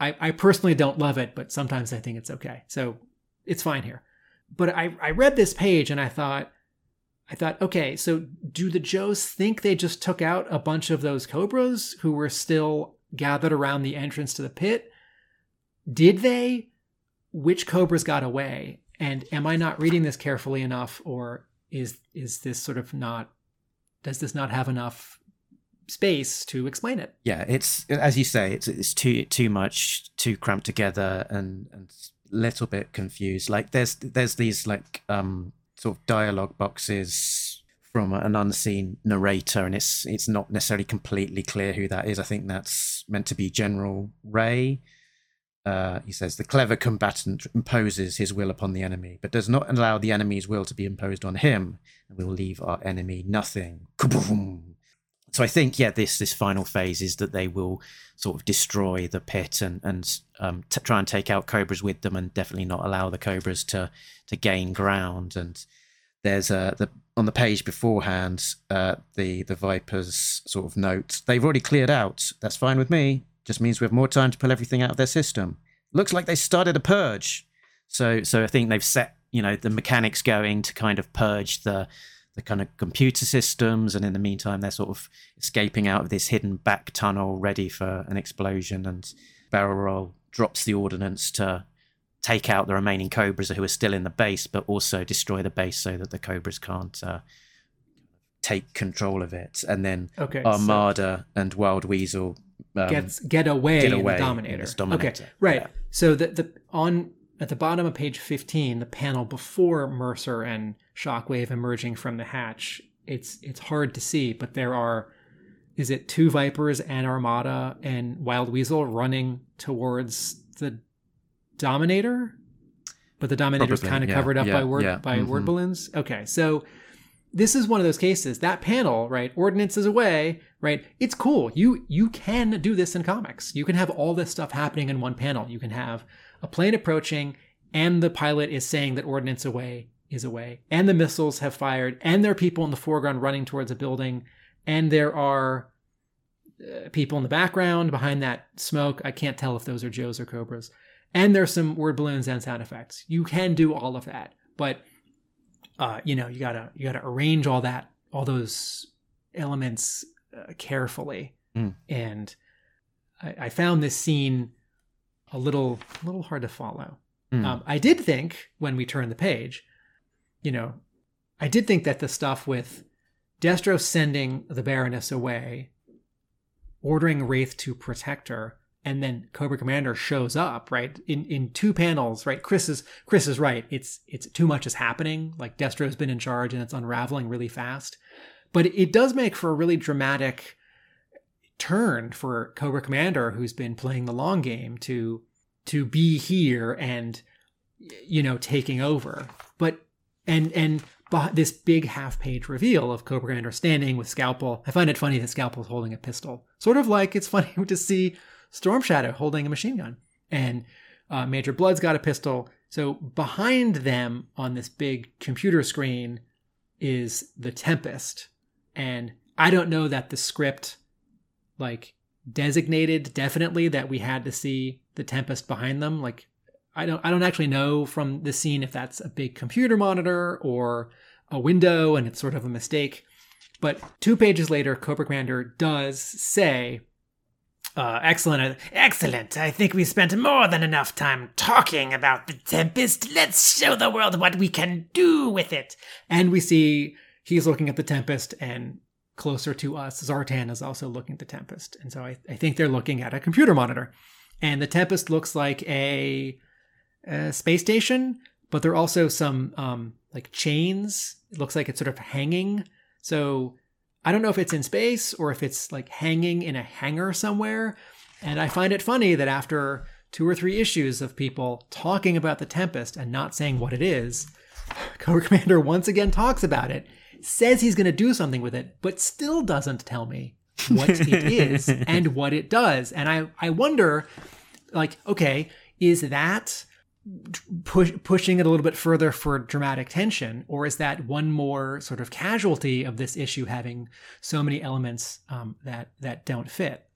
S1: I, I personally don't love it but sometimes i think it's okay so it's fine here but I, I read this page and i thought I thought, okay, so do the Joes think they just took out a bunch of those Cobras who were still gathered around the entrance to the pit? Did they? Which Cobras got away? And am I not reading this carefully enough, or is is this sort of not? Does this not have enough space to explain it?
S3: yeah it's as you say it's it's too too much too cramped together and and little bit confused like there's there's these like um sort of dialogue boxes from an unseen narrator and it's it's not necessarily completely clear who that is i think that's meant to be general ray uh, he says the clever combatant imposes his will upon the enemy, but does not allow the enemy's will to be imposed on him, and will leave our enemy nothing. Kaboom! so I think yeah, this this final phase is that they will sort of destroy the pit and and um, t- try and take out cobras with them, and definitely not allow the cobras to to gain ground. And there's a the on the page beforehand uh, the the vipers sort of note they've already cleared out. That's fine with me. Just means we have more time to pull everything out of their system. Looks like they started a purge. So so I think they've set you know the mechanics going to kind of purge the the kind of computer systems, and in the meantime, they're sort of escaping out of this hidden back tunnel, ready for an explosion. And Barrel Roll drops the ordnance to take out the remaining Cobras who are still in the base, but also destroy the base so that the Cobras can't uh, take control of it. And then
S1: Okay, so-
S3: Armada and Wild Weasel um,
S1: gets get away,
S3: get
S1: in
S3: away
S1: the dominator.
S3: this Dominator,
S1: Okay, right.
S3: yeah.
S1: So the the on at the bottom of page fifteen, the panel before Mercer and Shockwave emerging from the hatch, it's it's hard to see, but there are is it two Vipers and Armada and Wild Weasel running towards the Dominator? But the Dominator
S3: is
S1: kind of
S3: yeah,
S1: covered up
S3: yeah,
S1: by word by word
S3: mhm.
S1: balloons. Okay, so this is one of those cases. That panel right ordinance is away right? It's cool. You you can do this in comics. You can have all this stuff happening in one panel. You can have a plane approaching and the pilot is saying that ordinance away is away. And the missiles have fired and there are people in the foreground running towards a building and there are uh, people in the background behind that smoke. I can't tell if those are joes or cobras. And there's some word balloons and sound effects. You can do all of that. But uh, you know you gotta you gotta arrange all that all those elements uh, carefully
S3: Mm.
S1: and I, I found this scene a little a little hard to follow
S3: Mm.
S1: um, i did think when we turned the page you know i did think that the stuff with destro sending the baroness away ordering wraith to protect her and then cobra commander shows up right in in two panels right chris is chris is right it's it's too much is happening like destro's been in charge and it's unraveling really fast but it does make for a really dramatic turn for cobra commander who's been playing the long game to to be here and you know taking over but and and this big half page reveal of Cobra Commander standing with Scalpel. I find it funny that Scalpel's holding a pistol. Sort of like it's funny to see Storm Shadow holding a machine gun. And uh, Major Blood's got a pistol. So behind them on this big computer screen is the Tempest. And I don't know that the script like designated definitely that we had to see the Tempest behind them. Like I don't I don't actually know from the scene if that's a big computer monitor or a window and it's sort of a mistake. But two pages later, Cobra Commander does say, uh, excellent.
S7: Excellent. I think we spent more than enough time talking about the Tempest. Let's show the world what we can do with it.
S1: And we see he's looking at the Tempest, and closer to us, Zartan is also looking at the Tempest. And so I, I think they're looking at a computer monitor. And the Tempest looks like a, a space station, but there are also some um, like chains. It looks like it's sort of hanging. So I don't know if it's in space or if it's like hanging in a hangar somewhere. And I find it funny that after two or three issues of people talking about the Tempest and not saying what it is, Cobra Commander once again talks about it, says he's going to do something with it, but still doesn't tell me what it is and what it does. And I, I wonder, like, okay, is that push, pushing it a little bit further for dramatic tension, or is that one more sort of casualty of this issue having so many elements um, that that don't fit?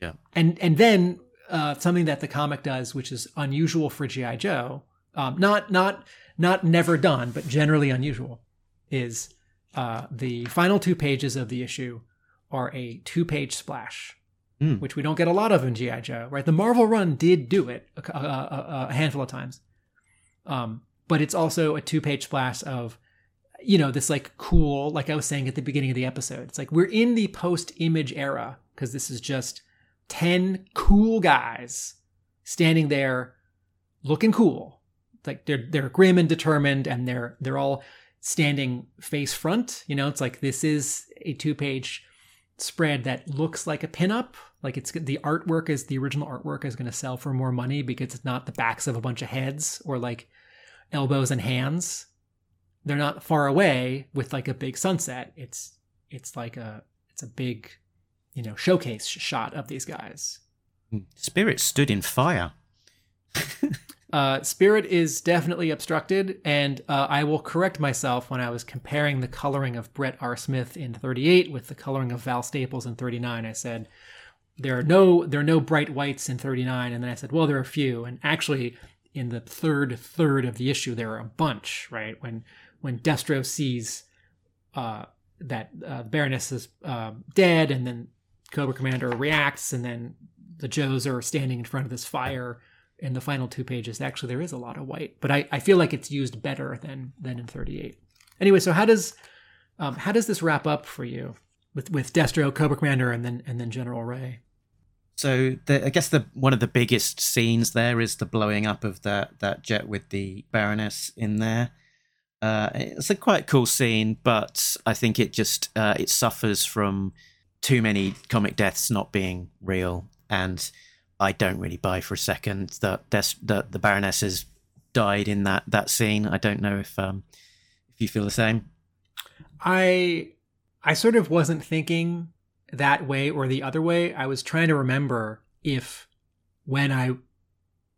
S3: Yeah.
S1: And and then uh, something that the comic does, which is unusual for GI Joe, um, not not not never done, but generally unusual, is uh, the final two pages of the issue are a two-page splash,
S3: Mm.
S1: which we don't get a lot of in GI Joe. Right? The Marvel run did do it a, a, a, a handful of times, um, but it's also a two-page splash of you know this like cool, like I was saying at the beginning of the episode. It's like we're in the post-image era because this is just ten cool guys standing there looking cool like they're they're grim and determined and they're they're all standing face front you know it's like this is a two page spread that looks like a pinup. Like it's the artwork is the original artwork is going to sell for more money because it's not the backs of a bunch of heads or like elbows and hands. They're not far away with like a big sunset. It's it's like a it's a big you know showcase shot of these guys. Hmm.
S3: Spirit stood in fire.
S1: Uh, Spirit is definitely obstructed, and uh, I will correct myself when I was comparing the coloring of Brett R. Smith in 38 with the coloring of Val Staples in 39. I said there are no there are no bright whites in 39, and then I said, well, there are a few, and actually in the third third of the issue there are a bunch. Right when when Destro sees uh, that uh, Baroness is uh, dead, and then Cobra Commander reacts, and then the Joes are standing in front of this fire in the final two pages, actually there is a lot of white, but I, I feel like it's used better than than in 38. Anyway, so how does um, how does this wrap up for you with with Destro, Cobra Commander, and then and then General Ray?
S3: So the, I guess the one of the biggest scenes there is the blowing up of that that jet with the Baroness in there. Uh, it's a quite cool scene, but I think it just uh, it suffers from too many comic deaths not being real, and I don't really buy for a second that that the Baroness has died in that that scene. I don't know if um, if you feel the same.
S1: I I sort of wasn't thinking that way or the other way. I was trying to remember if when I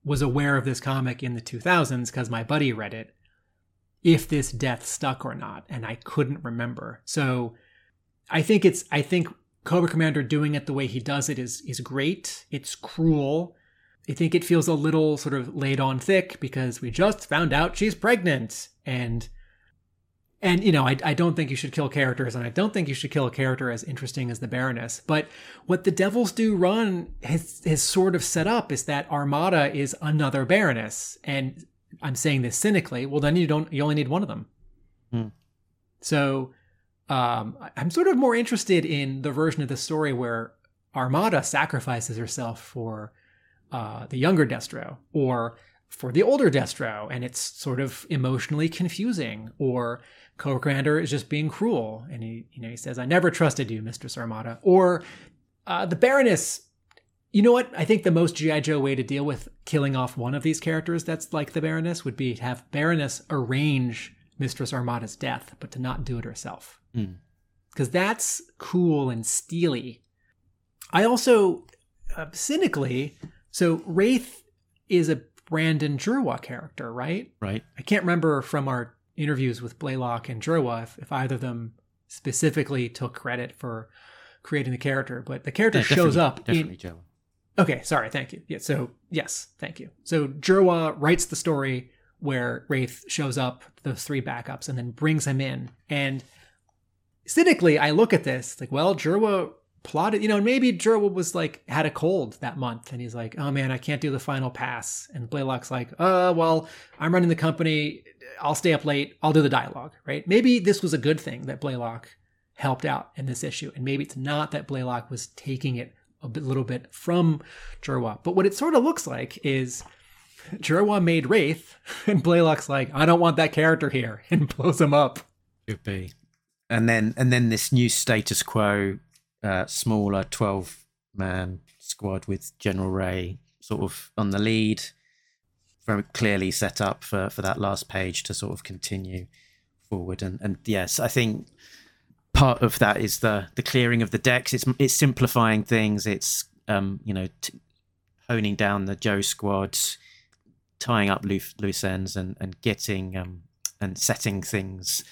S1: was aware of this comic in the 2000s because my buddy read it, if this death stuck or not, and I couldn't remember. So I think it's I think Cobra Commander doing it the way he does it is is great. It's cruel. I think it feels a little sort of laid on thick because we just found out she's pregnant and and you know I, I don't think you should kill characters and i don't think you should kill a character as interesting as the baroness but what the devil's due run has, has sort of set up is that armada is another baroness and i'm saying this cynically well then you don't you only need one of them
S3: Hmm.
S1: so um, i'm sort of more interested in the version of the story where armada sacrifices herself for uh, the younger destro or for the older destro and it's sort of emotionally confusing or Cobra Commander is just being cruel, and he, you know, he says, "I never trusted you, Mistress Armada." Or uh, the Baroness. You know what? I think the most GI Joe way to deal with killing off one of these characters that's like the Baroness would be to have Baroness arrange Mistress Armada's death, but to not do it herself,
S3: Hmm.
S1: because that's cool and steely. I also uh, cynically, so Wraith is a Brandon Jerwa character, right?
S3: Right.
S1: I can't remember from our interviews with Blaylock and Jerwa if, if either of them specifically took credit for creating the character, but the character
S3: Yeah,
S1: shows up
S3: Definitely,
S1: in. Okay, sorry, thank you. Yeah, so yes, thank you. So Jerwa writes the story where Wraith shows up, those three backups, and then brings him in. And cynically, I look at this like, well, Jerwa plotted, you know, maybe Jerwa was like had a cold that month, and he's like, oh man, I can't do the final pass. And Blaylock's like, uh, well, I'm running the company. I'll stay up late. I'll do the dialogue, right? Maybe this was a good thing that Blaylock helped out in this issue, and maybe it's not that Blaylock was taking it a bit, little bit from Jerwa. But what it sort of looks like is Jerwa made Wraith, and Blaylock's like, I don't want that character here, and blows him up.
S3: Could be. And then and then this new status quo, uh, smaller twelve man squad with General Ray sort of on the lead, very clearly set up for, for that last page to sort of continue forward. And and yes, I think part of that is the the clearing of the decks. It's it's simplifying things. It's um you know t- honing down the Joe squads, tying up loose, loose ends, and and getting um and setting things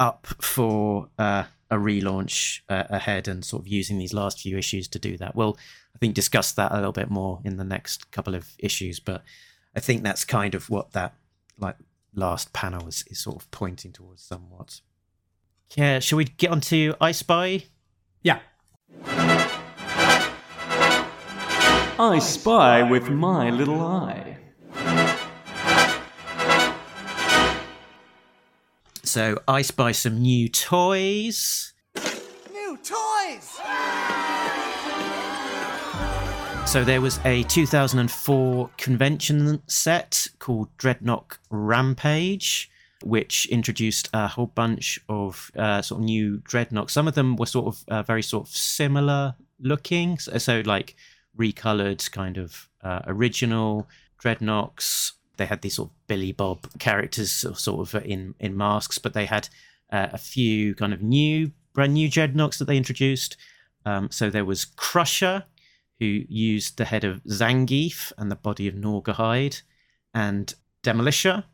S3: up for uh, a relaunch uh, ahead and sort of using these last few issues to do that. We'll, I think, discuss that a little bit more in the next couple of issues, but I think that's kind of what that like last panel is, is sort of pointing towards somewhat. Yeah, shall we get on to I Spy?
S1: Yeah.
S8: I spy with my little eye.
S3: So I Spy some new toys.
S9: New toys!
S3: So there was a 2004 convention set called Dreadnok Rampage, which introduced a whole bunch of uh, sort of new dreadnoks. Some of them were sort of uh, very sort of similar looking, so, so like recolored kind of uh, original dreadnoks. They had these sort of Billy Bob characters sort of- in in masks, but they had uh, a few kind of new, brand new dreadnoks that they introduced. Um, so there was Crusher, who used the head of Zangief and the body of Norgahide, and Demolisher,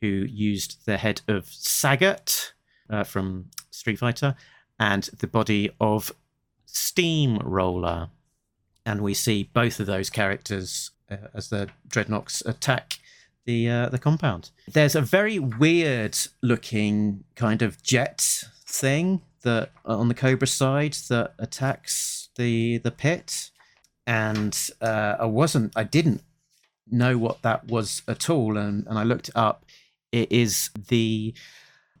S3: who used the head of Sagat uh, from Street Fighter, and the body of Steamroller. And we see both of those characters uh, as the Dreadnoks attack the uh, the compound. There's a very weird looking kind of jet thing that uh, on the Cobra side that attacks the the pit, and uh, I wasn't, I didn't know what that was at all, and, and I looked it up. It is the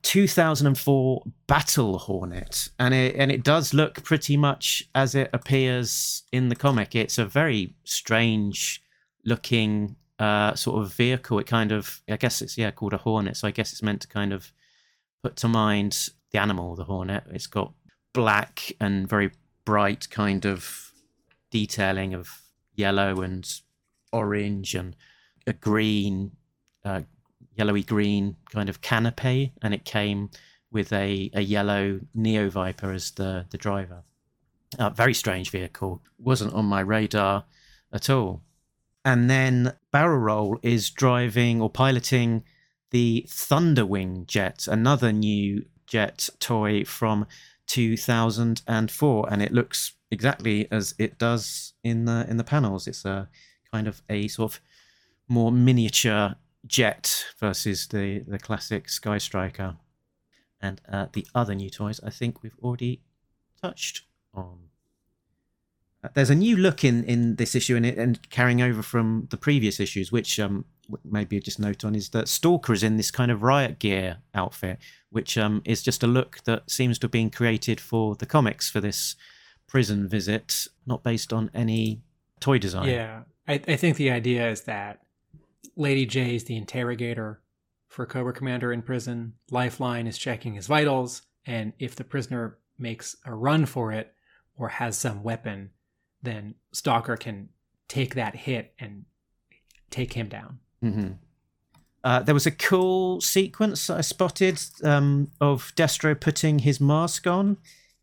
S3: 2004 Battle Hornet, and it and it does look pretty much as it appears in the comic. It's a very strange looking uh, sort of vehicle. It kind of, I guess it's yeah called a Hornet, so I guess it's meant to kind of put to mind the animal, the Hornet. It's got black and very bright kind of detailing of yellow and orange and a green, uh, yellowy green kind of canopy, and it came with a, a yellow Neo Viper as the, the driver. Uh, very strange vehicle. Wasn't on my radar at all. And then Barrel Roll is driving or piloting the Thunderwing jet, another new jet toy from 2004, and it looks exactly as it does in the in the panels. It's a kind of a sort of more miniature jet versus the the classic Sky Striker. And uh, the other new toys, I think we've already touched on. There's a new look in, in this issue and, and carrying over from the previous issues, which um, maybe just note on is that Stalker is in this kind of riot gear outfit, which um, is just a look that seems to have been created for the comics for this prison visit, not based on any toy design.
S1: Yeah, I, I think the idea is that Lady Jaye is the interrogator for Cobra Commander in prison. Lifeline is checking his vitals, and if the prisoner makes a run for it or has some weapon, then Stalker can take that hit and take him down.
S3: Mm-hmm. Uh, there was a cool sequence I spotted um, of Destro putting his mask on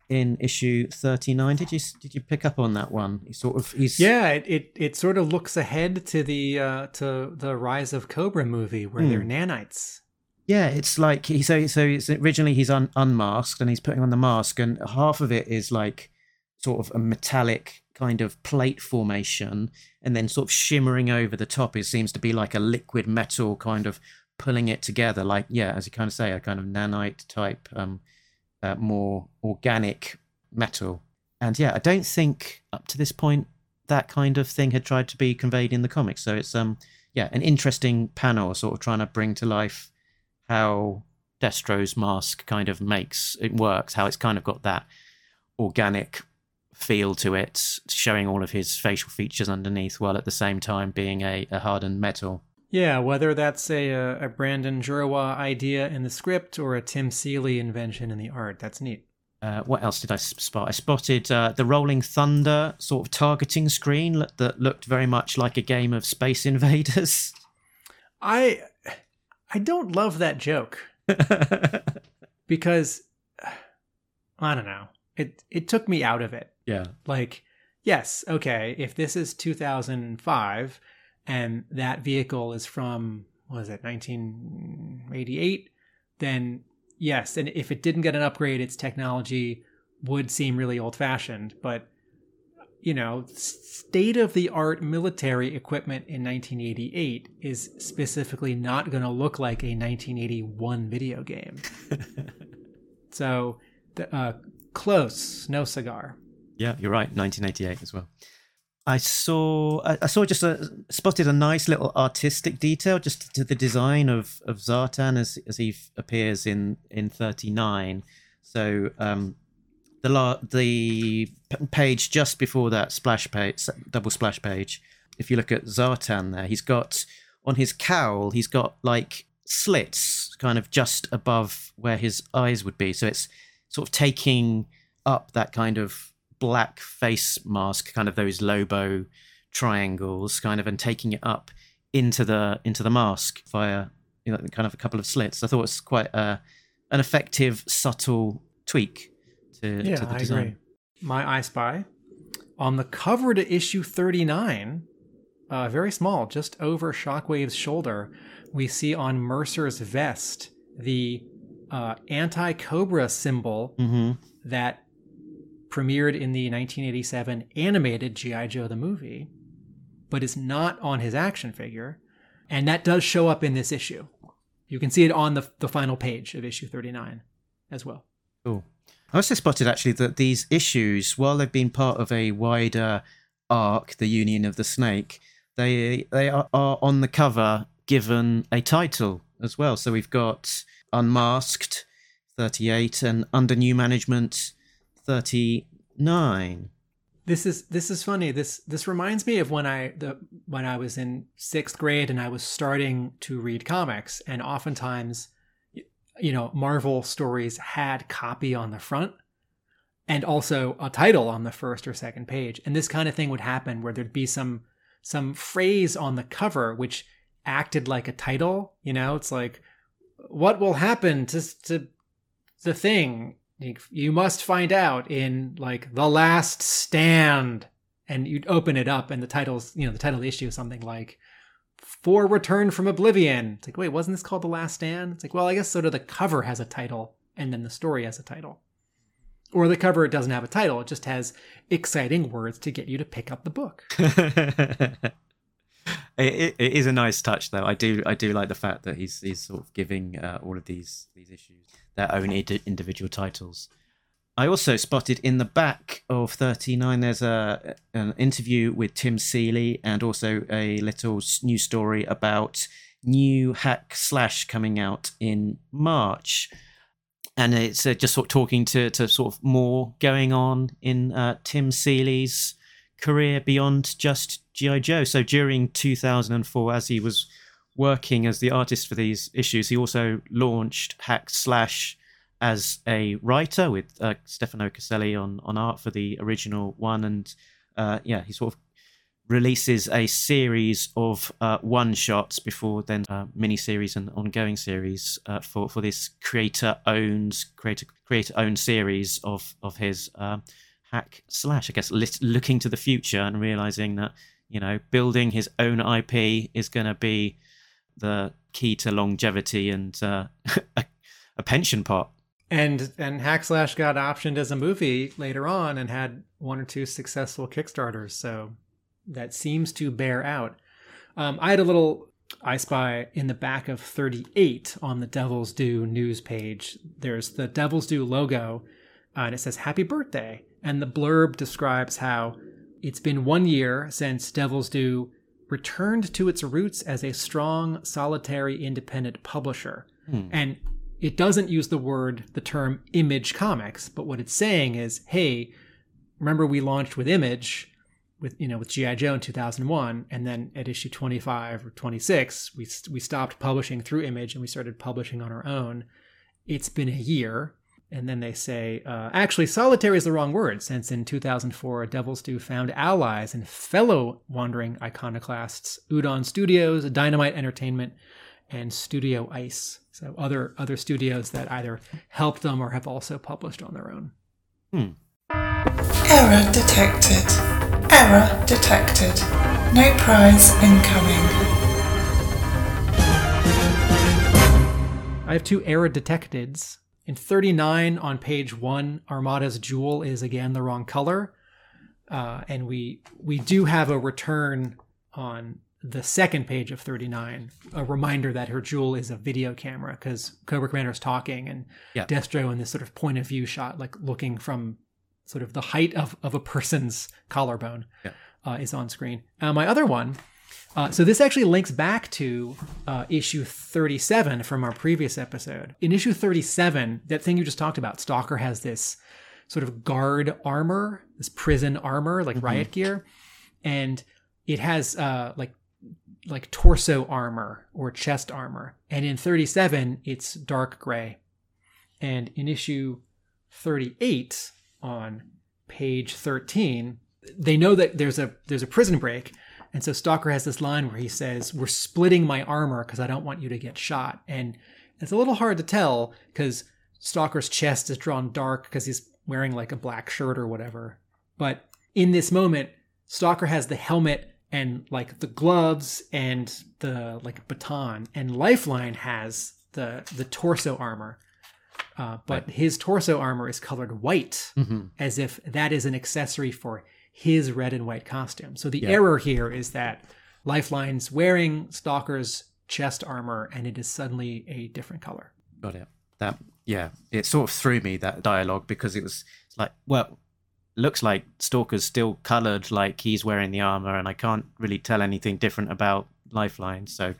S3: in issue 39 did you did you pick up on that one he sort of he's
S1: yeah it, it, it sort of looks ahead to the uh to the rise of cobra movie where
S3: Hmm.
S1: they're nanites
S3: yeah it's like he so so it's originally he's un, unmasked and he's putting on the mask and half of it is like sort of a metallic kind of plate formation and then sort of shimmering over the top it seems to be like a liquid metal kind of pulling it together like yeah as you kind of say a kind of nanite type um uh, more organic metal. And yeah, I don't think up to this point that kind of thing had tried to be conveyed in the comics. So it's um yeah, an interesting panel sort of trying to bring to life how Destro's mask kind of makes it works, how it's kind of got that organic feel to it, showing all of his facial features underneath while at the same time being a, a hardened metal.
S1: yeah whether that's a a brandon jerwa idea in the script or a tim seeley invention in the art that's neat
S3: Uh, what else did I spot? I spotted uh, the Rolling Thunder sort of targeting screen that looked very much like a game of Space Invaders.
S1: i i don't love that joke because i don't know it it took me out of it
S3: yeah.
S1: like yes okay if this is 2005 and that vehicle is from what was it 1988 then yes and if it didn't get an upgrade its technology would seem really old fashioned but you know state of the art military equipment in 1988 is specifically not going to look like a 1981 video game so the, uh, close no cigar
S3: Yeah, you're right. 1988 as well. I saw I saw just a spotted a nice little artistic detail just to the design of of Zartan as as he appears in in 39. So um the la- the page just before that splash page double splash page if you look at Zartan there he's got on his cowl he's got like slits kind of just above where his eyes would be so it's sort of taking up that kind of black face mask, kind of those Lobo triangles, kind of, and taking it up into the into the mask via you know kind of a couple of slits. I thought it's quite a, an effective, subtle tweak to,
S1: Yeah,
S3: to the
S1: I
S3: design.
S1: agree. My I Spy. On the cover to issue 39, uh, very small, just over Shockwave's shoulder, we see on Mercer's vest the uh, anti Cobra symbol
S3: Mm-hmm.
S1: that premiered in the 1987 animated G.I. Joe the movie, but is not on his action figure. And that does show up in this issue. You can see it on the, the final page of issue 39 as well.
S3: Cool. I also spotted actually that these issues, while they've been part of a wider arc, the Union of the Snake, they they are, are on the cover given a title as well. So we've got Unmasked 38 and Under New Management 39.
S1: This is this is funny. This this reminds me of when I the when I was in sixth grade and I was starting to read comics, and oftentimes, you know, Marvel stories had copy on the front, and also a title on the first or second page. And this kind of thing would happen where there'd be some some phrase on the cover which acted like a title. You know, it's like, what will happen to to the thing you- you must find out in like the last stand and you'd open it up and the titles you know the title of the issue is something like for return from oblivion. It's like wait wasn't this called the last stand? It's like well i guess sort of the cover has a title and then the story has a title. Or the cover doesn't have a title it just has exciting words to get you to pick up the book.
S3: It, it, it is a nice touch, though. I do I do like the fact that he's he's sort of giving uh, all of these these issues their own indi- individual titles. I also spotted in the back of 39 there's a an interview with Tim Seeley and also a little news story about new hack slash coming out in March. And it's uh, just sort of talking to, to sort of more going on in uh, Tim Seeley's career beyond just GI Joe. So during 2004, as he was working as the artist for these issues, he also launched Hack Slash as a writer with uh, Stefano Caselli on on art for the original one, and uh, yeah, he sort of releases a series of uh, one shots before then uh, mini series and ongoing series uh, for for this creator owns creator creator owned series of of his um, hack slash I guess lit, looking to the future and realizing that you know building his own IP is going to be the key to longevity and uh, a, pension pot.
S1: and and hack slash got optioned as a movie later on and had one or two successful kickstarters so that seems to bear out. Um, i had a little i spy in the back of 38 on the devil's due news page. There's the devil's due logo uh, and it says happy birthday. And the blurb describes how it's been one year since devil's due returned to its roots as a strong solitary independent publisher. Hmm. And it doesn't use the word the term image comics but what it's saying is hey remember we launched with image with you know with gi joe in 2001 and then at issue 25 or 26 we we stopped publishing through image and we started publishing on our own. It's been a year and then they say uh, actually solitary is the wrong word since in 2004 devil's due found allies and fellow wandering iconoclasts udon studios dynamite entertainment and studio ice so other other studios that either helped them or have also published on their own Hmm.
S10: Error detected. Error detected. No prize incoming.
S1: I have two error detecteds. In 39 on page one, Armada's jewel is again the wrong color. Uh, and we we do have a return on the second page of 39, a reminder that her jewel is a video camera because Cobra Commander is talking and
S3: Yeah.
S1: Destro in this sort of point of view shot, like looking from sort of the height of, of a person's collarbone,
S3: Yeah.
S1: uh, is on screen. Uh, my other one uh, so this actually links back to uh, issue 37 from our previous episode. In issue 37, that thing you just talked about, Stalker has this sort of guard armor, this prison armor, like riot gear, and it has uh, like like torso armor or chest armor. And in 37, it's dark gray. And in issue 38 on page 13, they know that there's a there's a prison break and so Stalker has this line where he says, We're splitting my armor because I don't want you to get shot. And it's a little hard to tell because Stalker's chest is drawn dark because he's wearing like a black shirt or whatever. But in this moment, Stalker has the helmet and like the gloves and the like baton, and Lifeline has the the torso armor. Uh, but his torso armor is colored white, as if that is an accessory for his red and white costume. So the error here is that Lifeline's wearing Stalker's chest armor and it is suddenly a different color.
S3: Got it. That yeah, it sort of threw me that dialogue because it was like, well, looks like Stalker's still coloured like he's wearing the armor, and I can't really tell anything different about Lifeline. So,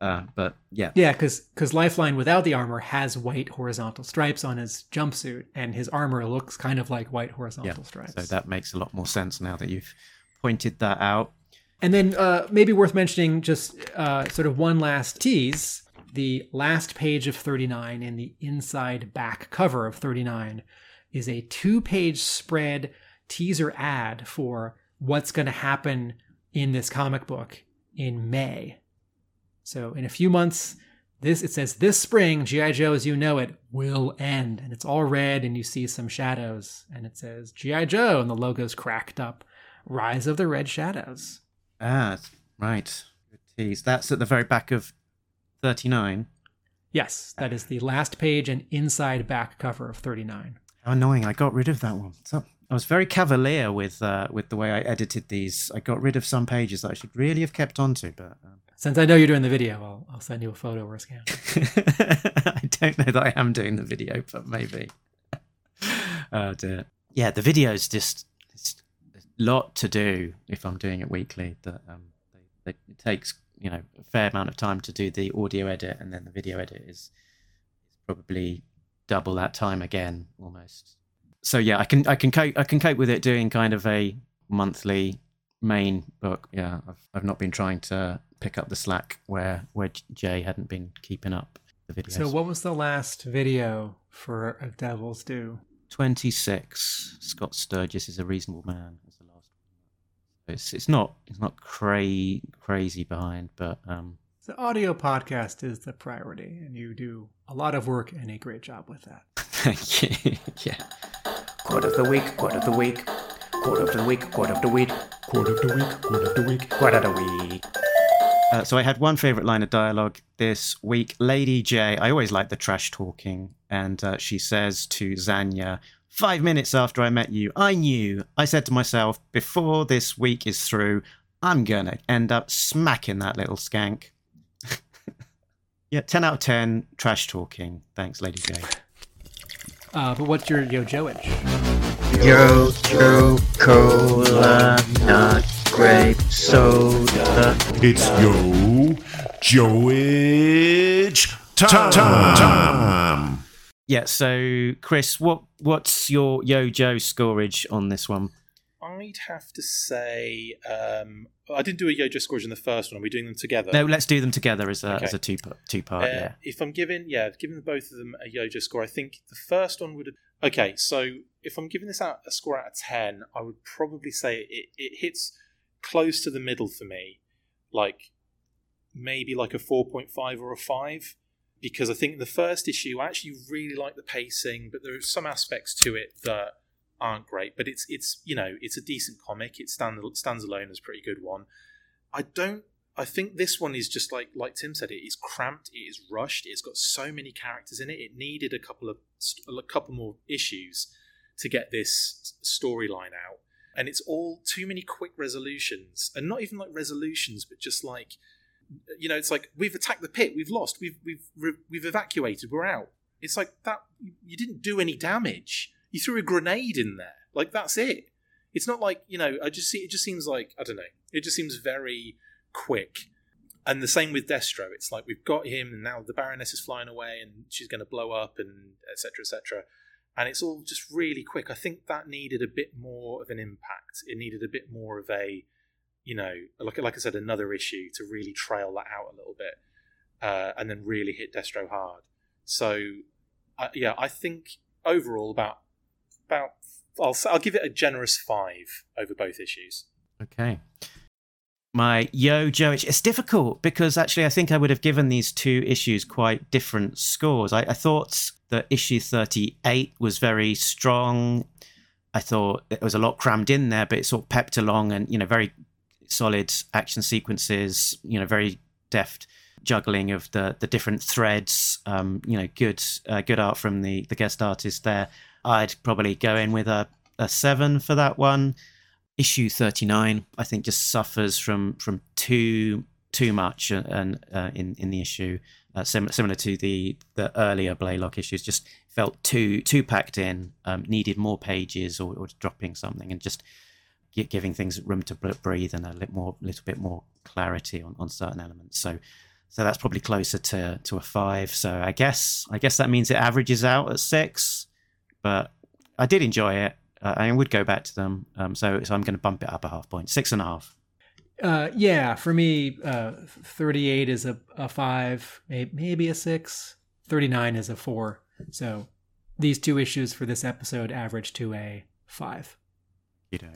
S3: uh, but yeah,
S1: Yeah, because because Lifeline without the armor has white horizontal stripes on his jumpsuit, and his armor looks kind of like white horizontal stripes.
S3: so that makes a lot more sense now that you've pointed that out.
S1: And then uh, maybe worth mentioning just uh, sort of one last tease. The last page of 39 and the inside back cover of 39 is a two page spread teaser ad for what's going to happen in this comic book in May. So in a few months, this it says this spring GI Joe as you know it will end, and it's all red, and you see some shadows, and it says GI Joe, and the logo's cracked up. Rise of the Red Shadows.
S3: Ah, right. Tease. That's at the very back of 39.
S1: Yes, that is the last page and inside back cover of 39.
S3: How annoying! I got rid of that one. So I was very cavalier with uh, with the way I edited these. I got rid of some pages that I should really have kept onto, but um,
S1: Since I know you're doing the video, I'll, I'll send you a photo or a scan.
S3: I don't know that I am doing the video, but maybe. oh dear. Yeah, the video is just it's a lot to do if I'm doing it weekly. That um, it takes you know a fair amount of time to do the audio edit, and then the video edit is probably double that time again almost. So yeah, I can I can cope I can cope with it doing kind of a monthly main book. Yeah, I've I've not been trying to pick up the slack where where Jay hadn't been keeping up the videos.
S1: So, what was the last video for A Devil's Due?
S3: 26 Scott Sturgis is a reasonable man is the last one. It's it's not it's not cra- crazy behind, but um
S1: The audio podcast is the priority, and you do a lot of work and a great job with that.
S3: thank you. yeah.
S2: Quote of the week, quote of the week, quote of the week, quote of the week, quote of the week, quote of the week, quote of the week.
S3: Uh, so I had one favorite line of dialogue this week. Lady Jaye, I always like the trash talking, and uh, she says to Zanya, Five minutes after I met you, I knew. I said to myself, before this week is through, I'm gonna end up smacking that little skank. yeah, 10 out of 10, trash talking. Thanks, Lady Jaye.
S1: Uh, but what's your Yo Joich?
S11: Yo, Joe, cola, not grape soda.
S6: It's Yo Joich time. time.
S3: Yeah, so Chris, what what's your Yo Joe scorage on this one?
S4: I'd have to say um, I didn't do a Yojo scorage in the first one. Are we doing them together?
S3: No, let's do them together as a
S4: Okay.
S3: as a two two part.
S4: Uh,
S3: yeah.
S4: If I'm giving, yeah, giving both of them a Yojo score, I think the first one would have. Okay, so if I'm giving this out a score out of ten, I would probably say it, it hits close to the middle for me, like maybe like a four point five or a five, because I think the first issue I actually really like the pacing, but there are some aspects to it that aren't great. But it's it's you know it's a decent comic. It stands stands alone as a pretty good one. I don't. I think this one is just like like Tim said. It is cramped. It is rushed. It's got so many characters in it. It needed a couple of a couple more issues to get this storyline out, and it's all too many quick resolutions, and not even like resolutions, but just like you know, it's like we've attacked the pit. We've lost. We've we've we've evacuated. We're out. It's like that. You didn't do any damage. You threw a grenade in there. Like that's it. It's not like you know. I just see. It just seems like I don't know. It just seems very quick. And the same with Destro. It's like we've got him, and now the Baroness is flying away, and she's going to blow up, and etc. etc. And it's all just really quick. I think that needed a bit more of an impact. It needed a bit more of a, you know, like like I said, another issue to really trail that out a little bit, uh, and then really hit Destro hard. So, uh, yeah, I think overall about about I'll I'll give it a generous five over both issues.
S3: Okay. My Yo Joe, it's- difficult because actually I think I would have given these two issues quite different scores. I, I thought that issue 38 was very strong. I thought it was a lot crammed in there, but it sort of pepped along and, you know, very solid action sequences, you know, very deft juggling of the the different threads. Um, you know, good uh, good art from the the guest artist there. I'd probably go in with a a seven for that one. Issue thirty nine, I think, just suffers from from too too much and uh, in in the issue. uh, sim- similar to the the earlier Blaylock issues. Just felt too too packed in, um, needed more pages or, or dropping something, and just gi- giving things room to breathe and a little more, little bit more clarity on, on certain elements. So, so that's probably closer to to a five. So I guess I guess that means it averages out at six, but I did enjoy it. Uh, I would go back to them. Um, so so I'm going to bump it up a half point, six and a half.
S1: Uh, yeah, for me, uh, 38 is a, a five, maybe a six. 39 is a four. So these two issues for this episode average to a five.
S3: You know.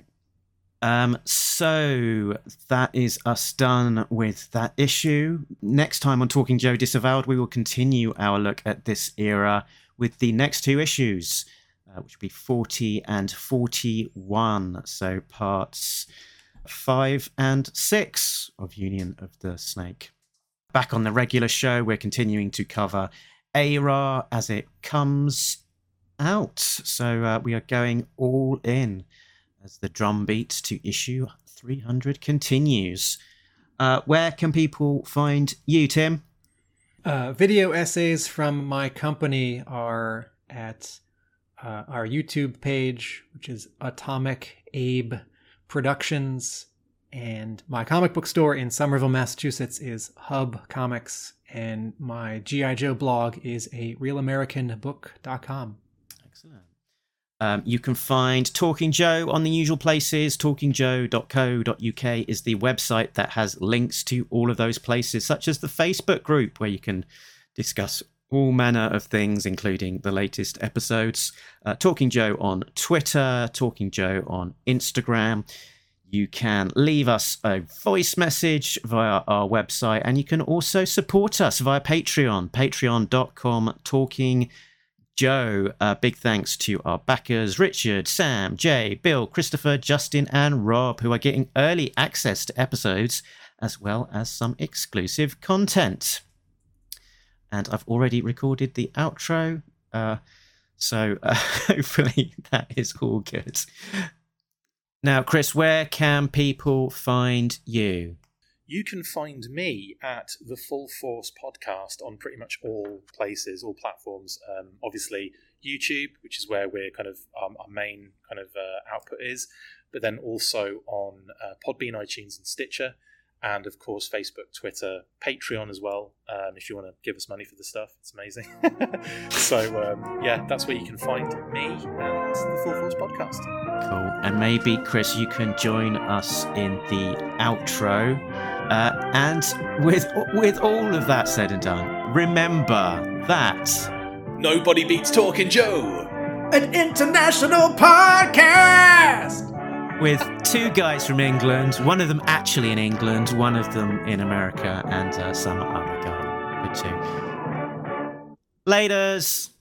S3: Um, so that is us done with that issue. Next time on Talking Joe Disavowed, we will continue our look at this era with the next two issues, uh, which will be 40 and 41. So parts five and six of Union of the Snake. Back on the regular show, we're continuing to cover ARA as it comes out. So uh, we are going all in as the drum beat to issue 300 continues. Uh, where can people find you, Tim?
S1: Uh, video essays from my company are at uh, our YouTube page, which is Atomic Abe Productions. And my comic book store in Somerville, Massachusetts is Hub Comics. And my G.I. Joe blog is a realamericanbook.com.
S3: Excellent. Um, you can find Talking Joe on the usual places. TalkingJoe.co.uk is the website that has links to all of those places, such as the Facebook group where you can discuss all manner of things, including the latest episodes. Uh, Talking Joe on Twitter, Talking Joe on Instagram. You can leave us a voice message via our website, and you can also support us via Patreon, patreon.com, talking Joe. Uh, big thanks to our backers Richard, Sam, Jay, Bill, Christopher, Justin, and Rob, who are getting early access to episodes as well as some exclusive content. And I've already recorded the outro, uh, so uh, hopefully that is all good. Now, Chris, where can people find you?
S4: You can find me at the Full Force podcast on pretty much all places, all platforms. Um, obviously, YouTube, which is where we're kind of um, our main kind of uh, output is, but then also on uh, Podbean, iTunes, and Stitcher, and of course Facebook, Twitter, Patreon as well. Um, if you want to give us money for the stuff, it's amazing. so um, yeah, that's where you can find me and the Full Force podcast.
S3: Cool. And maybe, Chris, you can join us in the outro. Uh, and with with all of that said and done, remember that
S4: nobody beats Talking Joe,
S7: an international podcast
S3: with two guys from England, one of them actually in England, one of them in America, and uh, some other guy. Good too. Laters.